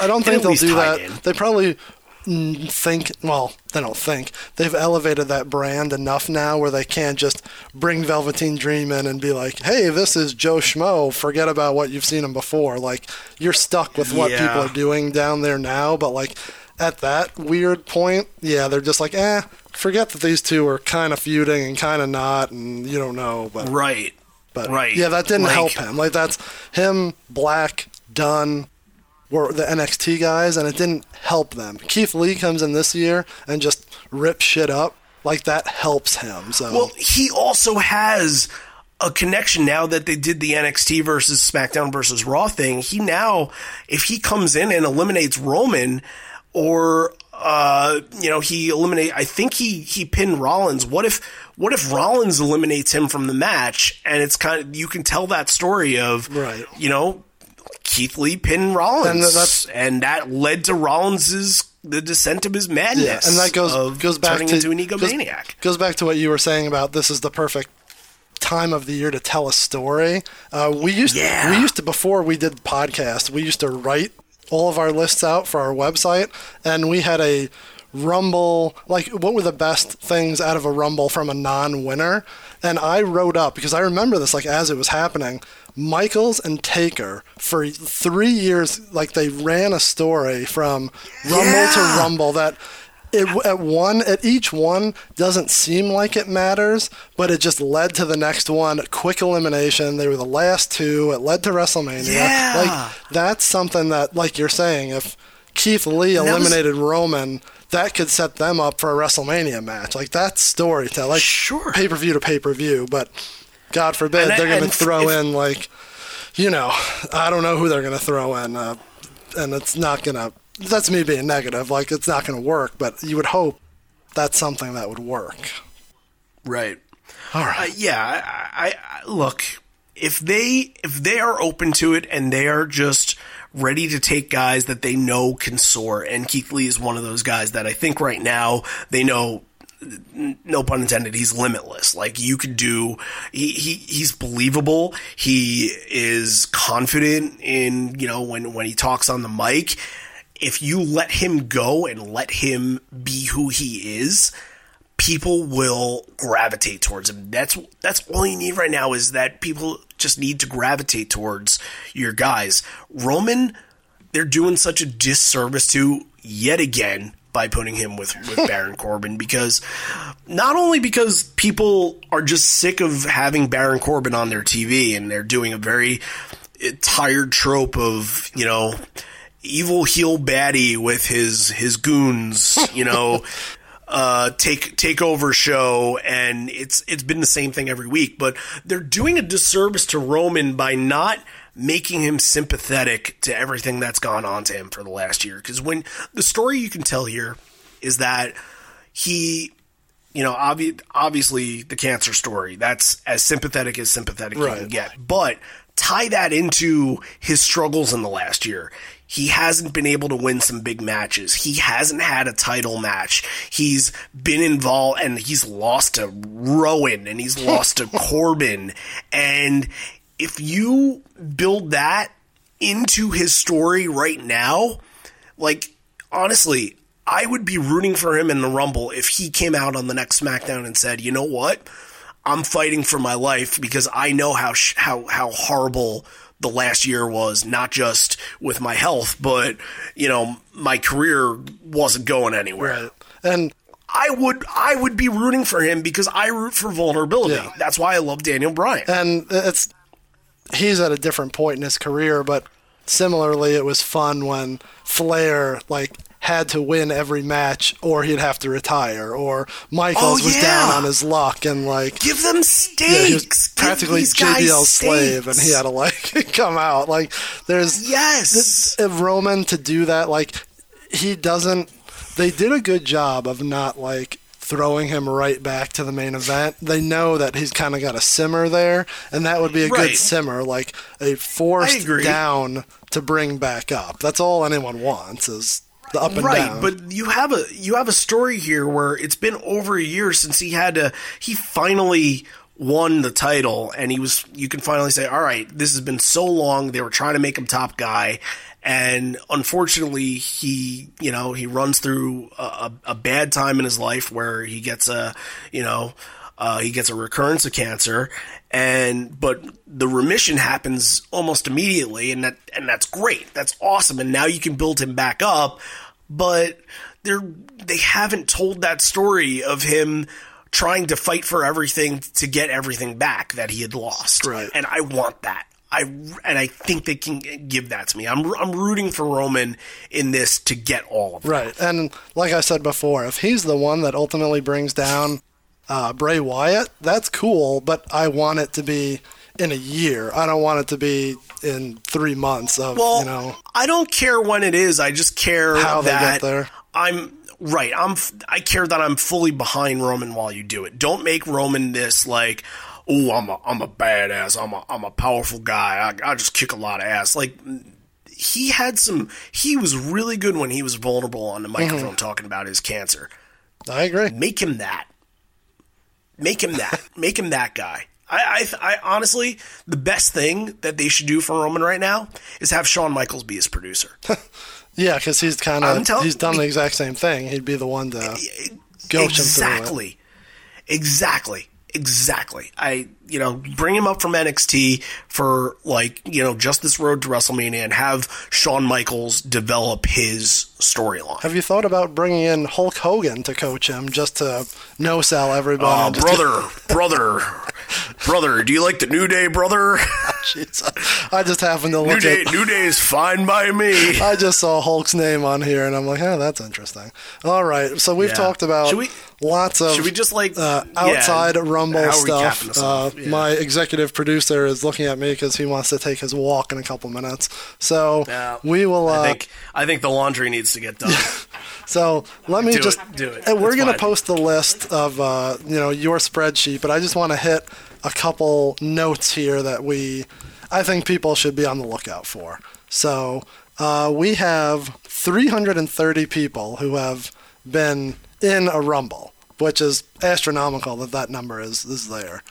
I don't think they'll do that. in. They probably think, well, they don't think. They've elevated that brand enough now where they can't just bring Velveteen Dream in and be like, hey, this is Joe Schmo. Forget about what you've seen him before. Like, you're stuck with what Yeah. people are doing down there now, but like, at that weird point, yeah, they're just like, eh, forget that these two are kind of feuding and kind of not, and you don't know. But Right. but Right. yeah, that didn't Like- help him. Like that's him, Black, Dunne were the NXT guys, and it didn't help them. Keith Lee comes in this year and just rips shit up. Like that helps him. So Well, he also has a connection now that they did the NXT versus SmackDown versus Raw thing. He now, if he comes in and eliminates Roman, or uh, you know, he eliminate. I think he he pinned Rollins. What if what if Rollins eliminates him from the match? And it's kind of you can tell that story of Right. You know, Keith Lee pinned Rollins, And that's- and that led to Rollins's the descent of his madness. yeah, and that goes goes back turning to into an goes- egomaniac. Goes, back to what you were saying about this is the perfect time of the year to tell a story. Uh, we used Yeah. we used to before we did the podcast, we used to write all of our lists out for our website, and we had a rumble like what were the best things out of a rumble from a non-winner and i wrote up because i remember this like as it was happening michaels and taker for three years like they ran a story from rumble to rumble that it, at one at each one doesn't seem like it matters but it just led to the next one. Quick elimination. They were the last two. It led to wrestlemania. Yeah. like that's something that like you're saying if keith lee that was- eliminated roman that could set them up for a wrestlemania match. Like that's storytelling. Like Sure. pay-per-view to pay-per-view but god forbid And they're going to throw if- in like you know i don't know who they're going to throw in uh, and it's not going to that's me being negative like it's not going to work but you would hope that's something that would work Right. All right. Uh, yeah, I, I, I look if they if they are open to it and they are just ready to take guys that they know can soar, and Keith Lee is one of those guys that I think right now they know. No pun intended. He's limitless. Like you could do. He, he he's believable. He is confident in you know when when he talks on the mic. If you let him go and let him be who he is, people will gravitate towards him. That's that's all you need right now is that people just need to gravitate towards your guys. Roman, they're doing such a disservice to yet again by putting him with, with [LAUGHS] Baron Corbin because not only because people are just sick of having Baron Corbin on their TV and they're doing a very tired trope of, you know, evil heel baddie with his his goons, you know, [LAUGHS] uh, take takeover show, and it's it's been the same thing every week. But they're doing a disservice to Roman by not making him sympathetic to everything that's gone on to him for the last year. Because when the story you can tell here is that he. You know, obvi- obviously the cancer story. That's as sympathetic as sympathetic you can get. But tie that into his struggles in the last year. He hasn't been able to win some big matches. He hasn't had a title match. He's been involved and he's lost to Rowan and he's lost to [LAUGHS] Corbin. And if you build that into his story right now, like honestly, I would be rooting for him in the Rumble if he came out on the next SmackDown and said, "You know what? I'm fighting for my life because I know how sh- how how horrible the last year was, not just with my health, but you know, my career wasn't going anywhere." right and I would I would be rooting for him because I root for vulnerability. Yeah. That's why I love Daniel Bryan. and it's he's at a different point in his career but similarly it was fun when flair like had to win every match or he'd have to retire or michaels Oh, was yeah. down on his luck and like Give them stakes. yeah, he was practically JBL's slave, and he had to like [LAUGHS] come out. Like, there's Yes. if Roman to do that. Like, he doesn't. They did a good job of not like throwing him right back to the main event. They know that he's kind of got a simmer there, and that would be a Right. good simmer, like a forced down to bring back up. That's all anyone wants is the up and down. right down. but you have a you have a story here where it's been over a year since he had to he finally won the title and he was you can finally say all right this has been so long they were trying to make him top guy and unfortunately he you know he runs through a, a, bad time in his life where he gets a you know uh, he gets a recurrence of cancer and but the remission happens almost immediately and that and that's great that's awesome and now you can build him back up but they're they haven't told that story of him trying to fight for everything to get everything back that he had lost. Right. And I want that. I and I think they can give that to me. I'm I'm rooting for Roman in this to get all of it. Right. And like I said before, if he's the one that ultimately brings down uh, Bray Wyatt, that's cool, but I want it to be in a year. I don't want it to be in three months of, Well, you know. I don't care when it is. I just care How they get there. I'm right. I'm. I care that I'm fully behind Roman while you do it. Don't make Roman this like, oh, I'm a I'm a badass. I'm a I'm a powerful guy. I, I just kick a lot of ass. Like he had some. He was really good when he was vulnerable on the Mm-hmm. microphone talking about his cancer. I agree. Make him that. Make him that. [LAUGHS] Make him that guy. I, I, I honestly, the best thing that they should do for Roman right now is have Shawn Michaels be his producer. [LAUGHS] Yeah, because he's kind of he's done the exact same thing. He'd be the one to coach him through it. Exactly. Exactly, exactly. I, you know, bring him up from NXT for like, you know, just this road to WrestleMania and have Shawn Michaels develop his storyline. Have you thought about bringing in Hulk Hogan to coach him just to no sell everybody? Oh, and just brother, [LAUGHS] brother, do you like the New Day, brother? [LAUGHS] Jeez, I just happened to New look Day, at. New Day is fine by me. [LAUGHS] I just saw Hulk's name on here, and I'm like, oh, that's interesting. All right, so we've Yeah. talked about we- lots of should we just, like, uh, yeah, outside Rumble are we stuff. Uh. Yeah. My executive producer is looking at me because he wants to take his walk in a couple minutes. So Yeah. we will. Uh, I think I think the laundry needs to get done. [LAUGHS] So let me Do just it, do it. And we're gonna post the list of uh, you know your spreadsheet, but I just want to hit a couple notes here that we I think people should be on the lookout for. So uh, we have 330 people who have been in a rumble, which is astronomical that that number is is there.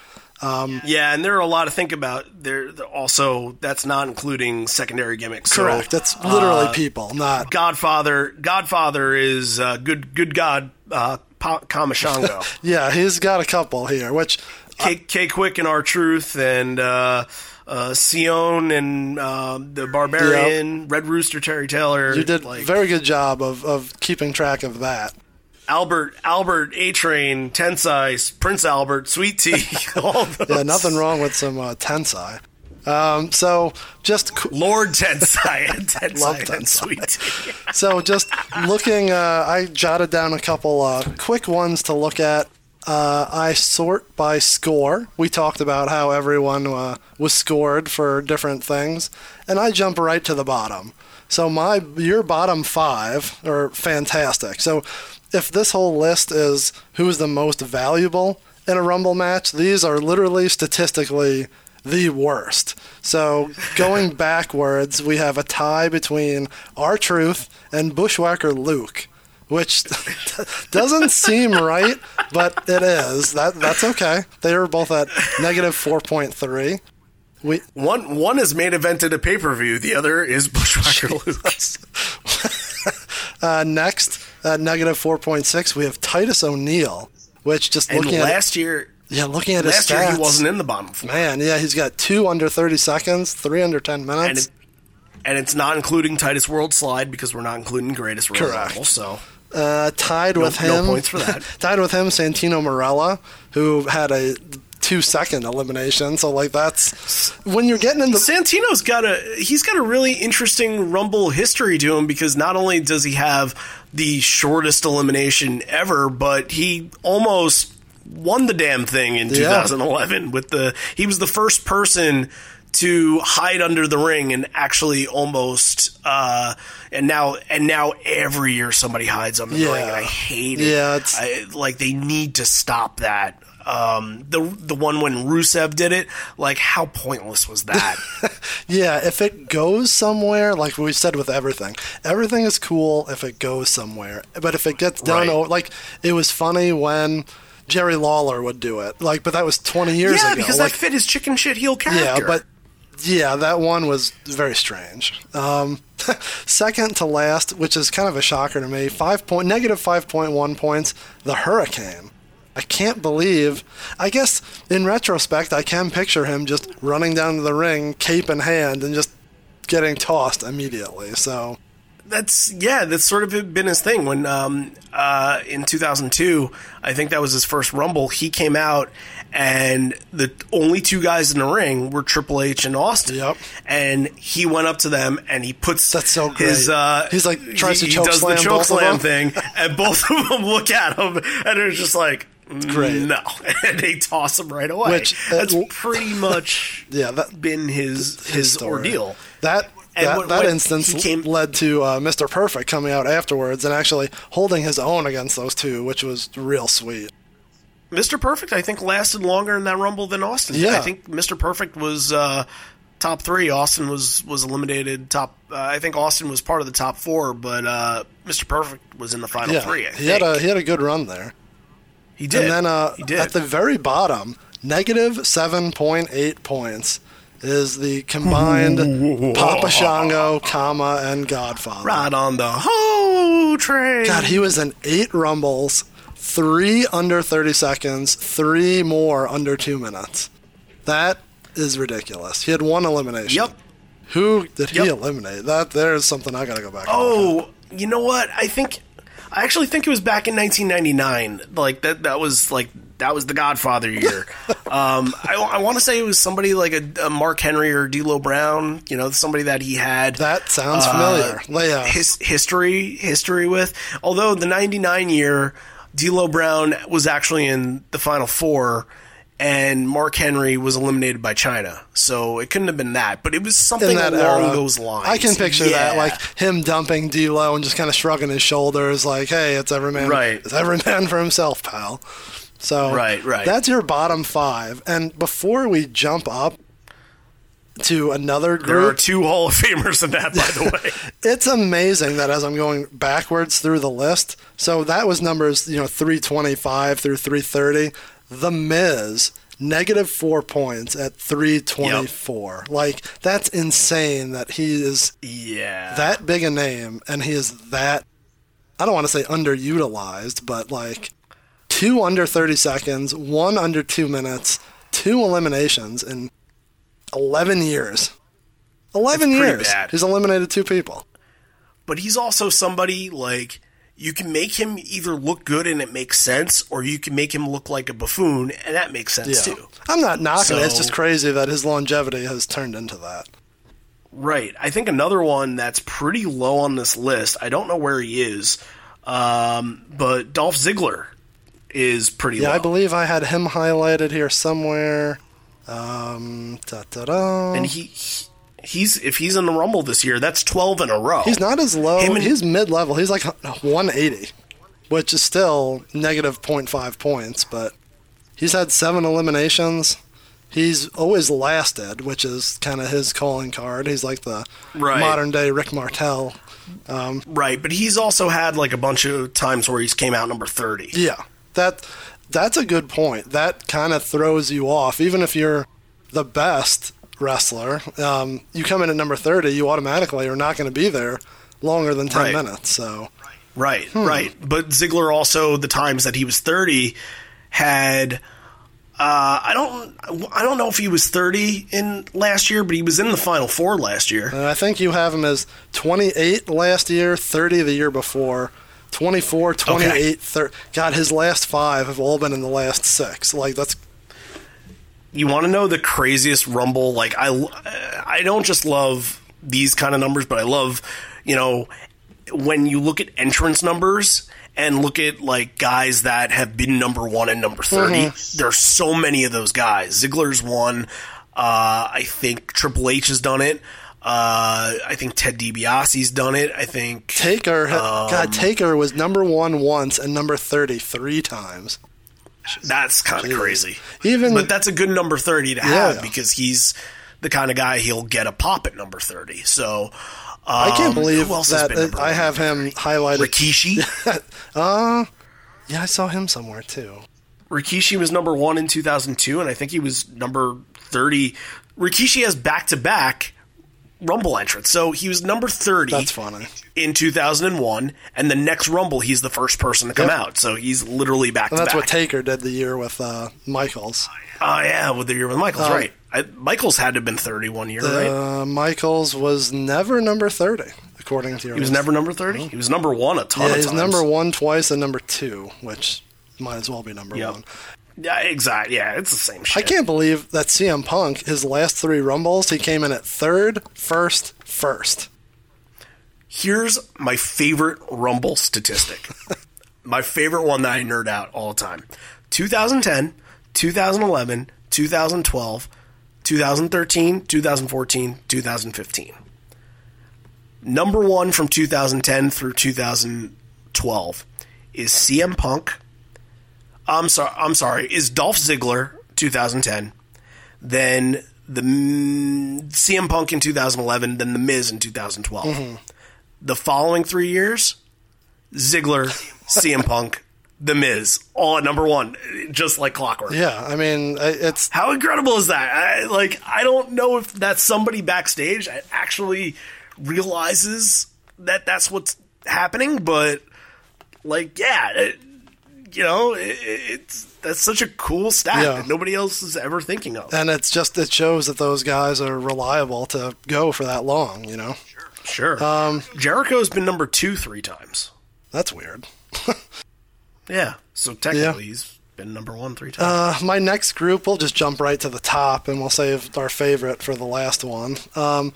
Yeah, and there are a lot to think about. There there also that's not including secondary gimmicks. So, Correct. That's literally uh, people, not Godfather. Godfather is uh, good. Good God, uh, pa- Kamashango. [LAUGHS] yeah. He's got a couple here, which K, K-Kwik and R Truth and uh, uh, Sion and uh, the Barbarian, Red Rooster, Terry Taylor. you did like, very good job of of keeping track of that. Albert, Albert, A Train, Tensai, Prince Albert, Sweet Tea. [LAUGHS] Yeah, nothing wrong with some uh, tensai. Um, so just qu- Lord Tensai and [LAUGHS] Tensai, Love Tensai. Sweet so just looking, uh, I jotted down a couple uh, quick ones to look at. Uh, I sort by score. We talked about how everyone uh, was scored for different things, and I jump right to the bottom. So my your bottom five are fantastic. So if this whole list is who's the most valuable in a Rumble match, these are literally statistically the worst. So [LAUGHS] going backwards, we have a tie between R Truth and Bushwhacker Luke, which [LAUGHS] doesn't seem right, but it is. That that's okay. They are both at negative four point three. We One one is main evented a pay per view. The other is Bushwhacker Luke. [LAUGHS] uh, next at negative four point six, we have Titus O'Neil, which just And looking at last year, yeah, looking at his last stats, year he wasn't in the bottom four, man. Yeah, he's got two under thirty seconds, three under ten and minutes. it, and it's not including Titus Worldslide because we're not including Greatest Royal. Rumble. So Uh, tied with him. no points for that. [LAUGHS] tied with him, Santino Marella, who had a two second elimination. So like that's when you're getting into Santino's got a he's got a really interesting Rumble history to him because not only does he have the shortest elimination ever, but he almost won the damn thing in 2011 with the he was the first person to hide under the ring and actually almost uh and now and now every year somebody hides under the Yeah. ring and I hate it. Yeah, it's- I, like they need to stop that. Um, the the one when Rusev did it, like how pointless was that? [LAUGHS] yeah. If it goes somewhere, like we said with everything, everything is cool if it goes somewhere. But if it gets done, Right. like it was funny when Jerry Lawler would do it. Like, but that was 20 years yeah, ago. because like, that fit his chicken shit heel character. Yeah, but yeah, that one was very strange. Um, [LAUGHS] second to last, which is kind of a shocker to me, five point negative five point one points. The Hurricane. I can't believe. I guess in retrospect, I can picture him just running down to the ring, cape in hand, and just getting tossed immediately. So that's yeah, that's sort of been his thing. When um, uh, in 2002, I think that was his first Rumble. He came out, and the only two guys in the ring were Triple H and Austin. Yep. And he went up to them and he puts That's so his. great. Uh, He's like, tries to he, choke he does slam the choke slam thing, [LAUGHS] and both of them look at him, and it's just like. great. No, [LAUGHS] and they toss him right away. Which, uh, that's w- pretty much [LAUGHS] Yeah, that been his his, story. ordeal. That And that, what- that what instance came- led to uh, Mr. Perfect coming out afterwards and actually holding his own against those two, which was real sweet. Mr. Perfect, I think, lasted longer in that Rumble than Austin. Yeah. I think Mr. Perfect was uh, top three. Austin was was eliminated top. Uh, I think Austin was part of the top four, but uh, Mr. Perfect was in the final Yeah, three. I he had a he had a good run there. he did. And then uh, he did. at the very bottom, negative seven point eight points is the combined [LAUGHS] Papa Shango, comma, and Godfather. right on the whole train. God, he was in eight rumbles, three under 30 seconds, three more under two minutes. That is ridiculous. He had one elimination. Yep. Who did he Yep. eliminate? That there's something I gotta go back. Oh, you know what? I think I actually think it was back in 1999. Like that. That was like that was the Godfather [LAUGHS] year. um, I, I want to say it was somebody like a, a Mark Henry or D'Lo Brown. You know, somebody that he had. That sounds uh, familiar. Yeah. his history history with. Although the '99 year, D'Lo Brown was actually in the Final Four, and Mark Henry was eliminated by Chyna. So it couldn't have been that, but it was something that along era. those lines. I can picture that, like him dumping D'Lo and just kind of shrugging his shoulders, like, "Hey, it's every man, Right. it's every man for himself, pal." So, Right, right. That's your bottom five. And before we jump up to another group. There are two Hall of Famers in that, by the way. [LAUGHS] it's amazing that as I'm going backwards through the list, so that was numbers, you know, 325 through 330. The Miz, negative four points at 324. Like, that's insane that he is yeah. that big a name and he is that, I don't want to say underutilized, but like two under 30 seconds, one under two minutes, two eliminations in 11 years. 11 That's years. bad. He's eliminated two people. but he's also somebody like you can make him either look good and it makes sense, or you can make him look like a buffoon and that makes sense Yeah. too. I'm not knocking it. It's just crazy that his longevity has turned into that. Right. I think another one that's pretty low on this list. I don't know where he is, um, but Dolph Ziggler is pretty Yeah, low. I believe I had him highlighted here somewhere. Um, da, da, and he he's if he's in the Rumble this year, that's twelve in a row. He's not as low. Him and- he's mid level. He's like 180, which is still negative 0.5 points, but he's had seven eliminations. He's always lasted, which is kind of his calling card. He's like the Right. modern day Rick Martel. Um, right, but he's also had like a bunch of times where he's came out number thirty. Yeah, that that's a good point. That kind of throws you off, even if you're the best wrestler. Um, you come in at number 30, you automatically are not going to be there longer than 10 Right. minutes. So Right, Hmm. right. But Ziggler also the times that he was thirty had. Uh, I don't. I don't know if he was thirty in last year, but he was in the final four last year. And I think you have him as 28 last year, 30 the year before, 24, 28, 30. God, his last five have all been in the last six. Like, that's You want to know the craziest Rumble? Like I, I don't just love these kind of numbers, but I love, you know, when you look at entrance numbers and look at like guys that have been number one and number 30 There's so many of those guys. Ziggler's one. Uh, I think Triple H has done it. Uh, I think Ted DiBiase's done it. I think Taker. Um, God, Taker was number one once and number thirty three times. That's kind of crazy. Even- but that's a good number thirty to have Yeah. because he's the kind of guy he'll get a pop at number thirty. So um, I can't believe else has that uh, I have him highlighted. Rikishi. [LAUGHS] Uh, yeah, I saw him somewhere too. Rikishi was number one in two thousand two, and I think he was number thirty. Rikishi has back to back Rumble entrance, so he was number thirty. That's funny. In 2001, and the next Rumble, he's the first person to come Yep. out. So he's literally back And to that's back. what Taker did the year with uh, Michaels. Oh yeah, with the year with Michaels, Um, right? I, Michaels had to have been 30 one year, right? Uh, Michaels was never number 30, according to your. He was list. never number 30? He was number one a ton Yeah, of times. number one twice and number two, which might as well be number Yep. one. Yeah, exactly. Yeah, it's the same shit. I can't believe that CM Punk, his last three Rumbles, he came in at third, first, first. Here's my favorite Rumble statistic. [LAUGHS] my favorite one that I nerd out all the time 2010, 2011, 2012, 2013, 2014, 2015. Number one from 2010 through 2012 is CM Punk. I'm sorry. I'm sorry. Is Dolph Ziggler 2010? Then the mm, CM Punk in 2011. Then the Miz in 2012 the following three years, Ziggler, [LAUGHS] CM Punk, The Miz, all at number one, just like clockwork. Yeah, I mean, it's How incredible is that? I, like, I don't know if that's somebody backstage that actually realizes that that's what's happening, but like, yeah, it, you know, it, it's that's such a cool stat Yeah. that nobody else is ever thinking of. and it's just it shows that those guys are reliable to go for that long. You know, Sure. Um, Jericho's been number two three times. that's weird. [LAUGHS] Yeah, so technically he's been number one three times. Uh, my next group, we'll just jump right to the top, and we'll save our favorite for the last one. Um,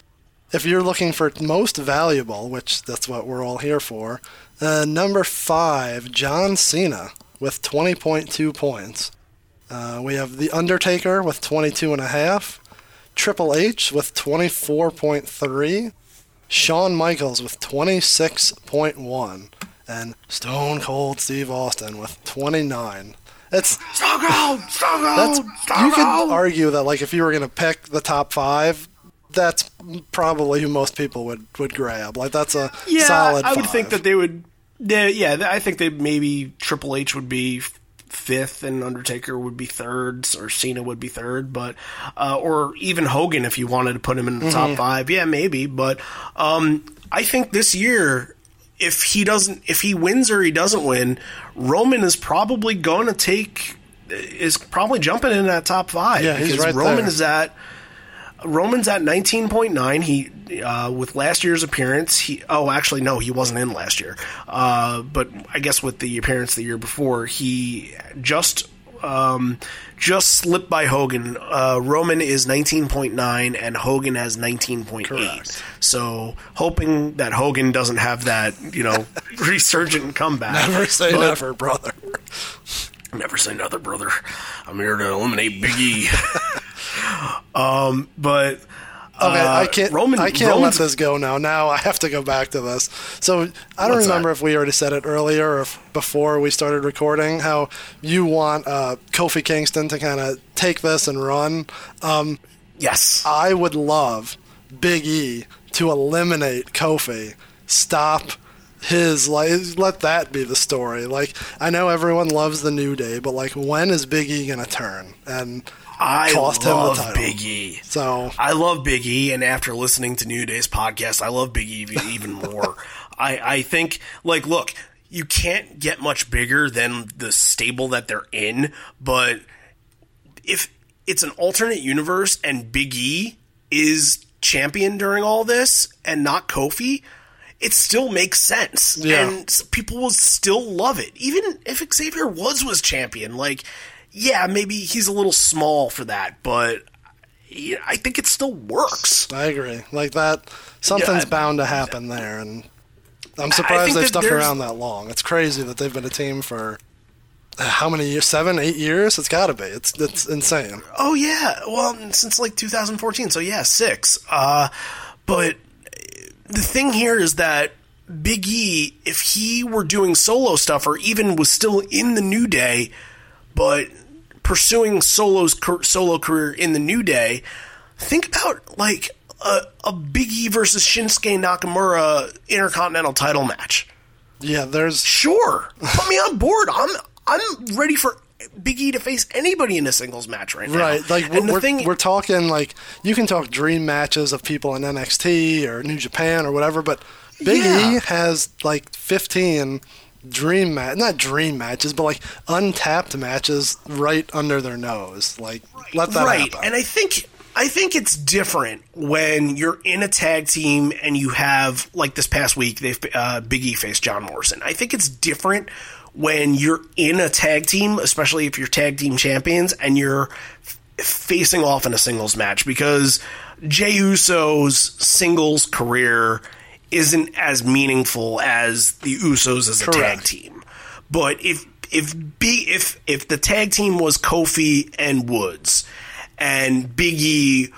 if you're looking for most valuable, which that's what we're all here for, uh, number five, John Cena with 20.2 points. Uh, we have The Undertaker with 22.5, Triple H with 24.3, Shawn Michaels with 26.1, and Stone Cold Steve Austin with 29. It's Stone Cold, Stone Cold, that's Stone you could argue that like if you were going to pick the top five, that's probably who most people would would grab. Like that's a yeah, solid. I would five. think that they would. Yeah, yeah, I think that maybe Triple H would be fifth, and Undertaker would be third, or Cena would be third, but uh, or even Hogan if you wanted to put him in the Mm-hmm. top five. Yeah, maybe, but um, I think this year. If he doesn't, if he wins or he doesn't win, Roman is probably going to take, is probably jumping in that top five. Yeah, he's because right Roman there. is at Roman's at 19.9. He uh, with last year's appearance, he oh actually no, he wasn't in last year. Uh, but I guess with the appearance the year before, he just um, just slipped by Hogan. Uh, Roman is 19.9 and Hogan has 19.8. Correct. So hoping that Hogan doesn't have that, you know, [LAUGHS] resurgent comeback. never say But- never, brother. Never say never, brother. I'm here to eliminate Big E. [LAUGHS] um, but Okay, uh, I can't. Roman, I can't Roman's, let this go now. Now I have to go back to this. So I don't What's remember that? if we already said it earlier or before we started recording. How you want uh, Kofi Kingston to kind of take this and run. Um, Yes. I would love Big E to eliminate Kofi. Stop his like let that be the story. Like I know everyone loves the New Day, but like when is Big E gonna turn and I cost him love title? Big E. So I love Big E, and after listening to New Day's podcast, I love Big E [LAUGHS] even- more. I, I think, like, look, you can't get much bigger than the stable that they're in, but if it's an alternate universe and Big E is champion during all this and not Kofi, it still makes sense. Yeah. And people will still love it. Even if Xavier was was champion, like yeah, maybe he's a little small for that, but I think it still works. I agree. Like that, something's Yeah, I- bound to happen there, and I'm surprised they've stuck around that long. It's crazy that they've been a team for uh, how many years? Seven, eight years? It's got to be. It's it's insane. Oh yeah, well since like 2014, so yeah, six. Uh, but the thing here is that Big E, if he were doing solo stuff or even was still in the New Day, but pursuing solo's solo career in the New Day, think about like a, a Big E versus Shinsuke Nakamura Intercontinental title match. Yeah, there's Sure, put me on board. I'm I'm ready for Big E to face anybody in a singles match right now. right. Like and the we're thing, we're talking like you can talk dream matches of people in NXT or New Japan or whatever, but Big Yeah. E has like 15 dream match not dream matches but like untapped matches right under their nose like let that right? happen And I think I think it's different when you're in a tag team and you have like this past week they've uh, Big E faced John Morrison. I think it's different when you're in a tag team, especially if you're tag team champions and you're f- facing off in a singles match because Jey Uso's singles career isn't as meaningful as the Usos as a tag team. But if if B if if the tag team was Kofi and Woods and Big E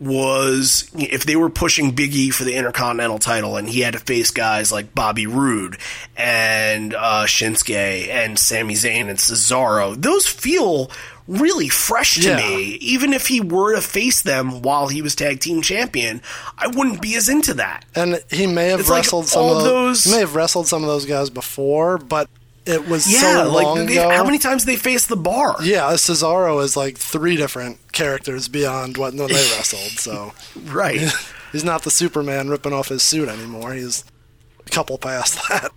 was if they were pushing Big E for the Intercontinental title and he had to face guys like Bobby Roode and uh, Shinsuke and Sami Zayn and Cesaro, those feel really fresh to Yeah. me. Even if he were to face them while he was tag team champion, I wouldn't be as into that. And he may have It's like wrestled some of those- He may have wrestled some of those guys before, but it was Yeah, so like long they- ago. how many times they faced the bar? Yeah, Cesaro is like three different characters beyond what when they [LAUGHS] wrestled. So Right. [LAUGHS] he's not the Superman ripping off his suit anymore. He's a couple past [LAUGHS] that.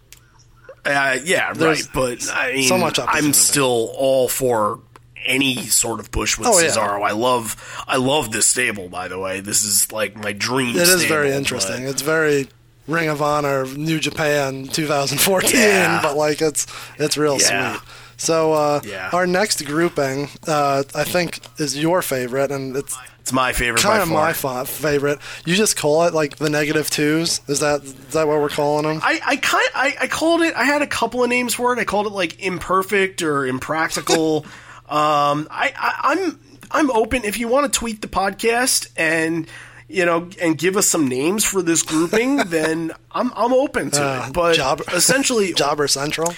Uh, yeah, There's right. But I mean, so much. I'm still all for any sort of push with Oh, yeah. Cesaro. I love, I love this stable. By the way, this is like my dream. It is stable, very but- interesting. It's very Ring of Honor, New Japan, 2014, Yeah. but like it's it's real Yeah. sweet. So uh, Yeah. our next grouping, uh, I think, is your favorite, and it's It's my favorite kind of my fa- favorite. You just call it like the negative twos. Is that is that what we're calling them? I, I kind I, I called it. I had a couple of names for it. I called it like imperfect or impractical. [LAUGHS] um, I, I I'm I'm open if you want to tweet the podcast and you know and give us some names for this grouping. [LAUGHS] then I'm I'm open to Uh, it. But job- essentially, [LAUGHS] Jobber Central.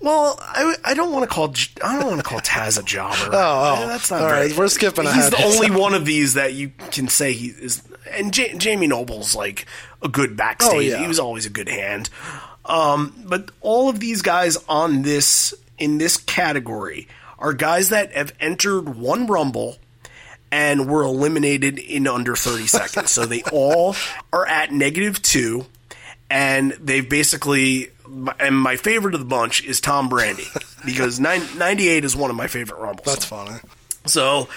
well, I, I don't want to call I don't want to call Taz a jobber. [LAUGHS] Oh, oh. that's not All right, we're skipping He's ahead. the only one of these that you can say he is. And J- Jamie Noble's like a good backstage. Oh, yeah. He was always a good hand. Um, but all of these guys on this in this category are guys that have entered one Rumble and were eliminated in under 30 [LAUGHS] seconds. So they all are at negative two, and they've basically. And my favorite of the bunch is Tom Brandi because 98 is one of my favorite Rumbles. That's funny. So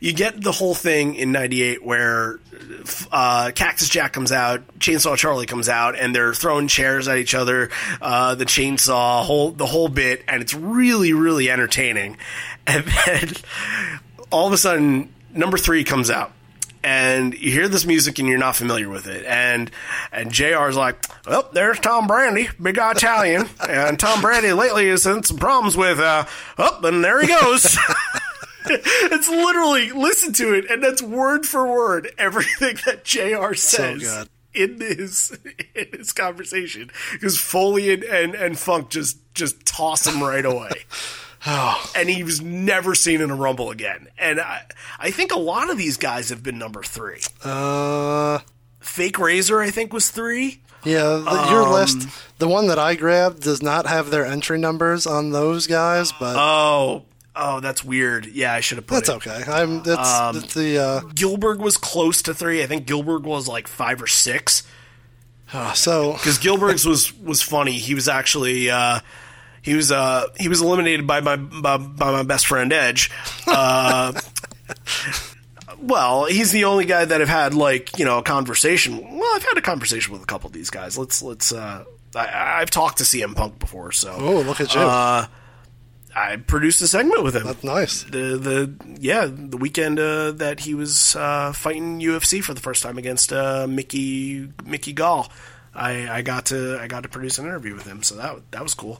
you get the whole thing in '98 where uh, Cactus Jack comes out, Chainsaw Charlie comes out, and they're throwing chairs at each other. Uh, the chainsaw, whole the whole bit, and it's really really entertaining. [LAUGHS] And then all of a sudden, number three comes out. And you hear this music and you're not familiar with it. And and JR's like, Well, there's Tom Brandi, big Italian. and Tom Brandi lately has had some problems with uh oh, and there he goes. [LAUGHS] literally listen to it, and that's word for word everything that Jr. says good. in his in his conversation. Because Foley and, and and Funk just just toss him right away. [LAUGHS] [SIGHS] And he was never seen in a rumble again. And I, I think a lot of these guys have been number three. Uh, Fake Razor, I think, was three. yeah, the, your list, the one that I grabbed, does not have their entry numbers on those guys, but Oh, oh, that's weird. Yeah, I should have put that's it. okay. I'm it's, it's the uh, Gillberg was close to three. I think Gillberg was like five or six. uh, so because Gillberg's was was funny. He was actually uh, he was uh, he was eliminated by my by, by my best friend Edge. Uh, [LAUGHS] well, he's the only guy that I've had like you know a conversation. Well, I've had a conversation with a couple of these guys. Let's let's. Uh, I, I've talked to CM Punk before, so oh look at you, uh, I produced a segment with him. that's nice. the the yeah the weekend uh, that he was uh, fighting UFC for the first time against uh, Mickey Mickey Gall. I, I got to I got to produce an interview with him, so that that was cool.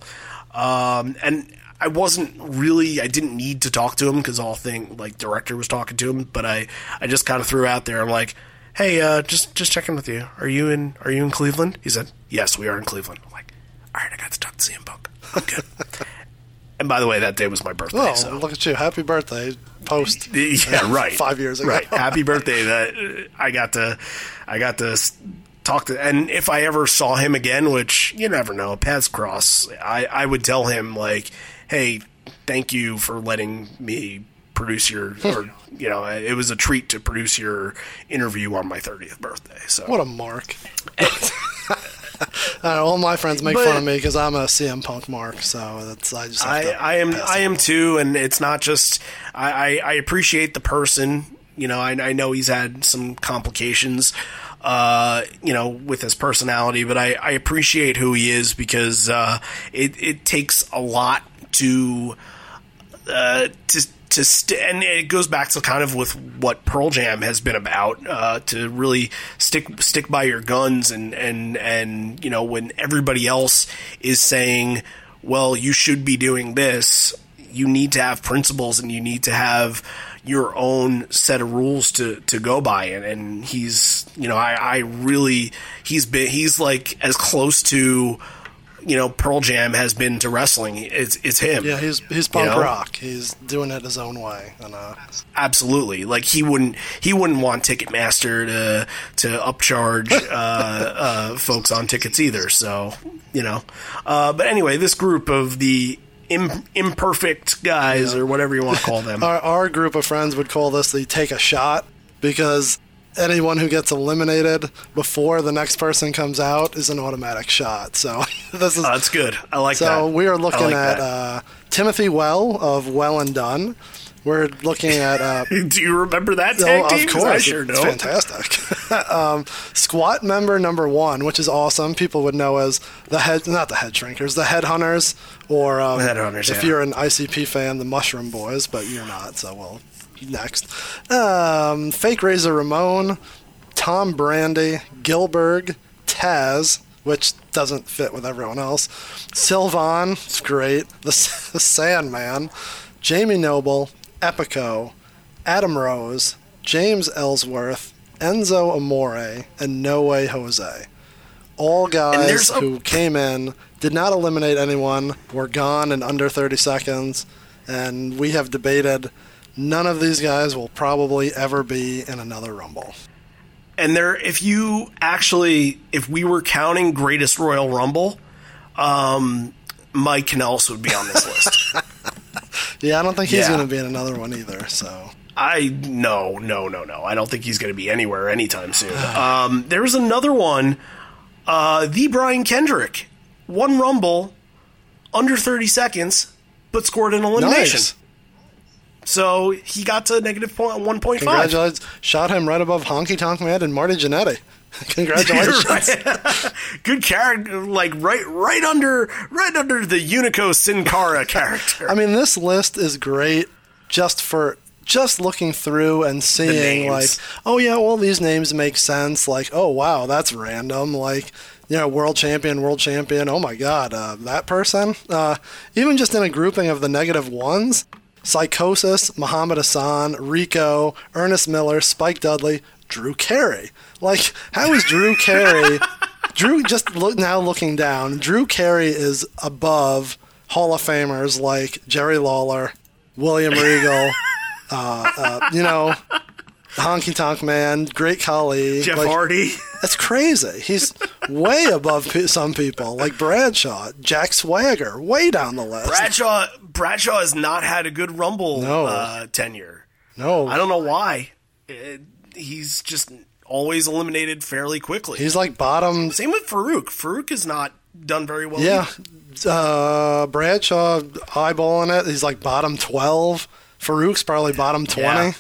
Um, and I wasn't really I didn't need to talk to him because all thing like director was talking to him, but I I just kind of threw out there. I'm like, hey, uh, just just checking with you. Are you in Are you in Cleveland? He said, yes, we are in Cleveland. I'm like, all right, I got to talk to CM Punk. I'm good. [LAUGHS] and by the way, that day was my birthday. Oh, so look at you! Happy birthday, post. [LAUGHS] yeah, right. Five years ago. Right. Happy [LAUGHS] birthday that uh, I got to I got to talk to and if I ever saw him again, which you never know, paths cross, I I would tell him like, "Hey, thank you for letting me produce your or you know, it was a treat to produce your interview on my 30th birthday." So What a mark. [LAUGHS] Uh, [LAUGHS] all my friends make But- fun of me because I'm a CM Punk mark, so that's I just I, I am I am too, and it's not just I, I, I appreciate the person You know, I, I know he's had some complications, uh, you know, with his personality, but I, I appreciate who he is because uh, it it takes a lot to uh, to to st- and it goes back to kind of with what Pearl Jam has been about uh, to really stick stick by your guns and and and you know when everybody else is saying, well, you should be doing this, you need to have principles and you need to have your own set of rules to, to go by. And, and he's you know I, I really he's been he's like as close to you know Pearl Jam has been to wrestling. It's it's him. Yeah, he's he's punk You know? rock. He's doing it his own way, and uh, Absolutely. Like he wouldn't he wouldn't want Ticketmaster to to upcharge [LAUGHS] uh, uh, folks on tickets either. So you know. Uh, but anyway, this group of the Im- imperfect guys or whatever you want to call them. [LAUGHS] our our group of friends would call this the take a shot because anyone who gets eliminated before the next person comes out is an automatic shot. So [LAUGHS] this is Oh, that's good. I like that. So we are looking like at uh, Timothy Well of Well and Done. We're looking at uh, [LAUGHS] Do you remember that oh, tag team? of course, I sure it's don't. fantastic. [LAUGHS] um, squat member number one, which is awesome. People would know as the head, not the head shrinkers, the headhunters, or um, Headhunters, if yeah. you're an ICP fan, the Mushroom Boys, but you're not. So well, next, um, fake Razor Ramon, Tom Brandi, Gillberg, Taz. Which doesn't fit with everyone else. Sylvain, it's great. The, [LAUGHS] the Sandman, Jamie Noble, Epico, Adam Rose, James Ellsworth, Enzo Amore, and No Way Jose. All guys a- who came in, did not eliminate anyone, were gone in under 30 seconds, and we have debated none of these guys will probably ever be in another Rumble. And there, if you actually, if we were counting Greatest Royal Rumble, um, Mike Kanellis would be on this [LAUGHS] list. Yeah, I don't think he's Yeah. going to be in another one either, so. I no no no no. I don't think he's going to be anywhere anytime soon. Um, there was another one, uh, the Brian Kendrick, one Rumble, under thirty seconds, but scored an elimination. Nice. So he got to negative point one point five. Congratulations. Shot him right above Honky Tonk Man and Marty Jannetty. [LAUGHS] Congratulations. [LAUGHS] Good character, like right right under right under the Hunico Sin Cara [LAUGHS] character. I mean, this list is great just for just looking through and seeing like, oh yeah, all these names make sense. Like, oh wow, that's random. Like, you know, world champion, world champion. Oh my god, uh, that person. Uh, even just in a grouping of the negative ones. Psicosis, Muhammad Hassan, Rico, Ernest Miller, Spike Dudley, Drew Carey. Like, how is Drew Carey? [LAUGHS] Drew just look now looking down. Drew Carey is above Hall of Famers like Jerry Lawler, William Regal, [LAUGHS] uh, uh, you know, Honky Tonk Man, Great Khali. Jeff like, Hardy. That's crazy. He's way [LAUGHS] above pe- some people like Bradshaw, Jack Swagger, way down the list. Bradshaw Bradshaw has not had a good Rumble No. uh, tenure. no, I don't know why. It, he's just always eliminated fairly quickly. he's like bottom. Same with Farouk. Farouk has not done very well. Yeah, uh, Bradshaw eyeballing it. He's like bottom twelve. Farouk's probably bottom twenty. Yeah.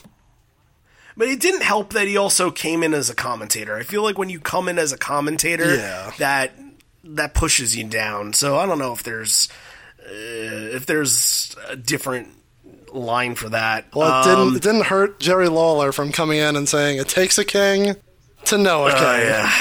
But it didn't help that he also came in as a commentator. I feel like when you come in as a commentator, Yeah. that that pushes you down. So I don't know if there's uh, if there's a different line for that. Well, it Um, didn't it didn't hurt Jerry Lawler from coming in and saying it takes a king to know a king. oh, yeah.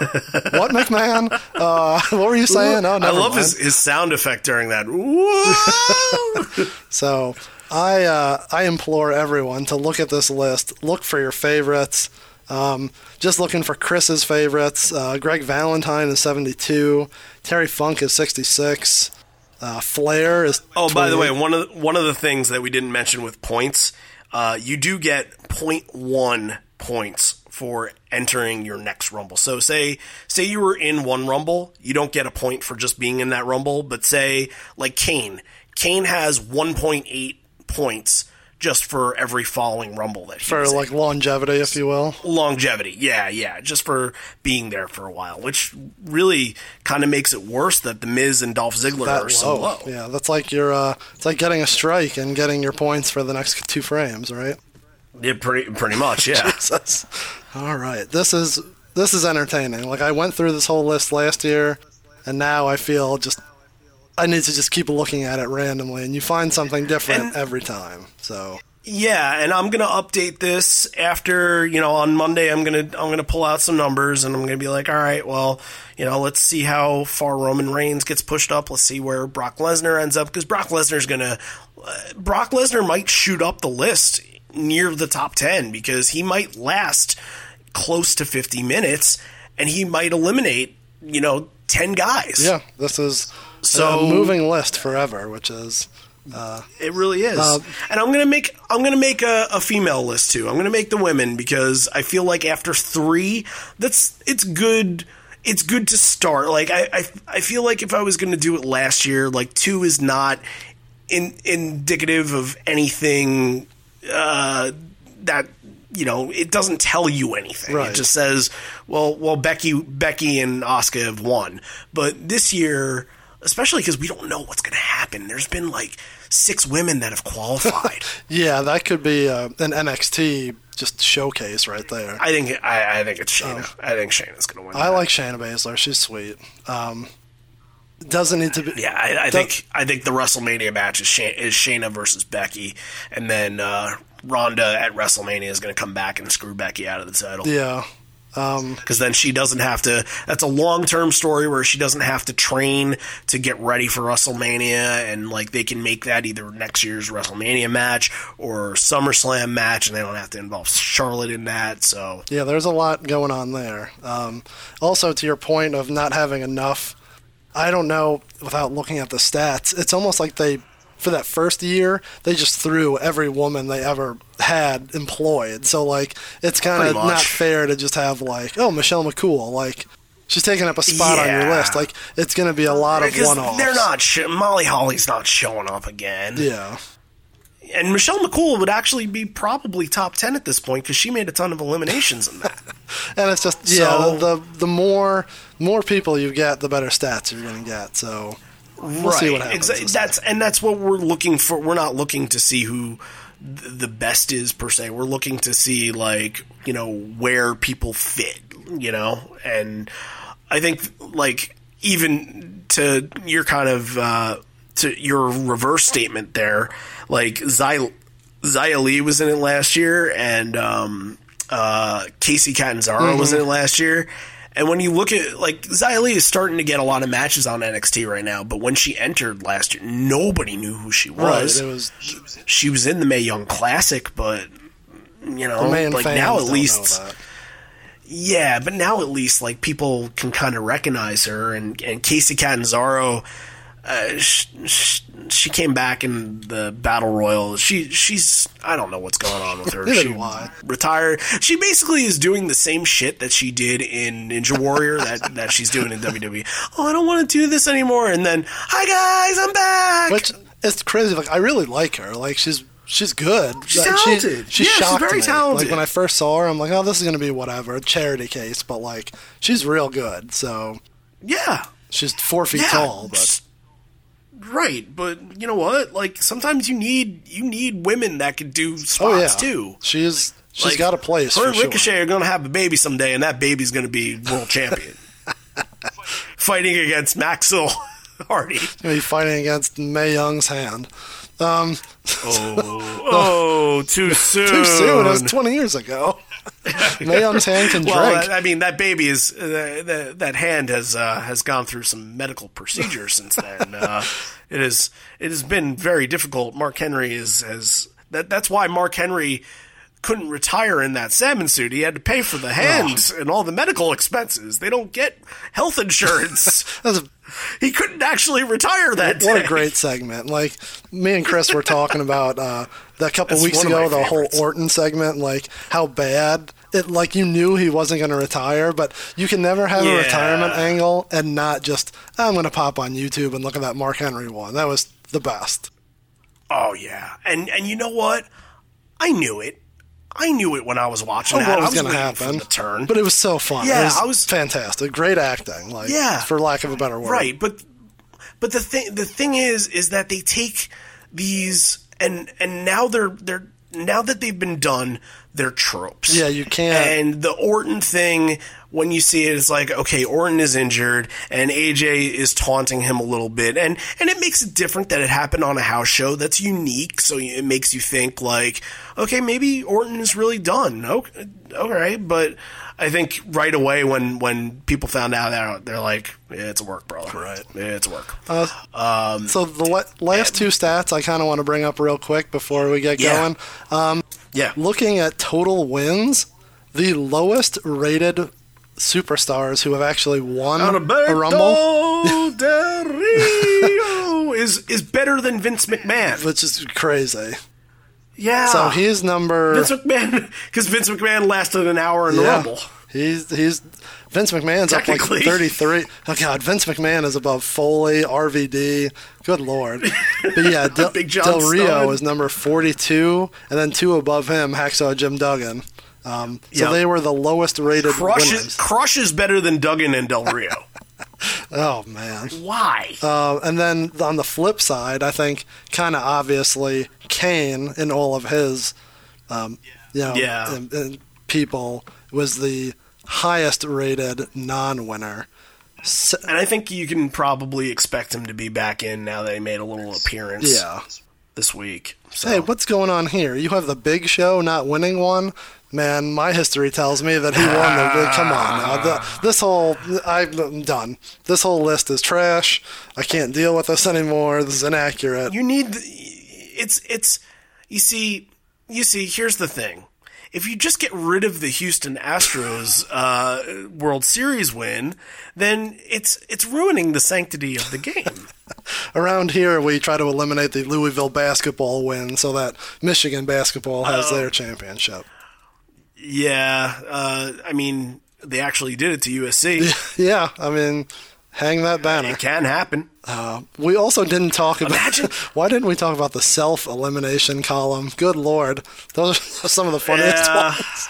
[LAUGHS] What McMahon? Uh, [LAUGHS] what were you saying? Oh, I love mind. his, his sound effect during that. [LAUGHS] So I uh, I implore everyone to look at this list. Look for your favorites. Um, just looking for Chris's favorites. Uh, Greg Valentine is 72. Terry Funk is 66. Uh, Flair is. oh, by the way, one of the, one of the things that we didn't mention with points, uh, you do get 0.1 points for entering your next rumble. So say say you were in one rumble, you don't get a point for just being in that rumble, but say like Kane, Kane has 1.8 points just for every following rumble that he for was in. like longevity, if you will. longevity. Yeah, yeah, just for being there for a while, which really kind of makes it worse that the Miz and Dolph Ziggler That are so low. low. Yeah, that's like your. Uh, it's like getting a strike and getting your points for the next two frames, right? Yeah, pretty pretty much. Yeah. [LAUGHS] All right. This is this is entertaining. Like I went through this whole list last year, and now I feel just I need to just keep looking at it randomly, and you find something different And- every time. So Yeah, and I'm gonna update this after you know on Monday. I'm gonna I'm gonna pull out some numbers and I'm gonna be like, all right, well, you know, let's see how far Roman Reigns gets pushed up. Let's see where Brock Lesnar ends up because Brock Lesnar's gonna uh, Brock Lesnar might shoot up the list near the top ten because he might last close to 50 minutes and he might eliminate you know 10 guys. yeah, this is So- a moving list forever, which is It really is. Uh, and I'm gonna make I'm gonna make a, a female list too. I'm gonna make the women because I feel like after three, that's it's good. It's good to start. Like I, I, I feel like if I was gonna do it last year, like two is not in, indicative of anything uh, that you know. It doesn't tell you anything. Right. It just says, well, well, Becky, Becky and Asuka have won. But this year, especially because we don't know what's going to happen. There's been like six women that have qualified. [LAUGHS] yeah, that could be uh, an NXT just showcase right there. I think I, I think it's Shayna. I think Shayna's going to win. I that. like Shayna Baszler. She's sweet. Um, doesn't need to be. Yeah, I, I think I think the WrestleMania match is, Shay, is Shayna versus Becky, and then uh, Ronda at WrestleMania is going to come back and screw Becky out of the title. Yeah. Because then she doesn't have to. That's a long term story where she doesn't have to train to get ready for WrestleMania, and like they can make that either next year's WrestleMania match or SummerSlam match, and they don't have to involve Charlotte in that. So Yeah, there's a lot going on there. Um, also, to your point of not having enough, I don't know without looking at the stats. It's almost like they, for that first year, they just threw every woman they ever had employed. So like, it's kind of not fair to just have like, oh, Michelle McCool, like. She's taking up a spot on your list. Like it's going to be a lot of one-offs. they're not. Sh- Molly Holly's not showing up again. Yeah, And Michelle McCool would actually be probably top ten at this point because she made a ton of eliminations in that. [LAUGHS] and it's just yeah. So- The, the the more more people you get, the better stats you're going to get. So we'll see what happens. Exa- that's and that's what we're looking for. We're not looking to see who the best is per se. We're looking to see like you know where people fit. You know, and I think like even to your kind of uh, to your reverse statement there, like Xia Li was in it last year, and um, uh, Kacy Catanzaro was in it last year. And when you look at like Xia Li is starting to get a lot of matches on NXT right now, but when she entered last year, nobody knew who she right. was. It was she was in the Mae Young Classic, but you know, like now at least yeah, but now at least like people can kind of recognize her, and and Kacy Catanzaro, uh, sh- sh- she came back in the battle royal. She she's I don't know what's going on with [LAUGHS] her. She retired. She basically is doing the same shit that she did in Ninja Warrior that [LAUGHS] that she's doing in WWE. Oh, I don't want to do this anymore. And then, hi guys, I'm back. Which it's crazy. Like I really like her. Like she's she's good. She's Like, talented. She, Yeah, she's very me. talented. Like when I first saw her, I'm like, oh, this is gonna be whatever, a charity case. But like, she's real good. So yeah. she's four feet Yeah, tall. But right, but you know what? Like sometimes you need you need women that can do spots oh yeah, too. she's she's Like, got a place. Her for and sure. Ricochet are going to have a baby someday, and that baby's going to be world champion, [LAUGHS] fighting against Maxwell [LAUGHS] Hardy. Gonna be fighting against Mae Young's hand. Um, Oh, [LAUGHS] oh, too soon. too soon. It was 20 years ago. Young's hand can Well, drink. I I mean, that baby is uh, that, that hand has uh, has gone through some medical procedures since then. [LAUGHS] Uh, it is it has been very difficult. Mark Henry is has that that's why Mark Henry couldn't retire in that salmon suit. He had to pay for the hand and all the medical expenses. They don't get health insurance. [LAUGHS] A- he couldn't actually retire that what day. a great segment. Like me and Chris were talking about uh, that couple That's weeks one of my ago, the favorites. whole Orton segment, like how bad it. Like you knew he wasn't going to retire, but you can never have Yeah. a retirement angle and not just I'm going to pop on YouTube and look at that Mark Henry one. That was the best. Oh yeah, and and you know what? I knew it. I knew it when I was watching Oh, that. what was was going to happen? the turn. But it was so fun. Yeah, was I was- fantastic. Great acting. Like Yeah. for lack of a better word. Right, but but the thing the thing is is that they take these and and now they're they're now that they've been done, they're tropes. Yeah, you can't- And the Orton thing, when you see it, it's like, okay, Orton is injured, and AJ is taunting him a little bit, and and it makes it different that it happened on a house show that's unique. So it makes you think like, okay, maybe Orton is really done. Okay, okay, but. I think right away when, when people found out that they're like, yeah, it's a work, brother. Right. Yeah, it's a work. Uh, um, so the la- last two stats I kind of want to bring up real quick before we get Yeah. going. Um, yeah. Looking at total wins, the lowest rated superstars who have actually won a Rumble, [LAUGHS] Del Rio is is better than Vince McMahon. which is crazy. Yeah. So he's number Vince McMahon because Vince McMahon lasted an hour in the. Rumble. He's he's Vince McMahon's up like 33. Oh god, Vince McMahon is above Foley, RVD. Good lord. But yeah, [LAUGHS] Del, Del Rio Studd. is number 42 and then two above him, Hacksaw Jim Duggan. Um, so Yep. they were the lowest rated Crush winners. is, Crush is better than Duggan and Del Rio. [LAUGHS] Oh man. Why? Uh, and then on the flip side, I think kind of obviously Kane in all of his, um, you know, Yeah. and- and people was the highest rated non-winner. S- and I think you can probably expect him to be back in now that he made a little appearance yeah. this week. So. Hey, what's going on here? You have the Big Show not winning one. Man, my history tells me that he won the big. Come on now. The, this whole. I'm done. This whole list is trash. I can't deal with this anymore. This is inaccurate. you need it's it's you see you see here's the thing if you just get rid of the Houston Astros [LAUGHS] uh, World Series win, then it's it's ruining the sanctity of the game. [LAUGHS] Around here, we try to eliminate the Louisville basketball win so that Michigan basketball has Oh. their championship. Yeah, uh, I mean they actually did it to USC. [LAUGHS] Yeah, I mean, hang that banner. It can happen. We also didn't talk about. Imagine- [LAUGHS] why didn't we talk about the self elimination column? Good lord, those are [LAUGHS] some of the funniest Yeah. ones.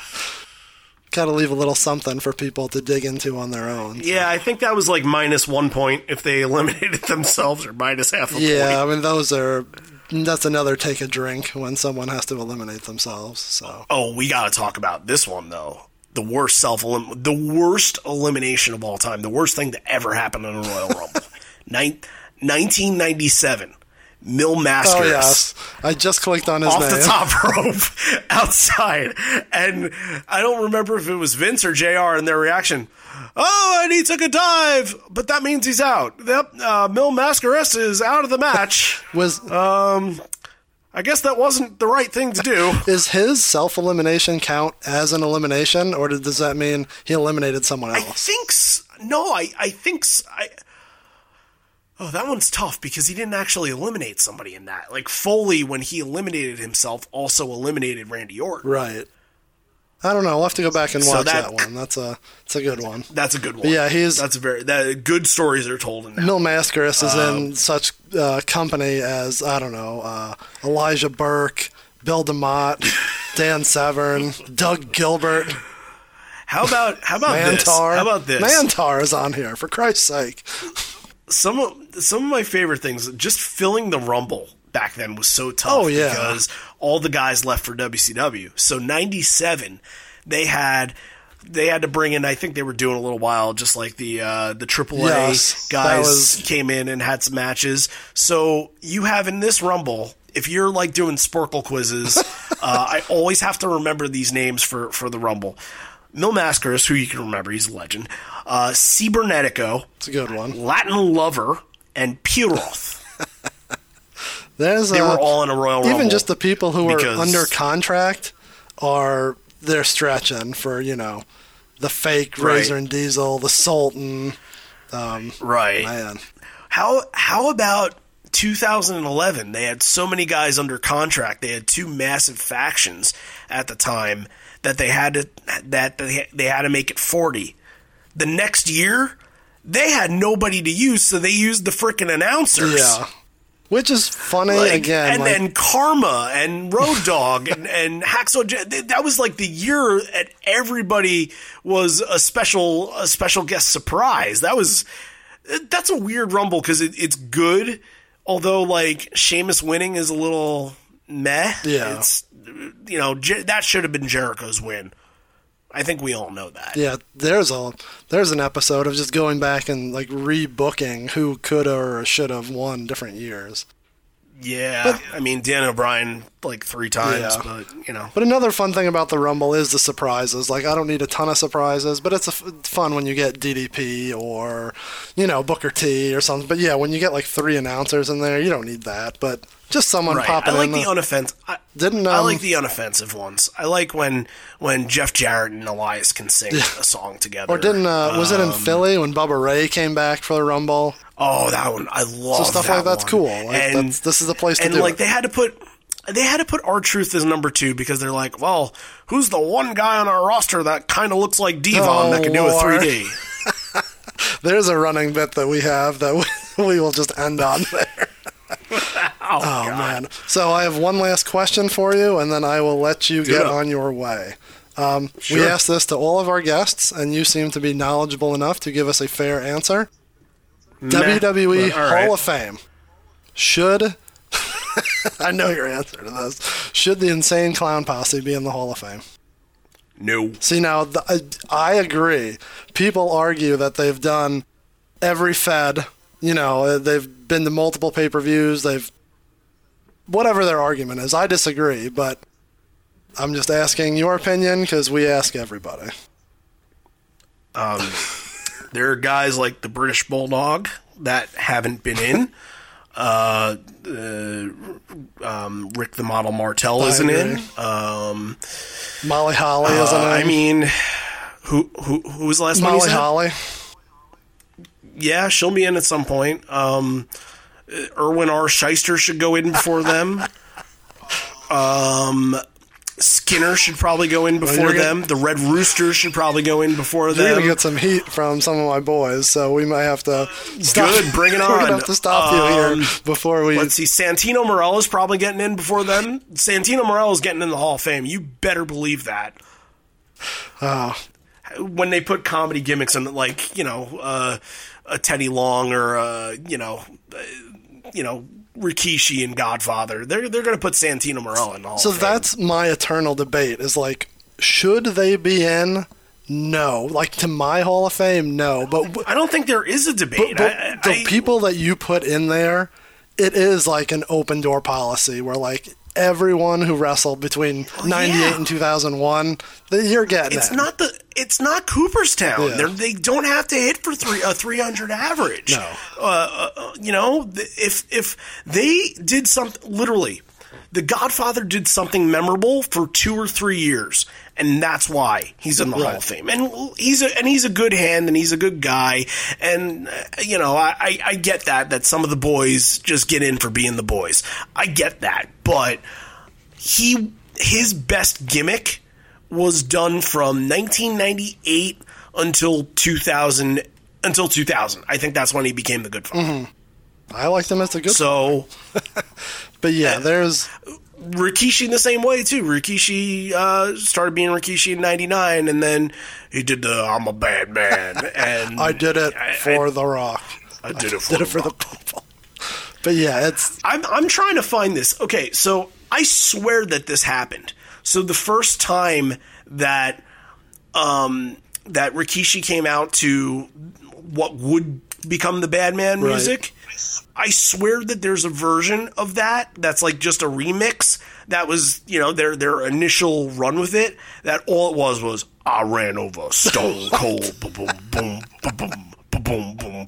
Got to leave a little something for people to dig into on their own. Yeah, I think that was like minus one point if they eliminated themselves, or minus half a Yeah, point. Yeah, I mean those are. That's another take a drink when someone has to eliminate themselves. So Oh, we got to talk about this one though. The worst self the worst elimination of all time. The worst thing to ever happen in a Royal Rumble. [LAUGHS] Nin- 1997. Mil Mascaras. oh yes, I just clicked on his Off name. the top [LAUGHS] rope outside. And I don't remember if it was Vince or JR and their reaction. Oh, and he took a dive, but that means he's out. Yep, uh, Mil Mascaras is out of the match. [LAUGHS] Was um, I guess that wasn't the right thing to do. [LAUGHS] is his self elimination count as an elimination, or does that mean he eliminated someone else? I think s- no. I I think s- I. Oh, that one's tough because he didn't actually eliminate somebody in that. Like Foley, when he eliminated himself, also eliminated Randy Orton. Right. I don't know. We'll have to go back and So watch that- that, one. That's a it's a good one. That's a good one. Yeah, he's- that's a very that good stories are told in that. Mil Mascaras is Um, in such uh, company as I don't know uh, Elijah Burke, Bill DeMott, [LAUGHS] Dan Severn, Doug Gilbert, How about how about this? Mantaur. How about this? Mantaur is on here for Christ's sake. Some of some of my favorite things. Just filling the Rumble back then was so tough. Oh, yeah. because all the guys left for WCW. So '97, they had they had to bring in. I think they were doing a little while, just like the uh, the AAA Yes, guys was- came in and had some matches. So you have in this Rumble. If you're like doing Sporcle quizzes, [LAUGHS] uh, I always have to remember these names for, for the Rumble. Mil Mascaras, who you can remember, he's a legend. Uh, Cybernetico, It's a good one. Latin Lover, and. [LAUGHS] There's They uh, were all in a Royal Rumble. even just the people who are under contract are they're stretching for you know the fake Right. Razor and Diesel, the Sultan. Um, right. man, How how about 2011? They had so many guys under contract. They had two massive factions at the time that they had to that they, they had to make it 40. The next year, they had nobody to use, so they used the freaking announcers. yeah. Which is funny Like, again. and like, then Kharma and Road [LAUGHS] Dog and, and Hacksaw. J- That was like the year that everybody was a special a special guest surprise. That was that's a weird rumble because it, it's good, although like Sheamus winning is a little meh. Yeah. It's you know Jer- that should have been Jericho's win. I think we all know that. Yeah, there's a there's an episode of just going back and like rebooking who could or should have won different years. Yeah, I mean Dan O'Brien like three times, Yeah. but you know, But another fun thing about the Rumble is the surprises. Like I don't need a ton of surprises, but it's a f- fun when you get DDP or you know Booker T or something. But yeah, when you get like three announcers in there, you don't need that. But just someone right. popping I like in. the the- unoffensive. I, Didn't, I um, like the unoffensive ones. I like when when Jeff Jarrett and Elias can sing a song together. or didn't uh, was it in Um, Philly when Bubba Ray came back for the Rumble? Oh, that one I love. So stuff that like that's one. cool. Like, and that's, this is the place to and do like it. they had to put they had to put R Truth as number two because they're like, well, who's the one guy on our roster that kind of looks like D-Von Oh, that can do a 3D? [LAUGHS] There's a running bit that we have that we, [LAUGHS] we will just end on there. [LAUGHS] Oh, Oh man! So I have one last question for you, and then I will let you get it. on your way. Um, We Sure. asked this to all of our guests, and you seem to be knowledgeable enough to give us a fair answer. WWE Well, all Hall right. of Fame should. [LAUGHS] I know your answer to this. Should the Insane Clown Posse be in the Hall of Fame? No. See now, th- I I agree. People argue that they've done every Fed. You know, uh, they've been to multiple pay per views. They've whatever their argument is. I disagree, but I'm just asking your opinion because we ask everybody. There are guys like the British Bulldog that haven't been in. Uh, uh, um, Rick the Model Martel I isn't in. Um, Molly Holly isn't uh, I mean, who who who was the last one? you Molly? Holly. Yeah, she'll be in at some point. Um, Irwin R. Schyster should go in before them. Um, Skinner should probably go in before you're gonna- them. The Red Rooster should probably go in before You're them. gonna get some heat from some of my boys, so we might have to stop. Good, [LAUGHS] bring it on. We're on. gonna have to stop you Um, here before we. Let's see. Santino Marella's probably getting in before them. Santino Marella's getting in the Hall of Fame. You better believe that. Oh, When they put comedy gimmicks in, like you know, uh, a Teddy Long or uh, you know, you know, Rikishi and Godfather, they're they're going to put Santino Marella in all. So that's my eternal debate is like, should they be in? No. Like to my Hall of Fame, no. But, I don't think there is a debate. but I, the I- people that you put in there, it is like an open door policy where like everyone who wrestled between 98 yeah. and 2001 you're getting it's it. not the it's not Cooperstown. Yeah. They're, don't have to hit for three a three hundred average. No. uh, uh, you know if if they did something literally. The Godfather did something memorable for two or three years, and that's why he's in the Hall of Fame. And he's a and he's a good hand, and he's a good guy. And uh, you know, I, I I get that that some of the boys just get in for being the boys. I get that, but he his best gimmick was done from 1998 until 2000 until 2000. I think that's when he became the good father. I like them as a good. So [LAUGHS] but yeah, there's Rikishi in the same way too. Rikishi uh, started being Rikishi in '99, and then he did the "I'm a bad man," [LAUGHS] and I did it I- for The Rock. I, did it [LAUGHS] for, Did it for the people. But yeah, it's I'm I'm trying to find this. Okay, so I swear that this happened. So the first time that um, that Rikishi came out to what would become the Bad Man right. music. I swear that there's a version of that that's like just a remix that was, you know, their their initial run with it. That all it was was I ran over Stone [LAUGHS] Cold, boom, boom, boom, boom, boom, boom, boom.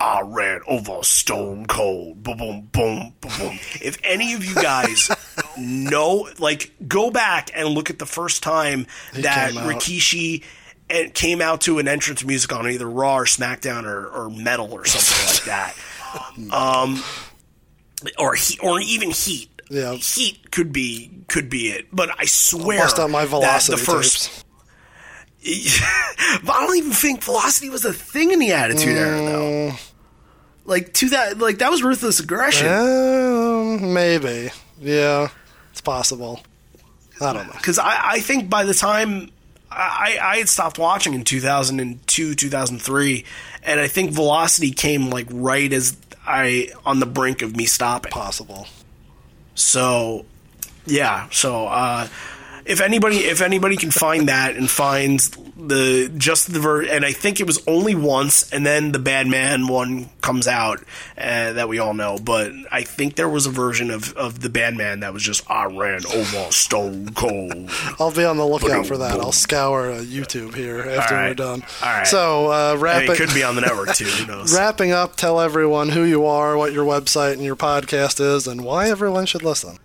I ran over Stone Cold, boom, boom, boom, boom. If any of you guys know, like, go back and look at the first time that. Rikishi and came out to an entrance music on either Raw or SmackDown or, or Metal or something like [LAUGHS] that, um, or he, or even Heat. Yeah. Heat could be could be it, but I swear out my that velocity the first tapes. [LAUGHS] but I don't even think velocity was a thing in the Attitude Era, though. Like to that, like that was ruthless aggression. Um, maybe. Yeah, it's possible. I don't know. Because I, I think by the time I, I had stopped watching in 2002, 2003, and I think velocity came like right as I on the brink of me stopping. Possible. So yeah. So uh, if anybody if anybody can find that and finds the just the ver and I think it was only once, and then the Bad Man one comes out uh, that we all know. But I think there was a version of of the Bad Man that was just I ran over Stone Cold. I'll be on the lookout for that. I'll scour uh, YouTube here after right. we're done. All right. So uh, wrapping it could be on the network too. Who knows? wrapping up, tell everyone who you are, what your website and your podcast is, and why everyone should listen.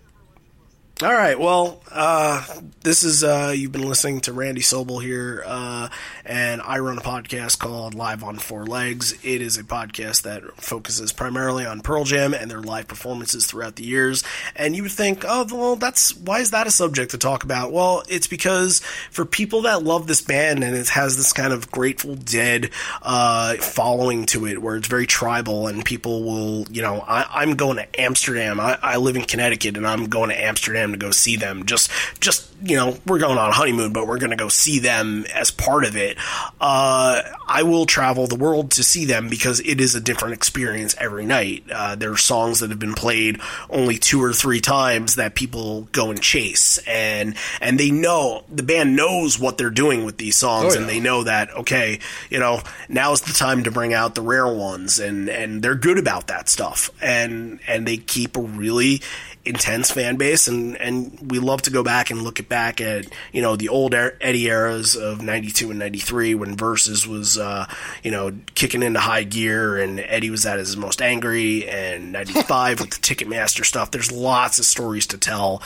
All right. Well, uh, this is uh, you've been listening to Randy Sobel here, uh, and I run a podcast called Live on Four Legs. It is a podcast that focuses primarily on Pearl Jam and their live performances throughout the years. And you would think, oh, well, that's why is that a subject to talk about? Well, it's because for people that love this band and it has this kind of Grateful Dead uh, following to it, where it's very tribal, and people will, you know, I, I'm going to Amsterdam. I, I live in Connecticut, and I'm going to Amsterdam to go see them. Just, just you know, we're going on a honeymoon, but we're going to go see them as part of it. Uh, I will travel the world to see them because it is a different experience every night. Uh, there are songs that have been played only two or three times that people go and chase, and and they know the band knows what they're doing with these songs, Oh, and they know that okay, you know, now's the time to bring out the rare ones, and and they're good about that stuff, and and they keep a really intense fan base and and we love to go back and look at back at you know the old er- Eddie eras of 92 and 93 when Vs was uh you know kicking into high gear and Eddie was at his most angry and 95 with the [LAUGHS] Ticketmaster stuff. There's lots of stories to tell.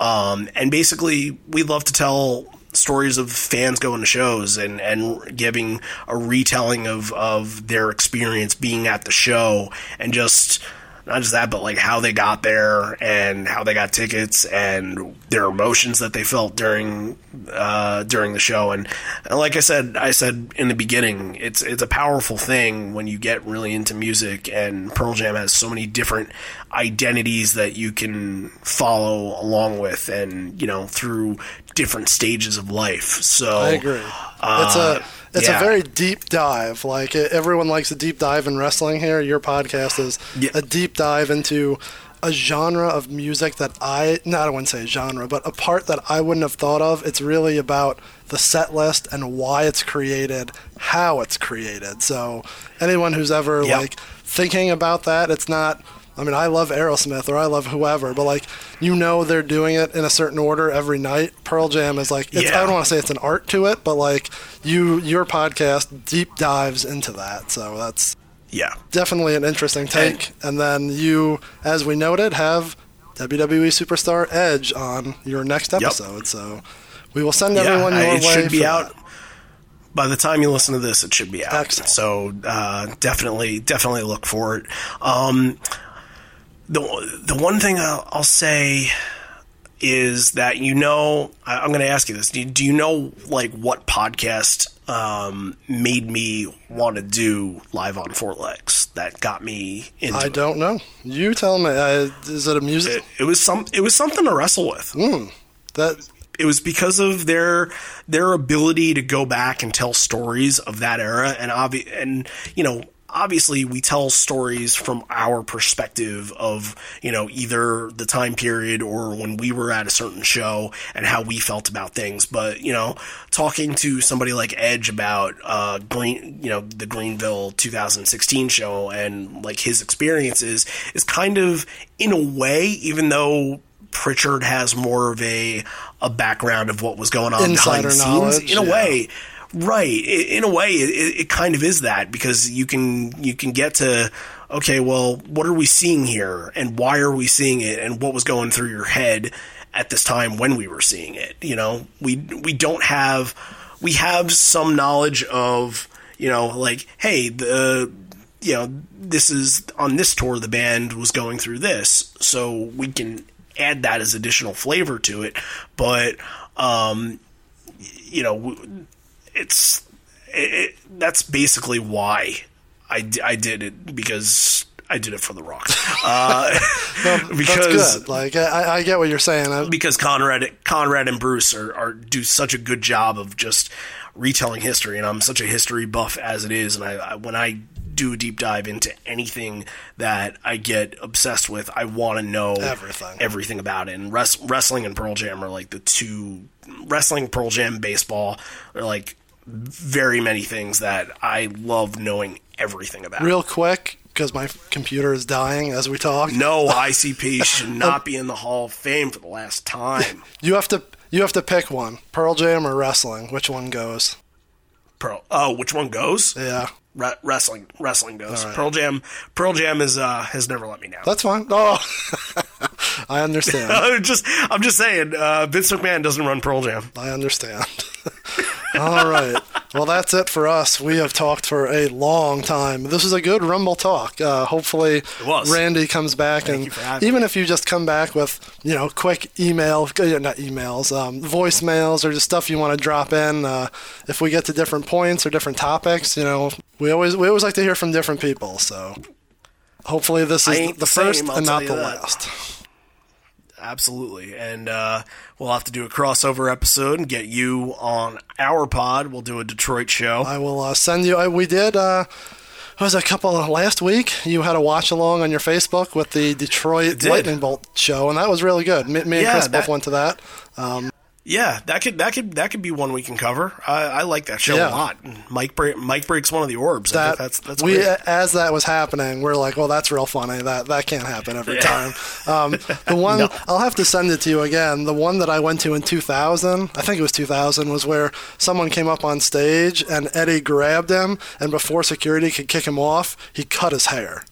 Um and basically we love to tell stories of fans going to shows and, and giving a retelling of, of their experience being at the show and just not just that, but like how they got there and how they got tickets and their emotions that they felt during uh, during the show. And, and like I said, I said in the beginning, it's it's a powerful thing when you get really into music. And Pearl Jam has so many different identities that you can follow along with, and you know through different stages of life. So I agree. it's a it's yeah. a very deep dive. Like everyone likes a deep dive in wrestling. Here, your podcast is Yeah. a deep dive into a genre of music that I not I wouldn't say genre, but a part that I wouldn't have thought of. It's really about the set list and why it's created, how it's created. So anyone who's ever Yep. like thinking about that, it's not. I mean, I love Aerosmith or I love whoever, but like you know they're doing it in a certain order every night. Pearl Jam is like it's, I don't want to say it's an art to it, but like you your podcast deep dives into that. So that's yeah. definitely an interesting take. And then you, as we noted, have WWE superstar Edge on your next episode. So we will send everyone yeah, your it way. should be out that. by the time you listen to this. It should be out. Excellent. So uh, definitely, definitely look for it. Um, the the one thing I'll, I'll say is that you know I, I'm going to ask you this. Do, do you know like what podcast um, made me want to do live on four legs? That got me into I don't know. You tell me. Uh, is it a music? It, it was some. It was something to wrestle with. that it was because of their their ability to go back and tell stories of that era and obvi- and you know obviously we tell stories from our perspective of you know either the time period or when we were at a certain show and how we felt about things but you know talking to somebody like Edge about uh green you know the Greenville 2016 show and like his experiences is kind of in a way even though Prichard has more of a a background of what was going on behind Insider the scenes. In a yeah. way, right? In a way, it, it kind of is that because you can you can get to okay, well, what are we seeing here, and why are we seeing it, and what was going through your head at this time when we were seeing it. You know, we we don't have we have some knowledge of you know like hey the you know this is on this tour the band was going through this so we can add that as additional flavor to it but um you know it's it, it, that's basically why I, I did it because I did it for the rock [LAUGHS] uh, [LAUGHS] because that's good. Like I, I get what you're saying. I, because Conrad Conrad and Bruce are, are do such a good job of just retelling history, and I'm such a history buff as it is, and I, I when I do a deep dive into anything that I get obsessed with, I want to know Everything. everything about it. And res- wrestling and Pearl Jam are like the two wrestling, Pearl Jam, baseball are like very many things that I love knowing everything about. Real quick, because my computer is dying as we talk. No [LAUGHS] ICP should not be in the Hall of Fame for the last time. [LAUGHS] You have to you have to pick one. Pearl Jam or wrestling. Which one goes? Pearl. Oh, which one goes? Yeah. Re- wrestling. Wrestling goes. Right. Pearl Jam. Pearl Jam is uh, has never let me down. That's fine. Oh, [LAUGHS] I understand. [LAUGHS] I'm just, I'm just saying. Uh, Vince McMahon doesn't run Pearl Jam. I understand. [LAUGHS] All right. Well, that's it for us. We have talked for a long time. This is a good Rumble talk. Uh, hopefully. Randy comes back, you and even if you just come back with, you know, quick email, uh, not emails, um, voicemails, or just stuff you want to drop in. Uh, if we get to different points or different topics, you know, we always we always like to hear from different people. So, hopefully, this is the the same, first and not the that. last. Absolutely. And uh, we'll have to do a crossover episode and get you on our pod. We'll do a Detroit show. I will uh, send you. I, we did. Uh, was a couple of, last week? You had a watch along on your Facebook with the Detroit. Lightning Bolt show, and that was really good. Me, me and Yeah, Chris both went to that. Um, Yeah, that could that could that could be one we can cover. I, I like that show Yeah. a lot. Mike break, Mike breaks one of the orbs. I that think that's that's we great. as that was happening, we're like, well, that's real funny. That that can't happen every time. Um, the one [LAUGHS] I'll have to send it to you again. The one that I went to in 2000, I think it was 2000, was where someone came up on stage and Eddie grabbed him, and before security could kick him off, he cut his hair.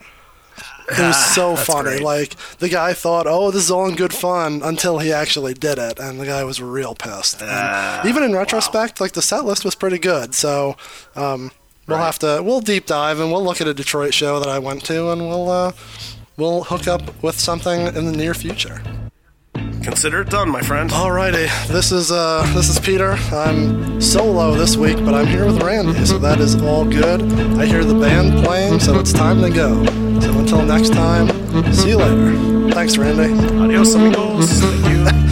It was [LAUGHS] so funny. great. Like the guy thought, "Oh, this is all in good fun," until he actually did it, and the guy was real pissed. And Ah, even in retrospect, like the set list was pretty good. So um, we'll Right. have to we'll deep dive and we'll look at a Detroit show that I went to, and we'll uh, we'll hook up with something in the near future. Consider it done, my friend. Alrighty, this is uh, this is Peter. I'm solo this week, but I'm here with Randy, so that is all good. I hear the band playing, so it's time to go. So until next time, see you later. Thanks, Randy. Adios, amigos. Thank [LAUGHS]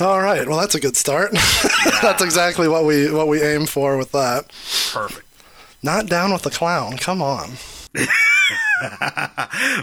All right, well that's a good start. [LAUGHS] that's exactly what we what we aim for with that. Perfect. Not down with the clown. Come on. [LAUGHS]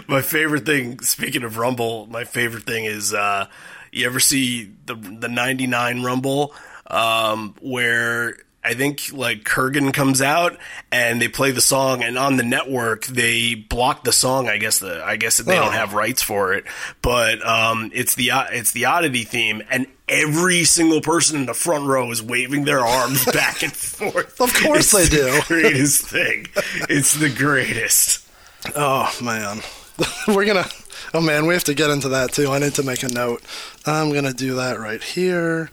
My favorite thing, speaking of Rumble, my favorite thing is uh, you ever see the the '99 Rumble um, where I think like Kurgan comes out and they play the song, and on the network they block the song. I guess the I guess they Oh. don't have rights for it, but um, it's the it's the oddity theme, and every single person in the front row is waving their arms [LAUGHS] back and forth. Of course It's they do. The [LAUGHS] greatest thing. It's the greatest. Oh man, [LAUGHS] we're gonna. Oh man, we have to get into that too. I need to make a note. I'm gonna do that right here.